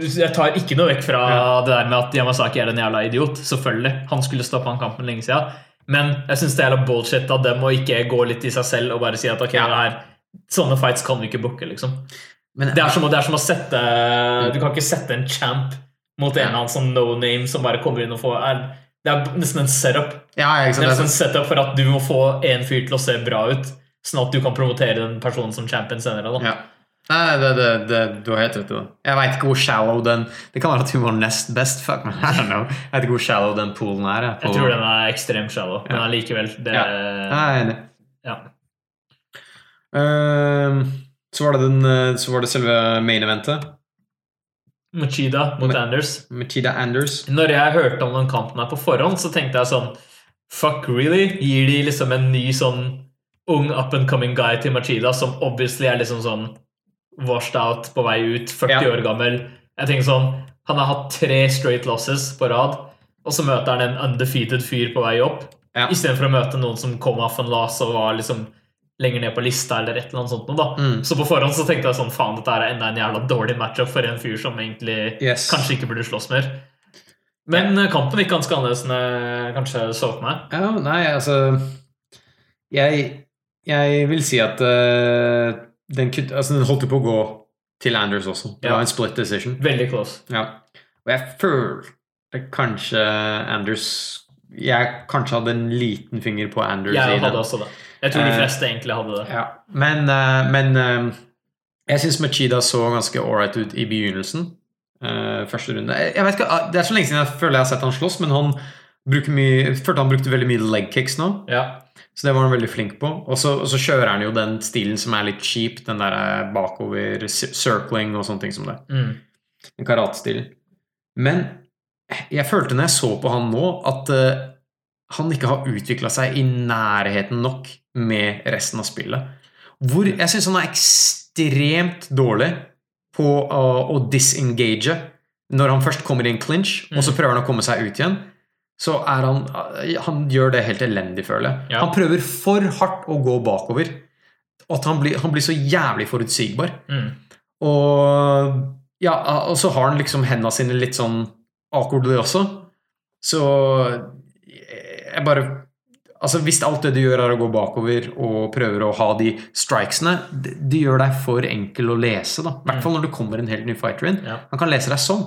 du, jeg tar ikke noe vekk fra det der med at Yamasaki er en jævla idiot. Selvfølgelig. Han skulle stoppa den kampen lenge siden. Men jeg syns det er litt bullshit av dem å ikke gå litt i seg selv og bare si at ok, Ja. her, sånne fights kan vi ikke booke, liksom. Men Det er, som, det er som å sette Du kan ikke sette en champ mot en eller annen sånn no name som bare kommer inn og får er, Det er nesten en setup. ja, Det er nesten en sånn- setup for at du må få en fyr til å se bra ut, sånn at du kan promotere den personen som champion senere. Da. ja. Nei, det, det, det, du har helt rett i det. Jeg veit ikke hvor shallow den Det kan være at var nest best, fuck, men I don't know. Jeg vet ikke hvor shallow den poolen er. jeg, Jeg tror den er ekstremt shallow, men Ja. allikevel. Det, Ja. Jeg er enig. Ja. Ehm, så, var det den, eh, så var det selve main eventet. Machida mot Ma Anders. Machida Anders. Når jeg hørte om den kampen her på forhånd, så tenkte jeg sånn Fuck, really? Gir de liksom en ny sånn ung up and coming guy til Machida, som obviously er liksom sånn washed out på vei ut, 40 Ja. år gammel. Jeg tenker sånn Han har hatt tre straight losses på rad, og så møter han en undefeated fyr på vei opp. Ja. Istedenfor å møte noen som kom off en loss og var liksom lenger ned på lista, eller et eller annet sånt noe. Mm. Så på forhånd så tenkte jeg sånn Faen, dette er enda en jævla dårlig matchup for en fyr som egentlig Yes. kanskje ikke burde slåss mer. Men ja. kampen gikk ganske annerledes enn jeg kanskje så for meg. Ja, nei, altså Jeg, jeg vil si at eh, den, altså, den holdt jo på å gå til Anders også. Det Ja. var en split decision. Veldig close. Ja. Og jeg følte kanskje Anders Jeg kanskje hadde en liten finger på Anders. Jeg hadde også det. Jeg tror de Eh, fleste egentlig hadde det. Ja. Men, eh, men eh, jeg syns Machida så ganske ålreit ut i begynnelsen. første runde. Jeg, vet ikke, ah, Det er så lenge siden jeg føler jeg har sett han slåss, men han bruker mye, følte han brukte veldig mye leg kicks nå. Ja. Så det var han veldig flink på. Og så, og så kjører han jo den stilen som er litt cheap, den der eh, bakover circling og sånne ting som det. Mm. Den karatestilen. Men jeg følte når jeg så på han nå, at uh, han ikke har utvikla seg i nærheten nok med resten av spillet. Hvor jeg syns han er ekstremt dårlig på å, å disengage når han først kommer i en clinch, og så Mm. prøver han å komme seg ut igjen. Så er han Han gjør det helt elendig, føler jeg. Ja. Han prøver for hardt å gå bakover. At han blir, han blir så jævlig forutsigbar. Mm. Og ja, og så har han liksom hendene sine litt sånn awkwardly også. Så jeg bare Altså Hvis alt det du gjør, er å gå bakover og prøver å ha de strikesene Det de gjør deg for enkel å lese. da I hvert fall når det kommer en helt ny fighter inn. Ja. Han kan lese deg sånn.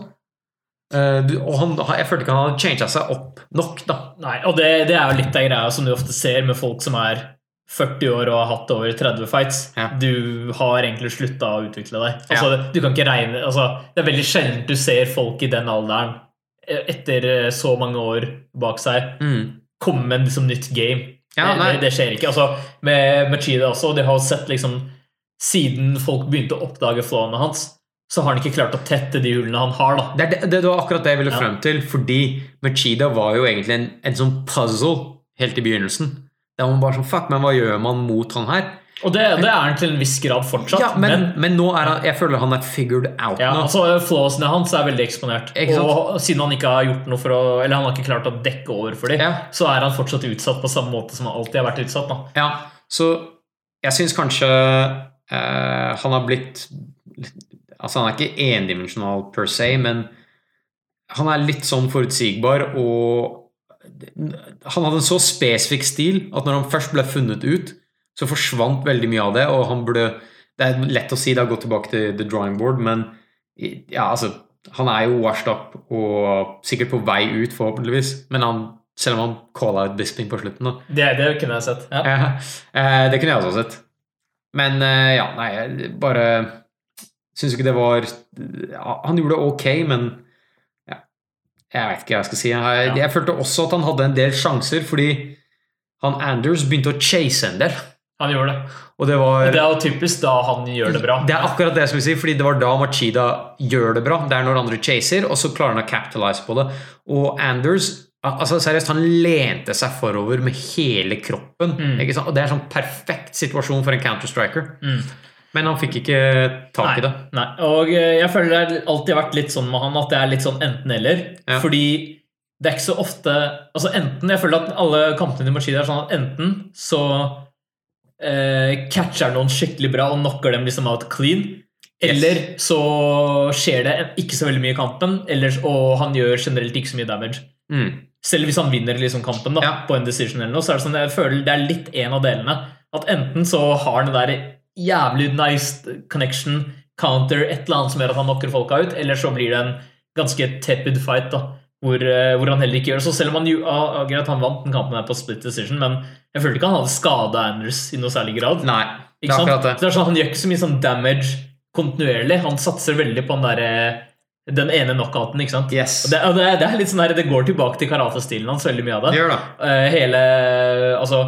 Eh, du, og han, jeg følte ikke han hadde changa seg opp nok. da Nei, og det, det er jo litt av greia som du ofte ser med folk som er 40 år og har hatt over 30 fights. Ja. Du har egentlig slutta å utvikle deg. Altså, du kan ikke regne altså, Det er veldig sjelden du ser folk i den alderen, eh, etter eh, så mange år bak seg, mm. komme med liksom nytt game. Ja, det, det, det skjer ikke. Altså, med Machida også, de har sett liksom Siden folk begynte å oppdage flåene hans, så har han ikke klart å tette de hullene han har. da Det, det, det var akkurat det jeg ville frem til. Fordi Machida var jo egentlig en, en sånn puzzle helt i begynnelsen. Det var man bare sånn Fuck, men hva gjør man mot han her? Og det, det er han til en viss grad fortsatt. Ja, men, men, nå er han Jeg føler han er figured out Ja, nå. altså Flåsene hans er veldig eksponert. Og siden han ikke har gjort noe for å Eller han har ikke klart å dekke over for dem, Ja. så er han fortsatt utsatt på samme måte som han alltid har vært utsatt. da Ja, så jeg syns kanskje eh, han har blitt Altså, han er ikke endimensjonal per se, men han er litt sånn forutsigbar, og han hadde en så spesifikk stil at når han først ble funnet ut, så forsvant veldig mye av det, og han burde Det er lett å si det har gått tilbake til the drawing board, men ja, altså Han er jo washed up og sikkert på vei ut, forhåpentligvis, men han, selv om han calla ut Bisping på slutten, da, Det, det kunne jeg sett. Ja. ja, eh, det kunne jeg også sett. Men eh, ja, nei, bare syns ikke det var Han gjorde det ok, men ja, jeg vet ikke hva jeg skal si. Jeg, jeg følte også at han hadde en del sjanser, fordi han Anders begynte å chase en del. Han gjorde det. Og det var Det er jo typisk da han gjør det bra. det er akkurat det jeg skulle si, fordi det var da Machida gjør det bra. Det er når andre chaser, og så klarer han å capitalize på det. Og Anders altså seriøst, han lente seg forover med hele kroppen. Mm. Og Det er en sånn perfekt situasjon for en counter-striker. Mm. Men han fikk ikke tak i det. Nei, og eh, jeg føler det har alltid vært litt sånn med han at det er litt sånn enten-eller. Ja. Fordi det er ikke så ofte Altså enten Jeg føler at alle kampene i Machida er sånn at enten så eh, catcher noen skikkelig bra og knocker dem liksom out clean. Eller så skjer det ikke så veldig mye i kampen, eller, og han gjør generelt ikke så mye damage. Mm. Selv hvis han vinner liksom kampen da, Ja. på en decision, eller noe, så er det sånn jeg føler det er litt en av delene. At enten så har han det der jævlig nice connection, counter, et eller annet som gjør at han knocker folka ut, eller så blir det en ganske tepid fight. da hvor, eh, hvor han heller ikke gjør det. Så selv om han, ah, ah, greit, han vant den kampen her på split decision, men jeg følte ikke han hadde skada Anders i noe særlig grad. Nei, det er akkurat det. Så det er sånn, han gjør ikke så mye sånn damage kontinuerlig. Han satser veldig på den, der, den ene knockouten. ikke sant? Yes. Det, det, det er litt sånn her, det går tilbake til karatestilen hans, veldig mye av Det det. gjør det. Eh, hele Altså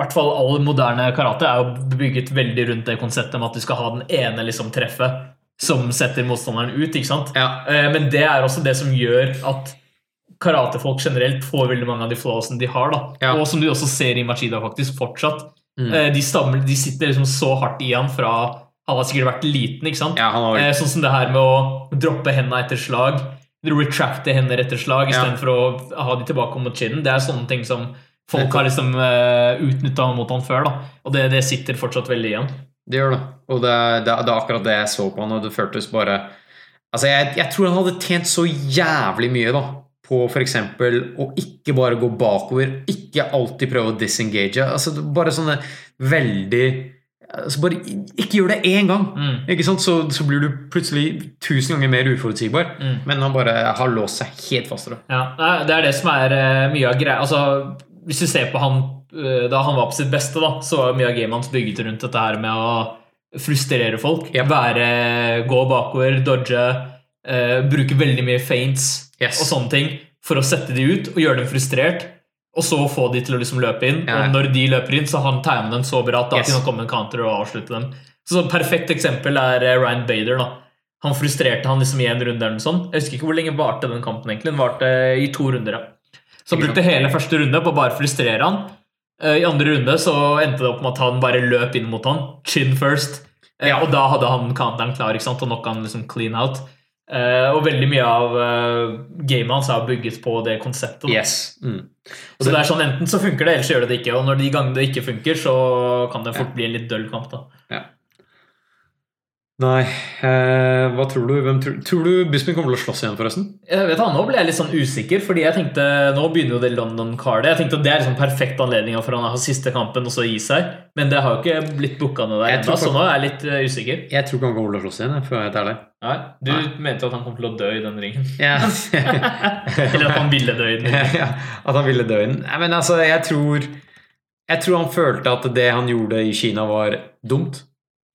hvert fall all moderne karate er jo bygget veldig rundt det konseptet med at du skal ha den ene liksom treffet som setter motstanderen ut. ikke sant? Ja. Eh, Men det er også det som gjør at karatefolk generelt får veldig mange av de flawsene de har. da. Ja. Og som du også ser i Machida faktisk fortsatt. Mm. Eh, De, stammer, de sitter liksom så hardt i han fra Han har sikkert vært liten. ikke sant? ja, har Eh, Sånn som det her med å droppe hendene etter slag. Retracte hender etter slag Ja. For å ha de tilbake mot kinnen. Det er sånne ting som folk har liksom uh, utnytta mot han før. da Og det, det sitter fortsatt veldig igjen. Det gjør det. Og det, det, det er akkurat det jeg så på han, og det føltes bare Altså, jeg, jeg tror han hadde tjent så jævlig mye da på f.eks. å ikke bare gå bakover, ikke alltid prøve å disengage. Altså, bare sånne veldig altså bare Ikke gjør det én gang! Mm. Ikke sant? Så, så blir du plutselig tusen ganger mer uforutsigbar. Mm. Men han bare har låst seg helt fast da. Ja, Det er det som er eh, mye av greia. Altså, hvis du ser på han eh, da han var på sitt beste, da, så var mye av gamet hans bygget rundt dette her med å frustrere folk. Yep. Være, gå bakover, dodge, uh, bruke veldig mye feints Yes. og sånne ting for å sette de ut og gjøre dem frustrert. Og så få de til å liksom løpe inn. Ja. Og når de løper inn, så har han tegnet dem så bra at da Yes. kan han komme en counter og avslutte dem. Så et perfekt eksempel er eh, Ryan Bader. da Han frustrerte han liksom i en runde. eller noe sånt. Jeg husker ikke hvor lenge varte den kampen. egentlig Den varte i to runder. ja. Så brukte hele første runde på å bare frustrere han. Eh, I andre runde så endte det opp med at han bare løp inn mot han. Chin first. Eh, Ja. Og da hadde han counteren klar ikke sant? og nok han liksom clean out. Eh, og veldig mye av gamet hans er bygget på det konseptet. Yes. Mm. Så det er sånn Enten så funker det, eller så gjør det det ikke. Og når de gangene det ikke funker, så kan det fort Ja. bli en litt døll kamp. da Nei. Eh, hva tror du? Hvem tror, tror du Bisping kommer til å slåss igjen, forresten? Jeg vet hva, Nå ble jeg litt sånn usikker, fordi jeg tenkte nå begynner jo det London Cardet. Jeg tenkte Det er liksom perfekt anledning for han å ha siste kampen og så gi seg. Men det har jo ikke blitt booka noe der ennå, så nå er jeg litt eh, usikker. Jeg tror ikke han kommer til å slåss igjen, for å være helt ærlig. Nei, Du Nei. mente at han kom til å dø i den ringen. Ja. Eller at han ville dø i den ja, at han ville dø inn. Nei, men altså, jeg tror Jeg tror han følte at det han gjorde i Kina, var dumt.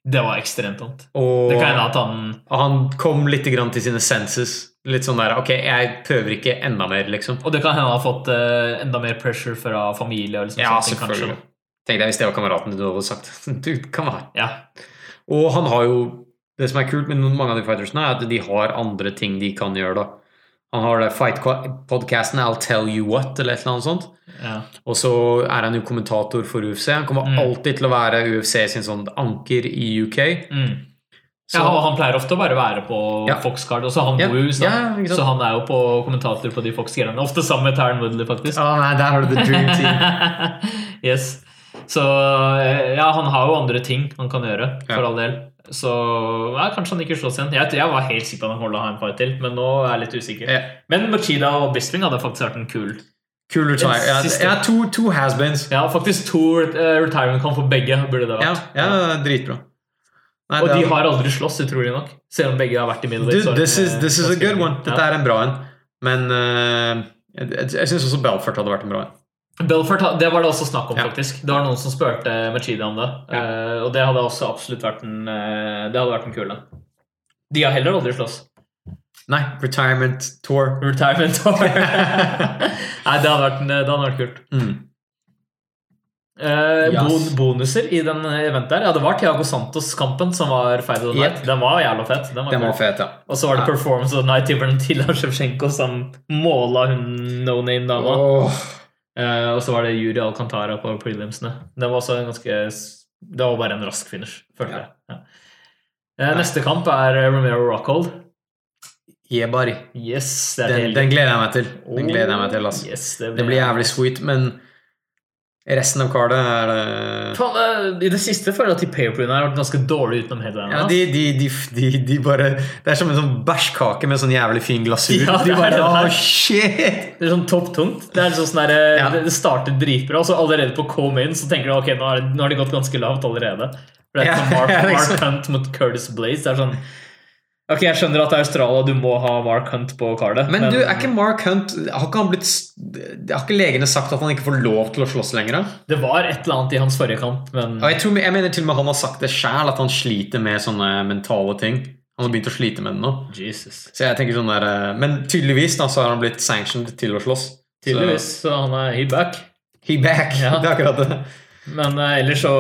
Det var ekstremt vondt. Og, Det kan hende at han han kom litt grann til sine senses. Litt sånn der Ok, jeg prøver ikke enda mer, liksom. Og det kan hende han har fått uh, enda mer pressure fra familie. Og liksom Ja, sånne ting, kanskje. selvfølgelig. Tenk deg hvis det var kameraten du hadde sagt. Du, kom her. Ja. Og han har jo Det som er kult med mange av de fightersene, er at de har andre ting de kan gjøre, da. Han har fight-podkasten I'll Tell You What, eller et eller annet sånt. ja. Og så er han jo kommentator for UFC. Han kommer Mm. alltid til å være UFC sin sånn anker i UK. Mm. Så, ja, og Han pleier ofte å bare være på Ja. Fox-card. Og så han Ja, bor i USA, ja, så han er jo på kommentator på de Fox-greiene. Ofte sammen med Taren Woodley, faktisk. Oh, nei, der har du the dream team. yes. Så eh, ja, han har jo andre ting han kan gjøre, for all del. Så ja, kanskje han ikke slåss igjen. Jeg, jeg var helt sikker på at han holdt å ha en fight til, men nå er jeg litt usikker. Ja. Men Machida og Bisping hadde faktisk vært en kul Kul retire. Ja, ja, to, to has-beens. Ja, faktisk to uh, retirement camp for begge. burde det vært. ja, dritbra. Nei, Og de har aldri slåss, utrolig nok. Selv om begge har vært i middleweight. Dude, this is, eh, this is a good one. Dette er en bra en. Men uh, jeg, jeg syns også Belfort hadde vært en bra en. Belfort, det var det også snakk om, Ja. faktisk. Det var noen som spurte Machida om det. Ja. Uh, og det hadde også absolutt vært en uh, Det hadde vært en kul en. De har heller aldri slåss. Nei, Retirement Tour. Retirement tour. Nei, det hadde vært, det hadde vært kult. Mm. Uh, Yes. bon bonuser i den eventet her. Ja, det var Tiago Santos-kampen som var Fight of the Night. Yep. Den var jævla fett. Den var Den var fet, ja. Og så var det. Performance of the Night til Valentina som måla hun no name-dama. Åh. Eh, og så var det Juri Alcantara på prelimsene. Det var også en ganske Det var bare en rask finish, følte jeg. Ja. Eh, neste kamp er eh, Romero Rockhold. Jebari. Yes, Den, den gleder jeg meg til. Den gleder jeg meg til, altså. Yes, det, Det blir jævlig sweet, men resten av kartet er det Faen, eh, I det siste føler jeg at de pay-per-viewene har vært ganske dårlige utenom headlinerne. ja, de, de, de, de, de bare Det er som en sånn bæsjkake med sånn jævlig fin glasur. Ja, det de bare. Åh, shit! Det er sånn topptungt. Det er sånn sånn der, Ja. det, starter dritbra, og så allerede på come-in så tenker du ok, nå har, nå har de gått ganske lavt allerede. For det er Ja, Mark, Mark. Hunt mot Curtis Blaze. Det er sånn Ok, jeg skjønner at det er Australia, du må ha Mark Hunt på kardet. Men du, er ikke Mark Hunt Har ikke han blitt Har ikke legene sagt at han ikke får lov til å slåss lenger? da? Det var et eller annet i hans forrige kamp, men Og jeg, tror, jeg mener til og med han har sagt det sjæl, at han sliter med sånne mentale ting. Han har begynt å slite med det nå. Jesus. Så jeg tenker sånn der eh, Men tydeligvis da så har han blitt sanctioned til å slåss. Tydeligvis. Så han er he back. Så, he back. Ja. Det er akkurat det. Men eh, ellers så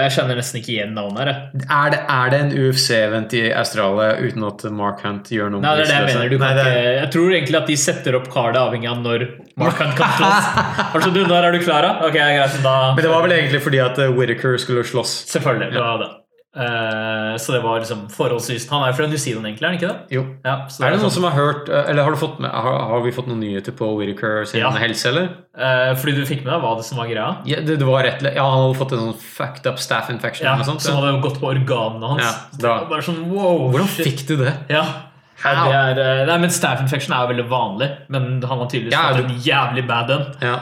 Jeg kjenner nesten ikke igjen navnet her. Er det, er det en UFC-event i Australia uten at Mark Hunt gjør noe Nei, det er det jeg mener. Du Nei, det- ikke, jeg tror egentlig at de setter opp kardet avhengig av når Mark Hunt kan slåss. Altså, du, når er du klar, da? Ok, greit, da Men det var vel egentlig fordi at eh, Whittaker skulle slåss. Selvfølgelig. det var det. Eh, så det var liksom forholdsvis Han er fra New Zealand, egentlig, er han ikke det? Jo. Ja, så Er det sånn- noen som har hørt eh, Eller har, du fått med, har, har vi fått noen nyheter på Whittaker sin Ja. helse, eller? Uh, fordi du fikk med deg hva det som var greia? Ja, det, det var rett, ja, han hadde fått en sånn fucked up staff infection. Ja, sånt, Som ja. hadde gått på organene hans. Bare sånn wow. Hvordan shit. fikk du det? Ja. Ja, det er, nei, men Staff infection er jo veldig vanlig, men han har tydeligvis fått en jævlig bad en. Ja.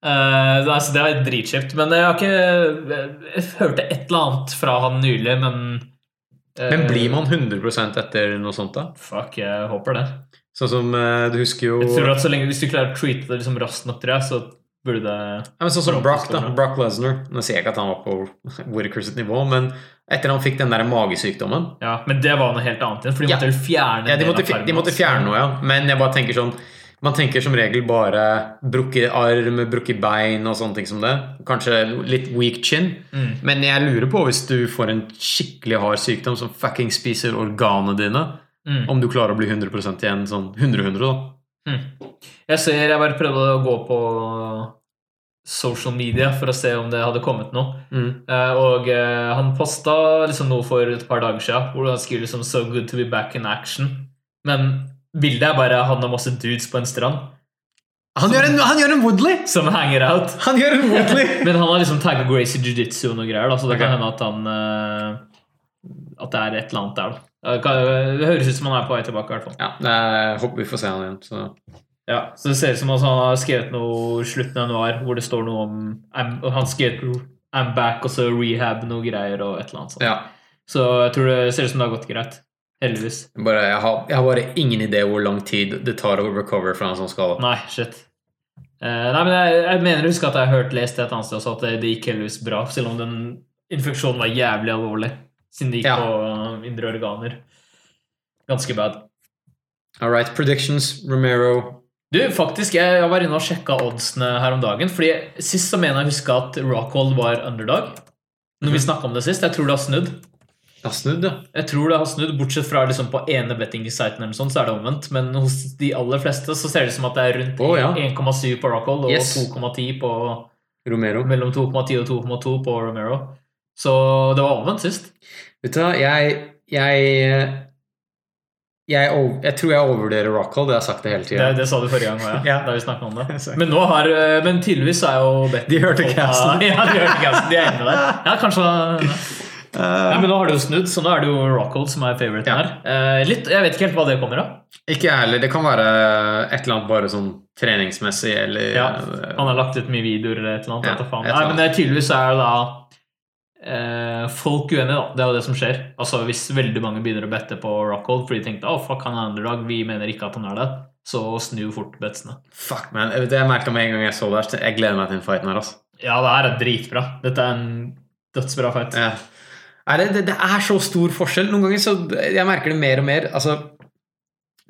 Det, altså, det er dritkjipt. Men jeg har ikke Jeg hørte et eller annet fra han nylig, men uh, Men blir man 100 etter noe sånt, da? Fuck, jeg håper det. Sånn som uh, Du husker jo Jeg tror at så lenge Hvis du klarer å treate det liksom raskt nok, tror jeg, så burde det ja, men Sånn som Brock, da. Brock Lesnar. Nå sier jeg ikke at han var på Whittaker nivå, men etter han fikk den der magesykdommen Ja, Men det var noe helt annet igjen, for de måtte ja. fjerne Ja, de måtte, de måtte fjerne noe, ja. Men jeg bare tenker sånn Man tenker som regel bare brukket arm, brukket bein og sånne ting som det. Kanskje litt weak chin. Mm. Men jeg lurer på hvis du får en skikkelig hard sykdom som fucking spiser organene dine, Mm. om du klarer å bli 100% igjen sånn 100-100, da. Mm. Jeg ser, jeg bare prøvde å gå på social media for å se om det hadde kommet noe. Mm. Eh, og eh, han posta liksom noe for et par dager siden hvor han skriver liksom 'So good to be back in action'. Men bildet er bare han og masse dudes på en strand Han, gjør en, han gjør en Woodley! som hanger out. Han gjør en Woodley! Men han har liksom tagga Gracie Jiu-Jitsu og noe greier, da, så det okay. kan hende at han uh, at det er et eller annet der, da. Det høres ut som han er på vei tilbake, i hvert fall. Ja, jeg håper vi får se han igjen. Så. Ja, så det ser ut som han har skrevet noe i slutten av januar hvor det står noe om I'm, Han skrev I'm back og så rehab noe greier og et eller annet sånt. Ja. Så jeg tror det ser ut som det har gått greit. Heldigvis. Bare, jeg, har, jeg har bare ingen idé hvor lang tid det tar å recover fra en sånn skade. Nei, shit. Uh, nei, men jeg, jeg mener å huske at jeg har hørt lest et annet sted også at det, det gikk heldigvis bra, selv om den infeksjonen var jævlig alvorlig. Siden det gikk Ja. på uh, indre organer. Ganske bad. All right, predictions. Romero. Du, faktisk, jeg var inne og sjekka oddsene her om dagen. Fordi Sist så mener jeg å huske at Rockhold var underdog. Når vi snakka om det sist. Jeg tror det har snudd. Ja, snudd, ja. Jeg tror det har snudd, Bortsett fra liksom på ene betting-siten, eller sånn, så er det omvendt. Men hos de aller fleste så ser det ut som at det er rundt oh, ja. 1,7 på Rockhold og Yes. 2,10 på Romero. mellom 2,10 og 2,2 på Romero. Så det var omvendt sist. Vet du hva, jeg Jeg jeg, jeg tror jeg overvurderer Rockhold. Det har jeg sagt det hele Det, tida. det sa du forrige gang òg, ja. Da vi snakket om det. Men nå har eh, Men tydeligvis er jo Betty De hørte casten. Ja, de hørte casten. De er inne der. Ja, kanskje Nei, men nå har det jo snudd, så nå er det jo Rockhold som er favoriten Ja. her. Uh, litt, Jeg vet ikke helt hva det kommer av. Ikke jeg heller. Det kan være et eller annet bare sånn treningsmessig eller Ja, Han har lagt ut mye videoer eller et eller annet. Ja, et Nei, men det tydeligvis er det da uh, folk uenige, da. Det er jo det som skjer. Altså Hvis veldig mange begynner å bette på Rockhold fordi de tenkte oh, fuck, han er underdog, vi mener ikke at han er det, så snu fort betsene. Fuck, man. Det jeg merka med en gang jeg så det. her, Jeg gleder meg til den fighten her. Altså. Ja, det her er dritbra. Dette er en dødsbra fight. Ja. Nei, det, det, er så stor forskjell. Noen ganger så Jeg merker det mer og mer. Altså,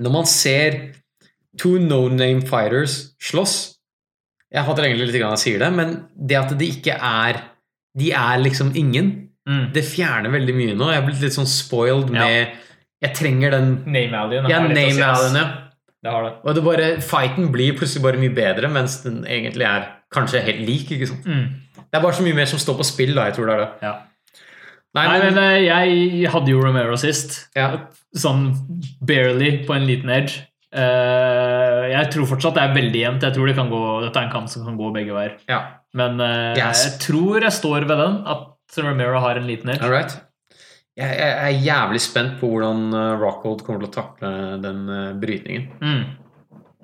når man ser to no name fighters slåss Jeg hater egentlig litt grann jeg sier det, men det at det ikke er De er liksom ingen. Mm. Det fjerner veldig mye nå. Jeg er blitt litt sånn spoiled Ja. med Jeg trenger den Name Alien. Ja, name alien, ja. Det har det. Og det bare, fighten blir plutselig bare mye bedre, mens den egentlig er kanskje helt lik. ikke sant? Mm. Det er bare så mye mer som står på spill, da. Jeg tror det er det. Ja. Nei, Nei, men, men eh, jeg hadde jo Romero sist. ja. Sånn barely på en liten edge. Eh, jeg tror fortsatt det er veldig jevnt. Jeg tror det kan gå, dette er en kamp som kan gå begge veier. ja. Men eh, Yes. jeg tror jeg står ved den, at Romero har en liten edge. All right. Jeg, er jævlig spent på hvordan Rockhold kommer til å takle den brytningen. Mm.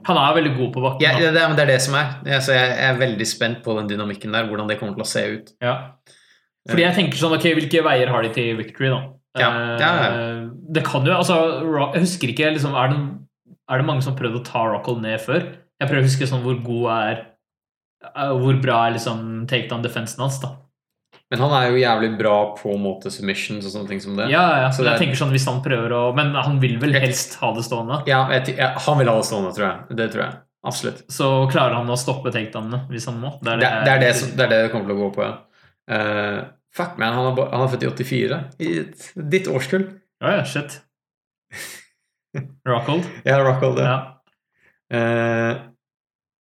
Han er veldig god på bakken. Ja, det, er, det er det som er. Jeg, så jeg, jeg er veldig spent på den dynamikken der, hvordan det kommer til å se ut. Ja. Fordi jeg tenker sånn, ok, Hvilke veier har de til victory, da? Ja, ja, ja, Det kan jo altså, Jeg husker ikke liksom, er, det, er det mange som har prøvd å ta Rockhold ned før? Jeg prøver å huske sånn hvor god er eh, Hvor bra er liksom takedown-defensen hans, da. Men han er jo jævlig bra på en måte submissions og sånne ting som det. Ja, ja, Så det jeg er- tenker sånn hvis han prøver å Men han vil vel helst ha det stående? Ja, jeg, han vil ha det stående, tror jeg. Det tror jeg. Absolutt. Så klarer han å stoppe takedownene hvis han må? Det, det, er det, som, det er det det kommer til å gå på, ja. Eh, fuck, man. Han er, han er født i 84. I ditt årskull. Ja, ja, shit. Rockhold? Ja, Rockhold, ja. Ja. Uh,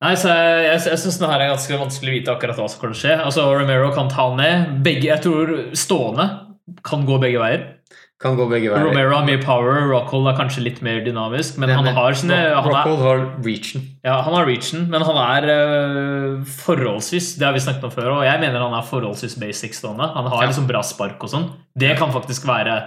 Nei, så Jeg, jeg, jeg syns det her er ganske vanskelig å vite akkurat hva som kan skje. Altså, Romero kan ta han ned. Begge, jeg tror stående kan gå begge veier. Kan gå begge veier. Romero har mye power, Rockhold er kanskje litt mer dynamisk. Men han har sine han Rockhold har reachen. ja, han har reachen, men han er uh, forholdsvis Det har vi snakket om før, og jeg mener han er forholdsvis basic stående. Han har Ja. liksom bra spark og sånn. Det kan faktisk være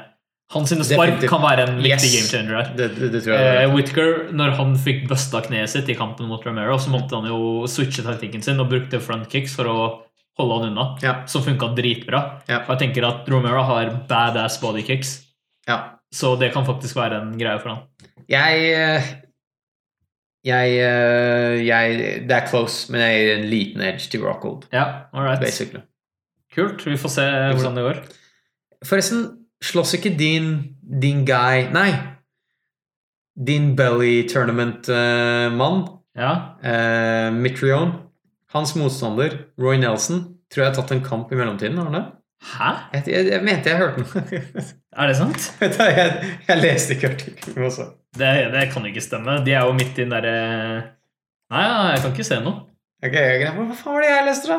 Hans sine spark Definitivt. kan være en viktig Yes. game changer. Det, det, det Eh, er. Når han fikk busta kneet sitt i kampen mot Romero, så måtte han jo switche taktikken sin og brukte front kicks for å holde han unna. Ja. Som funka dritbra. Ja. Og jeg tenker at Romero har badass body kicks, ja. så det kan faktisk være en greie for han. Jeg eh, jeg, eh, jeg Det er close, men jeg gir en liten edge til Rockhold, Ja, all basically. Kult. Vi får se hvordan det går. Forresten, slåss ikke din, din guy Nei! Din belly tournament-mann, Ja. uh, Mitrion, hans motstander, Roy Nelson, tror jeg har tatt en kamp i mellomtiden. Har han det? Hæ? Jeg, jeg, jeg mente jeg hørte noe. Er det sant? Jeg, jeg leste ikke artikkelen også. Det, det kan ikke stemme. De er jo midt i den derre Nei, nei, jeg kan ikke se noe. Ok. Hva faen var det jeg leste, da?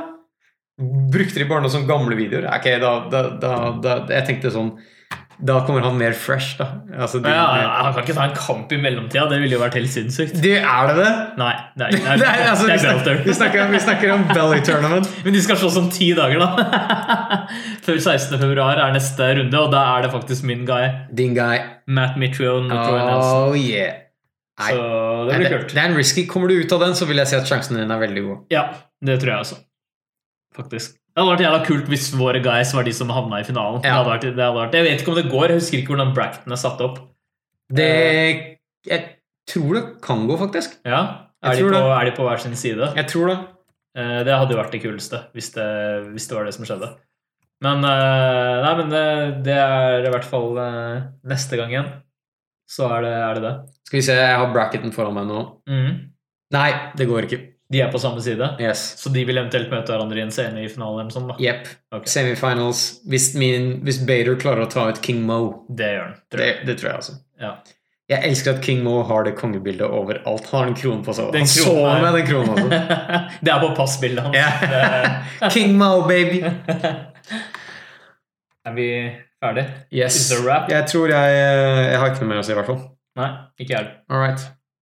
Brukte de bare noen sånne gamle videoer? Ok, da, da, da, da Jeg tenkte sånn Da kommer han mer fresh, da. Altså, de, Ja, han kan ikke ta en kamp i mellomtida. Det ville jo vært helt sinnssykt. Det er det det? Nei, det er, det er, Det er, altså, det vi, er snakker, Belter. vi, snakker, vi snakker om Belly Tournament. Men de skal slåss om ti dager, da. Før 16. februar er neste runde, og da er det faktisk min guy. Din guy. Matt Mitchell. Oh yeah. Nei. Så det blir kult. det er en risky. Kommer du ut av den, så vil jeg si at sjansen din er veldig god. Ja, det tror jeg også. Faktisk. Det hadde vært jævla kult hvis våre guys var de som havna i finalen. Det hadde vært, det hadde vært, jeg vet ikke om det går, jeg husker ikke hvordan bracketen er satt opp. Det Jeg tror det kan gå, faktisk. Ja, Er de, på, er de på hver sin side? Jeg tror det. Eh, Det hadde jo vært det kuleste, hvis det, hvis det var det som skjedde. Men, eh, nei, men det, det er i hvert fall eh, neste gang igjen. Så er det er det. det. Skal vi se, jeg har bracketen foran meg nå. Mm. Nei, det går ikke. De er på samme side, Yes. så de vil eventuelt møte hverandre i en semifinale eller sånn, da. Jepp. Okay. Semifinals. Hvis, min, hvis Bader klarer å ta ut King Mo. Det gjør han. tror Det, det tror jeg altså. Ja. Jeg elsker at King Mo har det kongebildet overalt. Han har en krone på seg. Den Han sover er- med den kronen også. det er på passbildet hans. Yeah. King Mo, baby! Er vi ferdige? Yes. Is it a wrap? Jeg tror jeg Jeg har ikke noe mer å si, i hvert fall. Nei, ikke jeg. All right.